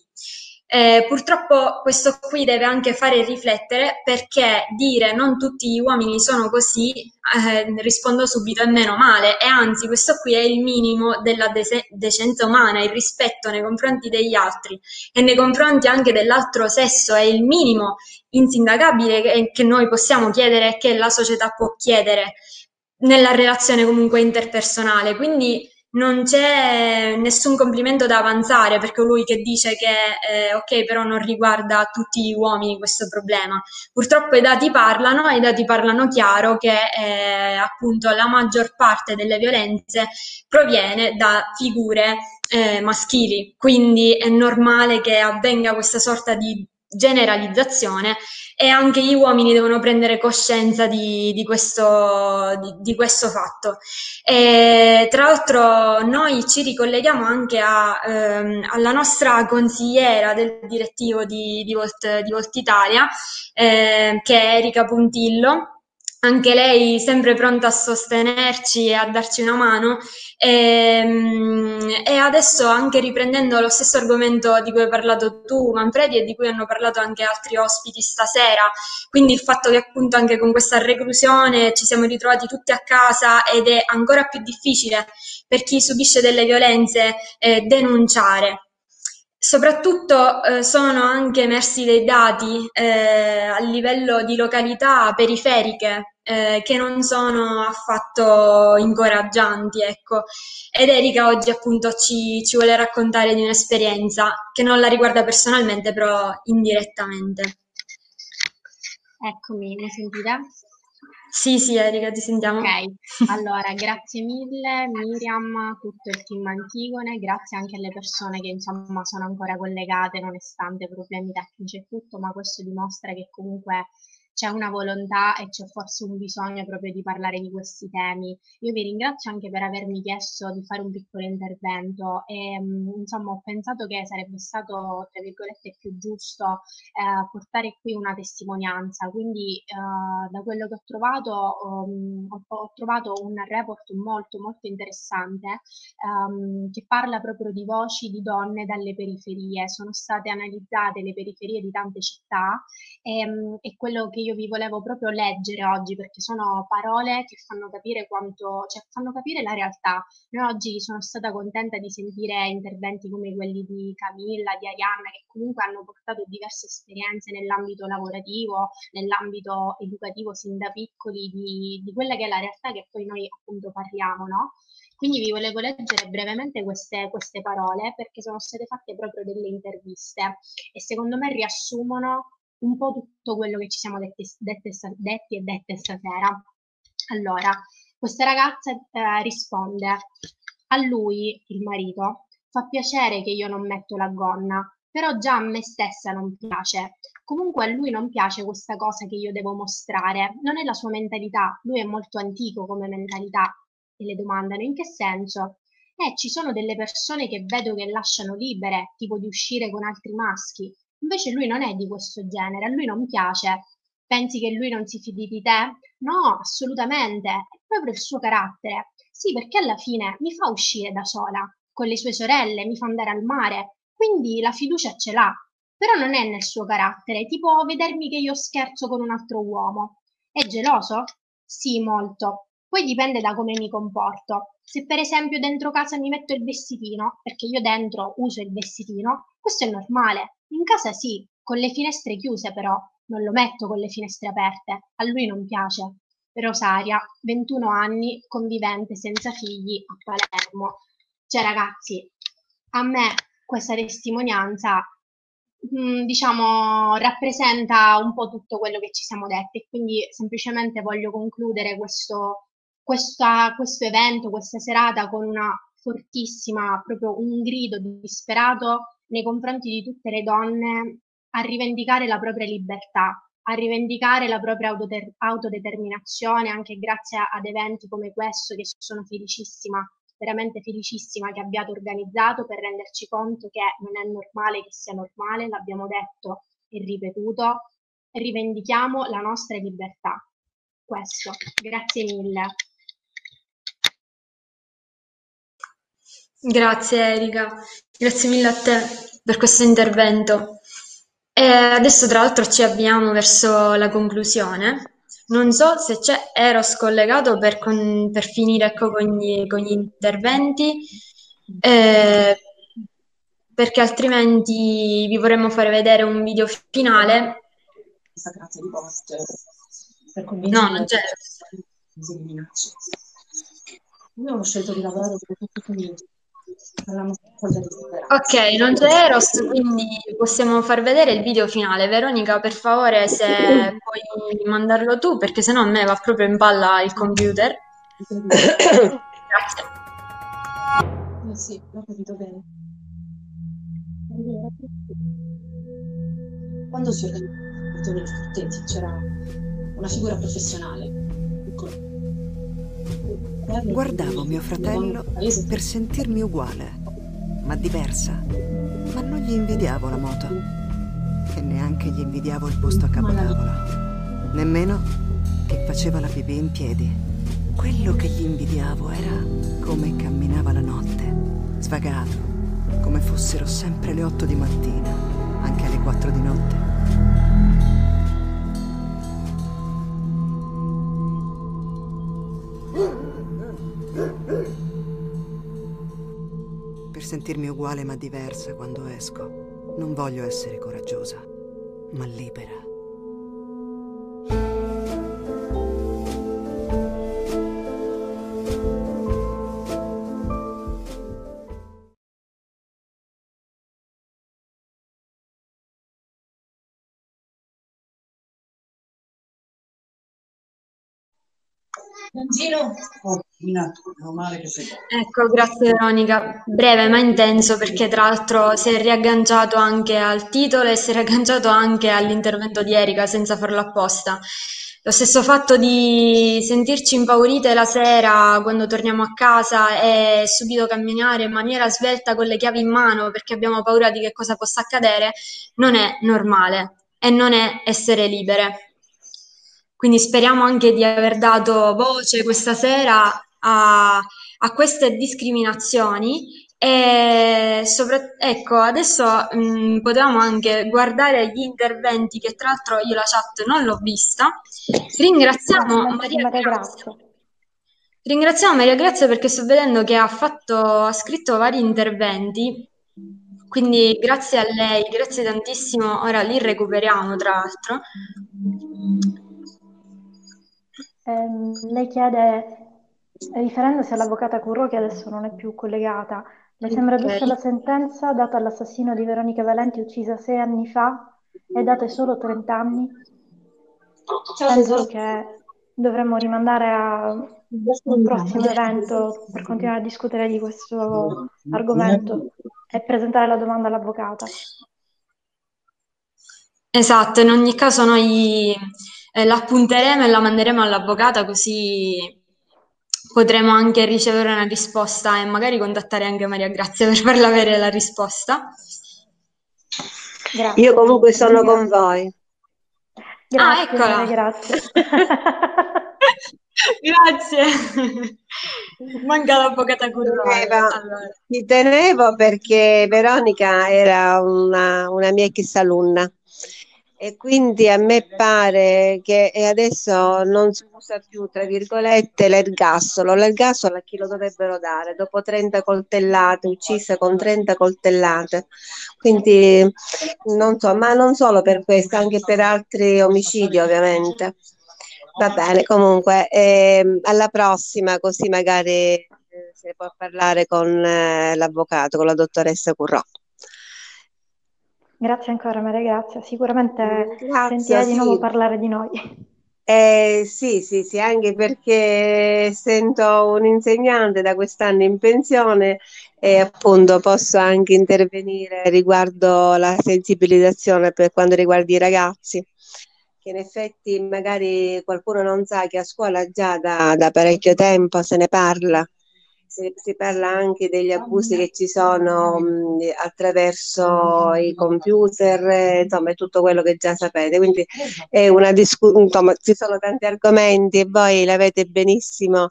Eh, purtroppo questo qui deve anche fare riflettere perché dire non tutti gli uomini sono così, eh, rispondo subito, è meno male e anzi questo qui è il minimo della de- decenza umana, il rispetto nei confronti degli altri e nei confronti anche dell'altro sesso è il minimo insindacabile che, che noi possiamo chiedere e che la società può chiedere nella relazione comunque interpersonale. Quindi non c'è nessun complimento da avanzare per colui che dice che eh, ok però non riguarda tutti gli uomini questo problema. Purtroppo i dati parlano e i dati parlano chiaro che eh, appunto la maggior parte delle violenze proviene da figure eh, maschili, quindi è normale che avvenga questa sorta di generalizzazione e anche gli uomini devono prendere coscienza di, di, questo, di, di questo, fatto. E, tra l'altro noi ci ricolleghiamo anche a, ehm, alla nostra consigliera del direttivo di, Volt, Volt Italia, eh, che è Erika Puntillo, anche lei sempre pronta a sostenerci e a darci una mano. E, ehm, e, adesso anche riprendendo lo stesso argomento di cui hai parlato tu, Manfredi, e di cui hanno parlato anche altri ospiti stasera, quindi il fatto che appunto anche con questa reclusione ci siamo ritrovati tutti a casa ed è ancora più difficile per chi subisce delle violenze eh, denunciare. Soprattutto eh, sono anche emersi dei dati eh, a livello di località periferiche eh, che non sono affatto incoraggianti, ecco. Ed Erika oggi appunto ci, ci vuole raccontare di un'esperienza che non la riguarda personalmente, però indirettamente. Eccomi, mi sentite? Sì, sì, Erika, ti sentiamo. Ok, allora grazie mille Miriam, tutto il team Antigone, grazie anche alle persone che insomma sono ancora collegate nonostante problemi tecnici e tutto, ma questo dimostra che comunque c'è una volontà e c'è forse un bisogno proprio di parlare di questi temi. Io vi ringrazio anche per avermi chiesto di fare un piccolo intervento e mm, insomma ho pensato che sarebbe stato, tra virgolette, più giusto eh, portare qui una testimonianza. Quindi eh, da quello che ho trovato um, ho, ho, trovato un report molto molto interessante um, che parla proprio di voci di donne dalle periferie. Sono state analizzate le periferie di tante città e, um, e quello che io vi volevo proprio leggere oggi perché sono parole che fanno capire quanto, cioè fanno capire la realtà. Noi oggi sono stata contenta di sentire interventi come quelli di Camilla, di Arianna, che comunque hanno portato diverse esperienze nell'ambito lavorativo, nell'ambito educativo sin da piccoli, di, di quella che è la realtà che poi noi appunto parliamo, no? Quindi vi volevo leggere brevemente queste, queste, parole perché sono state fatte proprio delle interviste e secondo me riassumono un po' tutto quello che ci siamo detti, dette, detti e dette stasera. Allora, questa ragazza eh, risponde a lui, il marito, fa piacere che io non metto la gonna, però già a me stessa non piace. comunque a lui non piace questa cosa che io devo mostrare, non è la sua mentalità, lui è molto antico come mentalità e le domandano in che senso? Eh, ci sono delle persone che vedo che lasciano libere, tipo di uscire con altri maschi, invece lui non è di questo genere, a lui non piace. Pensi che lui non si fidi di te? No, assolutamente, è proprio il suo carattere. Sì, perché alla fine mi fa uscire da sola, con le sue sorelle, mi fa andare al mare, quindi la fiducia ce l'ha, però non è nel suo carattere, tipo vedermi che io scherzo con un altro uomo. È geloso? Sì, molto. Poi dipende da come mi comporto. Se per esempio dentro casa mi metto il vestitino, perché io dentro uso il vestitino, questo è normale. In casa sì, con le finestre chiuse però, non lo metto con le finestre aperte. A lui non piace. Rosaria, 21 anni, convivente senza figli a Palermo. Cioè ragazzi, a me questa testimonianza mh, diciamo rappresenta un po' tutto quello che ci siamo detti e quindi semplicemente voglio concludere questo, questa, questo evento, questa serata con una fortissima, proprio un grido disperato nei confronti di tutte le donne a rivendicare la propria libertà, a rivendicare la propria autodeterminazione anche grazie ad eventi come questo che sono felicissima veramente felicissima che abbiate organizzato per renderci conto che non è normale che sia normale, l'abbiamo detto e ripetuto, rivendichiamo la nostra libertà. Questo, grazie mille. Grazie Erika, grazie mille a te per questo intervento. E adesso tra l'altro ci avviamo verso la conclusione. Non so se c'è Eros collegato per, con, per finire ecco, con, gli, con, gli, interventi, eh, perché altrimenti vi vorremmo fare vedere un video finale. No, non c'è. Io ho scelto di lavorare per tutto il Ok, non c'è Eros, quindi possiamo far vedere il video finale. Veronica, per favore, se puoi mandarlo tu, perché sennò a me va proprio in palla il computer. Grazie. Eh sì, l'ho capito bene. Quando si organizzano i frutteti c'era una figura professionale, Guardavo mio fratello per sentirmi uguale, ma diversa. Ma non gli invidiavo la moto. E neanche gli invidiavo il posto a capotavola. Nemmeno che faceva la pipì in piedi. Quello che gli invidiavo era come camminava la notte, svagato, come fossero sempre le otto di mattina, anche alle quattro di notte. Sentirmi uguale ma diversa quando esco, non voglio essere coraggiosa, ma libera. Ecco, grazie Veronica. Breve ma intenso perché tra l'altro si è riagganciato anche al titolo e si è riagganciato anche all'intervento di Erika senza farlo apposta. Lo stesso fatto di sentirci impaurite la sera quando torniamo a casa e subito camminare in maniera svelta con le chiavi in mano perché abbiamo paura di che cosa possa accadere, non è normale e non è essere libere. Quindi speriamo anche di aver dato voce questa sera a, a queste discriminazioni e sopra, ecco, adesso mh, potevamo anche guardare gli interventi che tra l'altro io la chat non l'ho vista. Ringraziamo Maria, Maria Grazia. Ringraziamo Maria Grazia perché sto vedendo che ha, fatto, ha scritto vari interventi, quindi grazie a lei, grazie tantissimo. Ora li recuperiamo tra l'altro. Ehm, lei chiede, riferendosi all'avvocata Curro che adesso non è più collegata, le sembra Ok. giusta la sentenza data all'assassino di Veronica Valenti uccisa sei anni fa e date solo 30 anni? Penso che dovremmo rimandare a un prossimo evento per continuare a discutere di questo argomento e presentare la domanda all'avvocata. Esatto, in ogni caso noi eh, l'appunteremo e la manderemo all'avvocata così potremo anche ricevere una risposta e magari contattare anche Maria Grazia per farla avere la risposta. Grazie. Io comunque sono con voi. Grazie, ah, eccola. Grazie. grazie. Manca l'avvocata Currone. Allora. Ci tenevo perché Veronica era una, una mia ex alunna e quindi a me pare che adesso non si usa più, tra virgolette, l'ergastolo. L'ergastolo a chi lo dovrebbero dare dopo 30 coltellate, uccise con 30 coltellate. Quindi non so, ma non solo per questo, anche per altri omicidi ovviamente. Va bene, comunque, eh, alla prossima, così magari eh, si può parlare con eh, l'avvocato, con la dottoressa Currò. Grazie ancora Maria Grazia, sicuramente Grazie, sentirai di nuovo parlare di noi. Eh, sì, sì, sì, anche perché sento un insegnante da quest'anno in pensione e appunto posso anche intervenire riguardo la sensibilizzazione per quanto riguarda i ragazzi, che in effetti magari qualcuno non sa che a scuola già da, da parecchio tempo se ne parla si, si, parla anche degli abusi che ci sono mh, attraverso i computer, insomma, tutto quello che già sapete. Quindi è una discussione, insomma, ci sono tanti argomenti e voi l'avete benissimo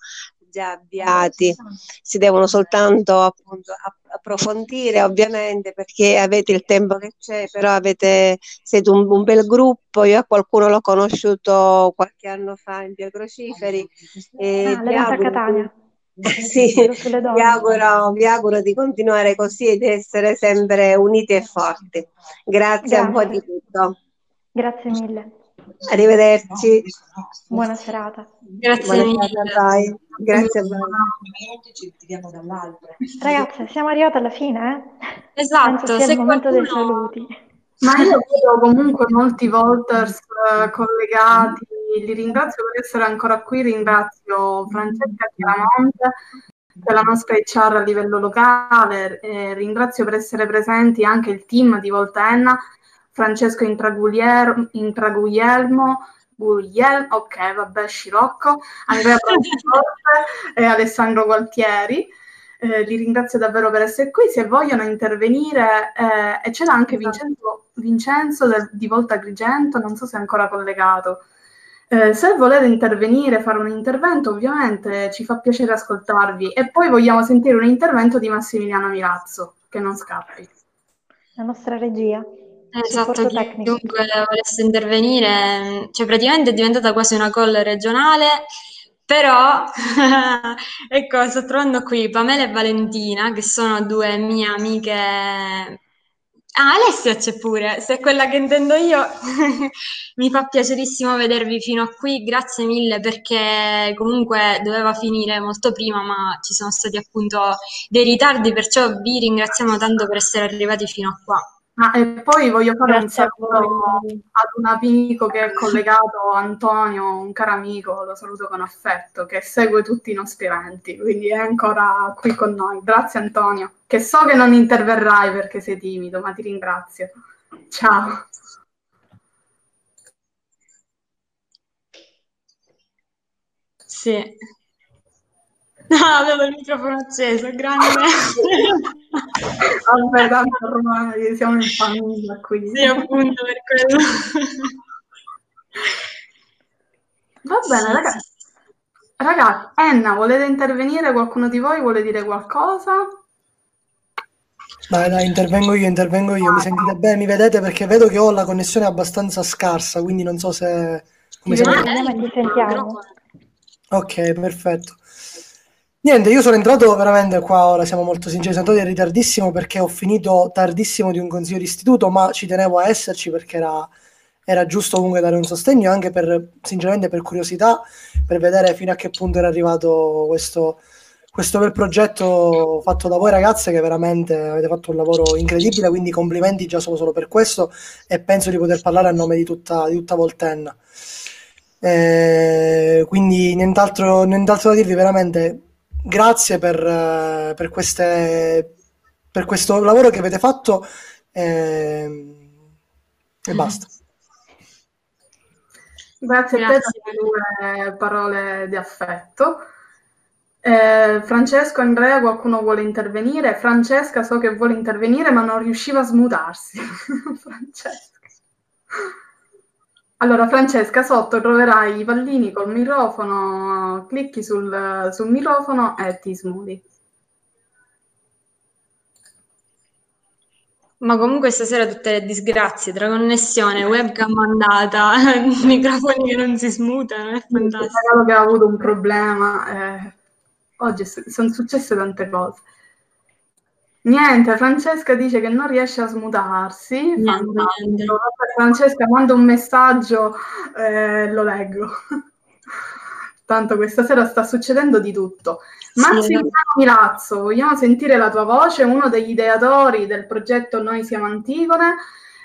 già avviati, si devono soltanto appunto approfondire ovviamente perché avete il tempo che c'è, però avete, siete un, un bel gruppo, io a qualcuno l'ho conosciuto qualche anno fa in Via Crociferi. E ah, Catania. Sì, vi auguro, vi auguro, di continuare così ed essere sempre uniti e forti. Grazie, Grazie. a voi di tutto. Grazie mille. Arrivederci. Buona serata. Grazie Buona mille. Serata a voi. Grazie a voi. Ragazze, siamo arrivati alla fine, eh? Esatto, Penso sia il momento qualcuno... dei saluti. Ma io vedo comunque molti Volters uh, collegati li ringrazio per essere ancora qui, ringrazio Francesca Chiaramonte, che è la nostra HR a livello locale, eh, ringrazio per essere presenti anche il team di Voltenna, Francesco Intraguglielmo, Intraguglielmo Guglielmo, ok, vabbè, Scirocco, Andrea Provforte e Alessandro Gualtieri. Eh, li ringrazio davvero per essere qui. Se vogliono intervenire, eh, e c'era anche esatto. Vincenzo, Vincenzo del, di Volta Agrigento, non so se è ancora collegato. Eh, se volete intervenire, fare un intervento, ovviamente ci fa piacere ascoltarvi. E poi vogliamo sentire un intervento di Massimiliano Milazzo, che non scappi. La nostra regia. Esatto, chiunque volesse intervenire, cioè praticamente è diventata quasi una call regionale, però ecco, sto trovando qui Pamela e Valentina, che sono due mie amiche Ah, Alessia c'è pure, se è quella che intendo io, mi fa piacerissimo vedervi fino a qui, grazie mille perché comunque doveva finire molto prima, ma ci sono stati appunto dei ritardi, perciò vi ringraziamo tanto per essere arrivati fino a qua. Ah, e poi voglio fare Grazie un saluto ad un amico che è collegato, Antonio, un caro amico, lo saluto con affetto, che segue tutti i nostri eventi, quindi è ancora qui con noi. Grazie Antonio, che so che non interverrai perché sei timido, ma ti ringrazio. Ciao. Sì. No, avevo il microfono acceso, grande. Vabbè, tanto ormai siamo in famiglia qui. Sì, appunto, per quello. Va bene, sì, ragazzi. Sì. Ragazzi, Enna, volete intervenire? Qualcuno di voi vuole dire qualcosa? Dai, dai, intervengo io, intervengo io. Mi sentite bene? Mi vedete? Perché vedo che ho la connessione abbastanza scarsa, quindi non so se... Come sì, sentiamo. Ok, perfetto. Niente, io sono entrato veramente qua, ora siamo molto sinceri, sono entrato in ritardissimo perché ho finito tardissimo di un consiglio di istituto, ma ci tenevo a esserci perché era, era giusto comunque dare un sostegno, anche per, sinceramente per curiosità, per vedere fino a che punto era arrivato questo, questo bel progetto fatto da voi ragazze che veramente avete fatto un lavoro incredibile, quindi complimenti già solo, solo per questo e penso di poter parlare a nome di tutta, di tutta Voltenna. Eh, quindi nient'altro, nient'altro da dirvi, veramente grazie per, eh, per, queste, per, questo lavoro che avete fatto e, ehm, e basta. Grazie, Grazie. a te per le tue parole di affetto. Eh, Francesco, Andrea, qualcuno vuole intervenire? Francesca so che vuole intervenire ma non riusciva a smutarsi. Francesca. Allora, Francesca, sotto troverai i pallini col microfono, clicchi sul, sul microfono e ti smuti. Ma comunque stasera tutte le disgrazie tra connessione, webcam andata, microfoni che non si smutano, è fantastico. che ha avuto un problema. Eh, oggi sono successe tante cose. Niente, Francesca dice che non riesce a smutarsi. Francesca, manda un messaggio, eh, lo leggo. Tanto questa sera sta succedendo di tutto. Massimiliano Milazzo, vogliamo sentire la tua voce, uno degli ideatori del progetto Noi Siamo Antigone,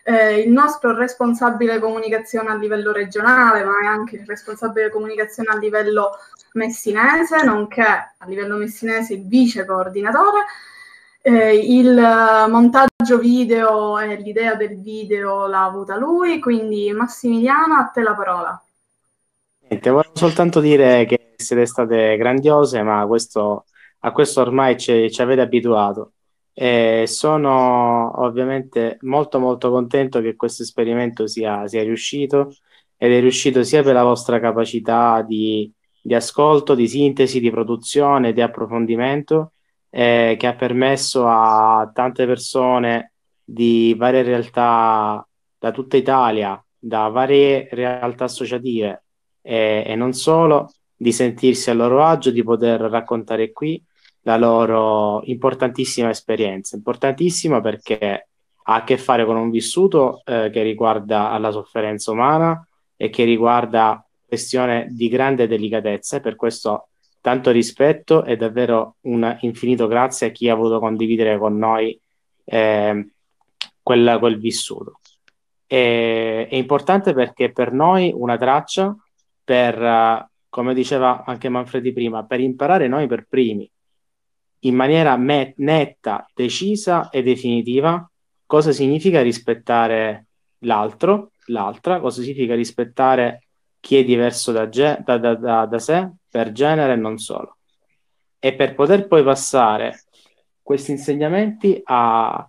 eh, il nostro responsabile comunicazione a livello regionale, ma è anche il responsabile comunicazione a livello messinese, nonché a livello messinese il vice coordinatore. Eh, il montaggio video e l'idea del video l'ha avuta lui, quindi Massimiliano, a te la parola. Niente, volevo soltanto dire che siete state grandiose, ma questo, a questo ormai ci, ci avete abituato. E sono ovviamente molto molto contento che questo esperimento sia, sia riuscito ed è riuscito sia per la vostra capacità di, di ascolto, di sintesi, di produzione, di approfondimento, eh, che ha permesso a tante persone di varie realtà da tutta Italia, da varie realtà associative e, e non solo, di sentirsi a loro agio, di poter raccontare qui la loro importantissima esperienza. Importantissima perché ha a che fare con un vissuto eh, che riguarda la sofferenza umana e che riguarda questione di grande delicatezza e per questo tanto rispetto e davvero un infinito grazie a chi ha voluto condividere con noi eh, quel, quel vissuto. E, è importante perché per noi una traccia per, come diceva anche Manfredi prima, per imparare noi per primi, in maniera me- netta, decisa e definitiva, cosa significa rispettare l'altro, l'altra, cosa significa rispettare chi è diverso da, ge- da, da, da sé, per genere e non solo. E per poter poi passare questi insegnamenti a,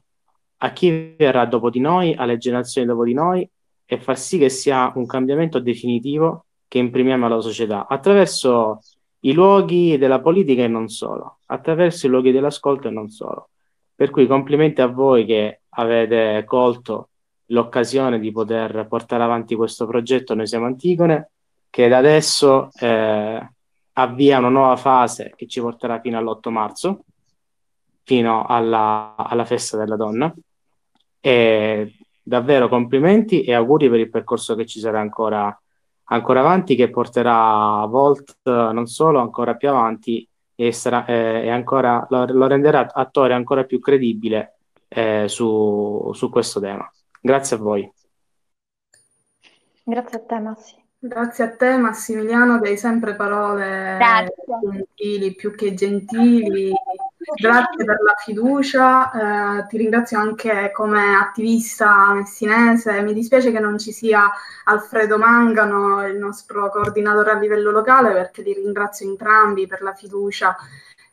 a chi verrà dopo di noi, alle generazioni dopo di noi, e far sì che sia un cambiamento definitivo che imprimiamo alla società attraverso i luoghi della politica e non solo, attraverso i luoghi dell'ascolto e non solo. Per cui complimenti a voi che avete colto l'occasione di poter portare avanti questo progetto Noi siamo Antigone, che da adesso eh, avvia una nuova fase che ci porterà fino all'8 marzo, fino alla, alla festa della donna. E davvero complimenti e auguri per il percorso che ci sarà ancora ancora avanti che porterà Volt non solo ancora più avanti e, sarà, eh, ancora, lo, lo, renderà attore ancora più credibile eh, su, su questo tema. Grazie a voi. Grazie a te Massi. Grazie a te Massimiliano, hai sempre parole gentili, più che gentili. Grazie per la fiducia, eh, ti ringrazio anche come attivista messinese. Mi dispiace che non ci sia Alfredo Mangano, il nostro coordinatore a livello locale, perché li ringrazio entrambi per la fiducia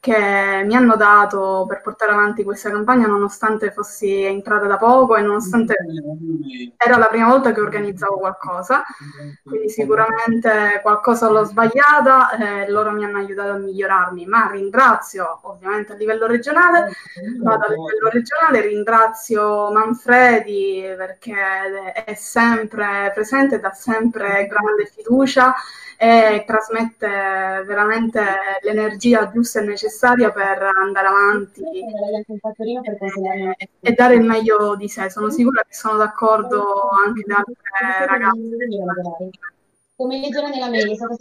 che mi hanno dato per portare avanti questa campagna nonostante fossi entrata da poco e nonostante era la prima volta che organizzavo qualcosa, quindi sicuramente qualcosa l'ho sbagliata e loro mi hanno aiutato a migliorarmi, ma ringrazio ovviamente a livello regionale, vado a livello regionale, ringrazio Manfredi perché è sempre presente, dà sempre grande fiducia e trasmette veramente l'energia giusta e necessaria per andare avanti e, e dare il meglio di sé. Sono sicura che sono d'accordo anche da altre ragazze. Come leggere nella mail, è stato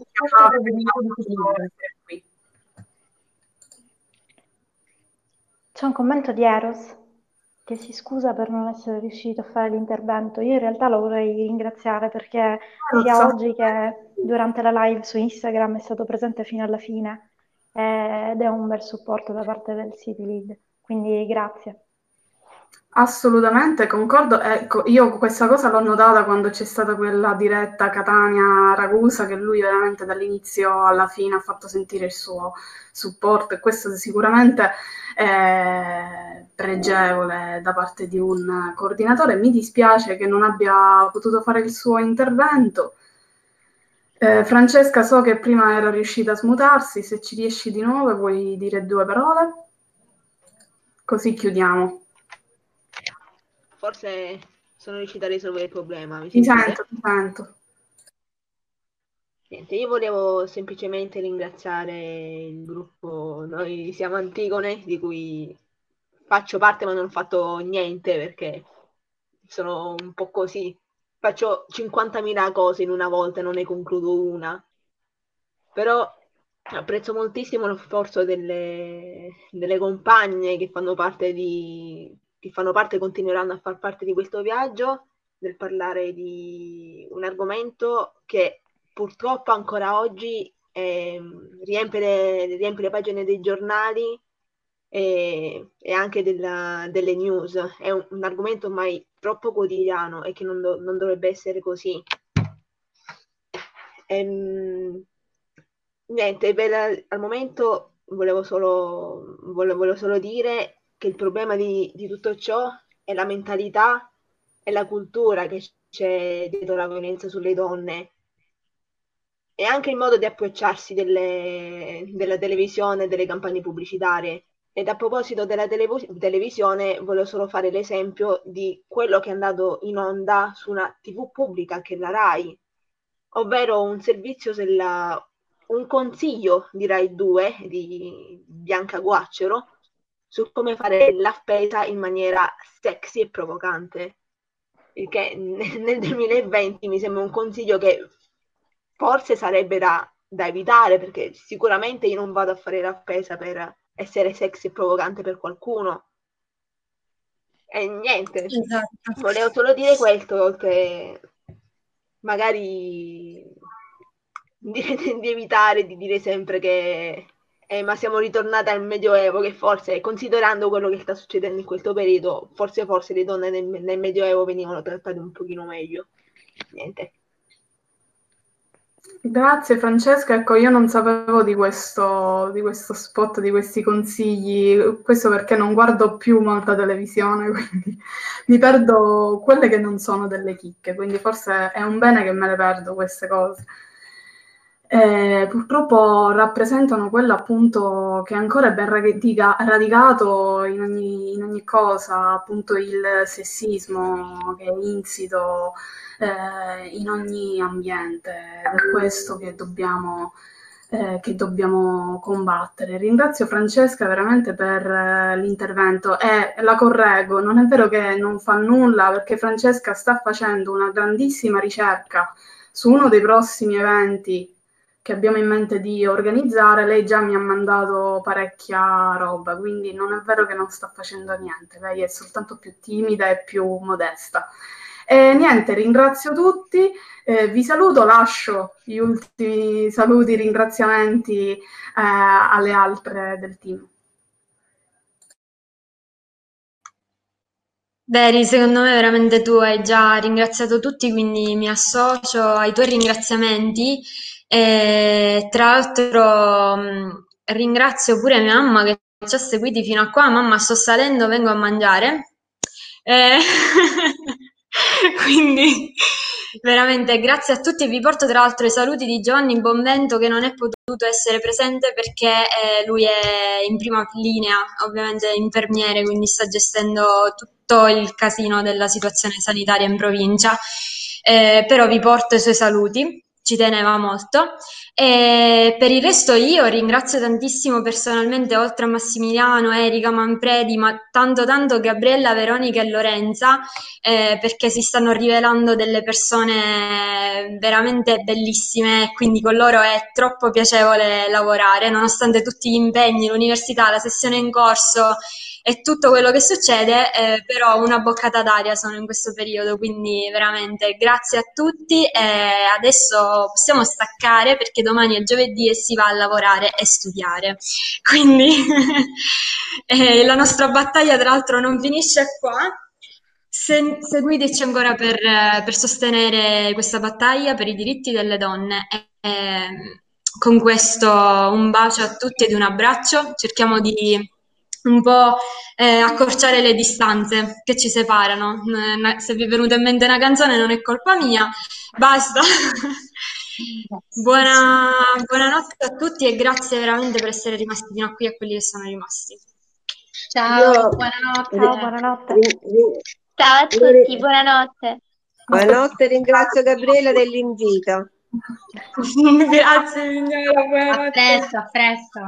C'è un commento di Eros che si scusa per non essere riuscito a fare l'intervento. Io in realtà lo vorrei ringraziare perché sia oggi che durante la live su Instagram è stato presente fino alla fine ed è un bel supporto da parte del City Lead. Quindi grazie. Assolutamente, concordo. Ecco, io questa cosa l'ho notata quando c'è stata quella diretta Catania-Ragusa, che lui veramente dall'inizio alla fine ha fatto sentire il suo supporto e questo sicuramente è pregevole da parte di un coordinatore. Mi dispiace che non abbia potuto fare il suo intervento. Eh, Francesca, so che prima era riuscita a smutarsi, se ci riesci di nuovo vuoi dire due parole? Così chiudiamo. Forse sono riuscita a risolvere il problema. Mi sentite? sento, ti sento. Niente, io volevo semplicemente ringraziare il gruppo Noi siamo Antigone, di cui faccio parte ma non ho fatto niente perché sono un po' così. Faccio 50.000 cose in una volta e non ne concludo una. Però apprezzo moltissimo lo sforzo delle, delle compagne che fanno parte di, che fanno parte e continueranno a far parte di questo viaggio, nel parlare di un argomento che purtroppo ancora oggi eh, riempie, le, riempie le pagine dei giornali e, e anche della- delle news. È un, un argomento ormai troppo quotidiano e che non, do- non dovrebbe essere così. Ehm, niente, per- al momento volevo solo, volevo, volevo solo dire che il problema di, di tutto ciò è la mentalità e la cultura che c'è dietro la violenza sulle donne e anche il modo di approcciarsi delle- della televisione e delle campagne pubblicitarie. Ed a proposito della televo- televisione, volevo solo fare l'esempio di quello che è andato in onda su una TV pubblica che è la RAI, ovvero un servizio della, un consiglio di Rai 2 di Bianca Guaccero su come fare la spesa in maniera sexy e provocante. Il che nel 2020 mi sembra un consiglio che forse sarebbe da, da evitare perché sicuramente io non vado a fare la spesa per essere sexy e provocante per qualcuno. E niente, Esatto. volevo solo dire questo, che magari di, di evitare di dire sempre che eh, ma siamo ritornati al Medioevo, che forse, considerando quello che sta succedendo in questo periodo, forse forse le donne nel, nel Medioevo venivano trattate un pochino meglio. Niente. Grazie Francesca, ecco io non sapevo di questo, di questo spot, di questi consigli, questo perché non guardo più molta televisione, quindi mi perdo quelle che non sono delle chicche, quindi forse è un bene che me le perdo queste cose. Eh, purtroppo rappresentano quello appunto che ancora è ben radica- radicato in ogni, in ogni cosa, appunto il sessismo che è insito eh, in ogni ambiente è questo che dobbiamo, eh, che dobbiamo combattere. Ringrazio Francesca veramente per eh, l'intervento e la correggo, non è vero che non fa nulla perché Francesca sta facendo una grandissima ricerca su uno dei prossimi eventi che abbiamo in mente di organizzare, lei già mi ha mandato parecchia roba, quindi non è vero che non sta facendo niente, lei è soltanto più timida e più modesta. E niente, ringrazio tutti, eh, vi saluto, lascio gli ultimi saluti, ringraziamenti eh, alle altre del team. Veri, secondo me veramente tu hai già ringraziato tutti, quindi mi associo ai tuoi ringraziamenti. E, tra l'altro mh, ringrazio pure mia mamma che ci ha seguiti fino a qua. Mamma, sto salendo, vengo a mangiare. Eh, quindi veramente grazie a tutti. Vi porto tra l'altro i saluti di Giovanni Bonvento che non è potuto essere presente perché eh, lui è in prima linea, ovviamente infermiere, quindi sta gestendo tutto il casino della situazione sanitaria in provincia. Eh, però vi porto i suoi saluti ci teneva molto. E per il resto io ringrazio tantissimo personalmente, oltre a Massimiliano, Erika, Manfredi, ma tanto tanto Gabriella, Veronica e Lorenza, eh, perché si stanno rivelando delle persone veramente bellissime e quindi con loro è troppo piacevole lavorare, nonostante tutti gli impegni, l'università, la sessione in corso e tutto quello che succede, eh, però una boccata d'aria sono in questo periodo, quindi veramente grazie a tutti adesso possiamo staccare perché domani è giovedì e si va a lavorare e studiare. Quindi eh, la nostra battaglia tra l'altro non finisce qua. Se, seguiteci ancora per, per, sostenere questa battaglia per i diritti delle donne. E, e, con questo un bacio a tutti ed un abbraccio. Cerchiamo di un po' eh, accorciare le distanze che ci separano. Se vi è venuta in mente una canzone non è colpa mia, basta. Buona, buonanotte a tutti e grazie veramente per essere rimasti fino a qui a quelli che sono rimasti. Ciao, Io- buonanotte. Ciao, buonanotte. Ciao a tutti, buonanotte. Buonanotte, ringrazio Gabriele dell'invito. Grazie signora, A presto, a presto.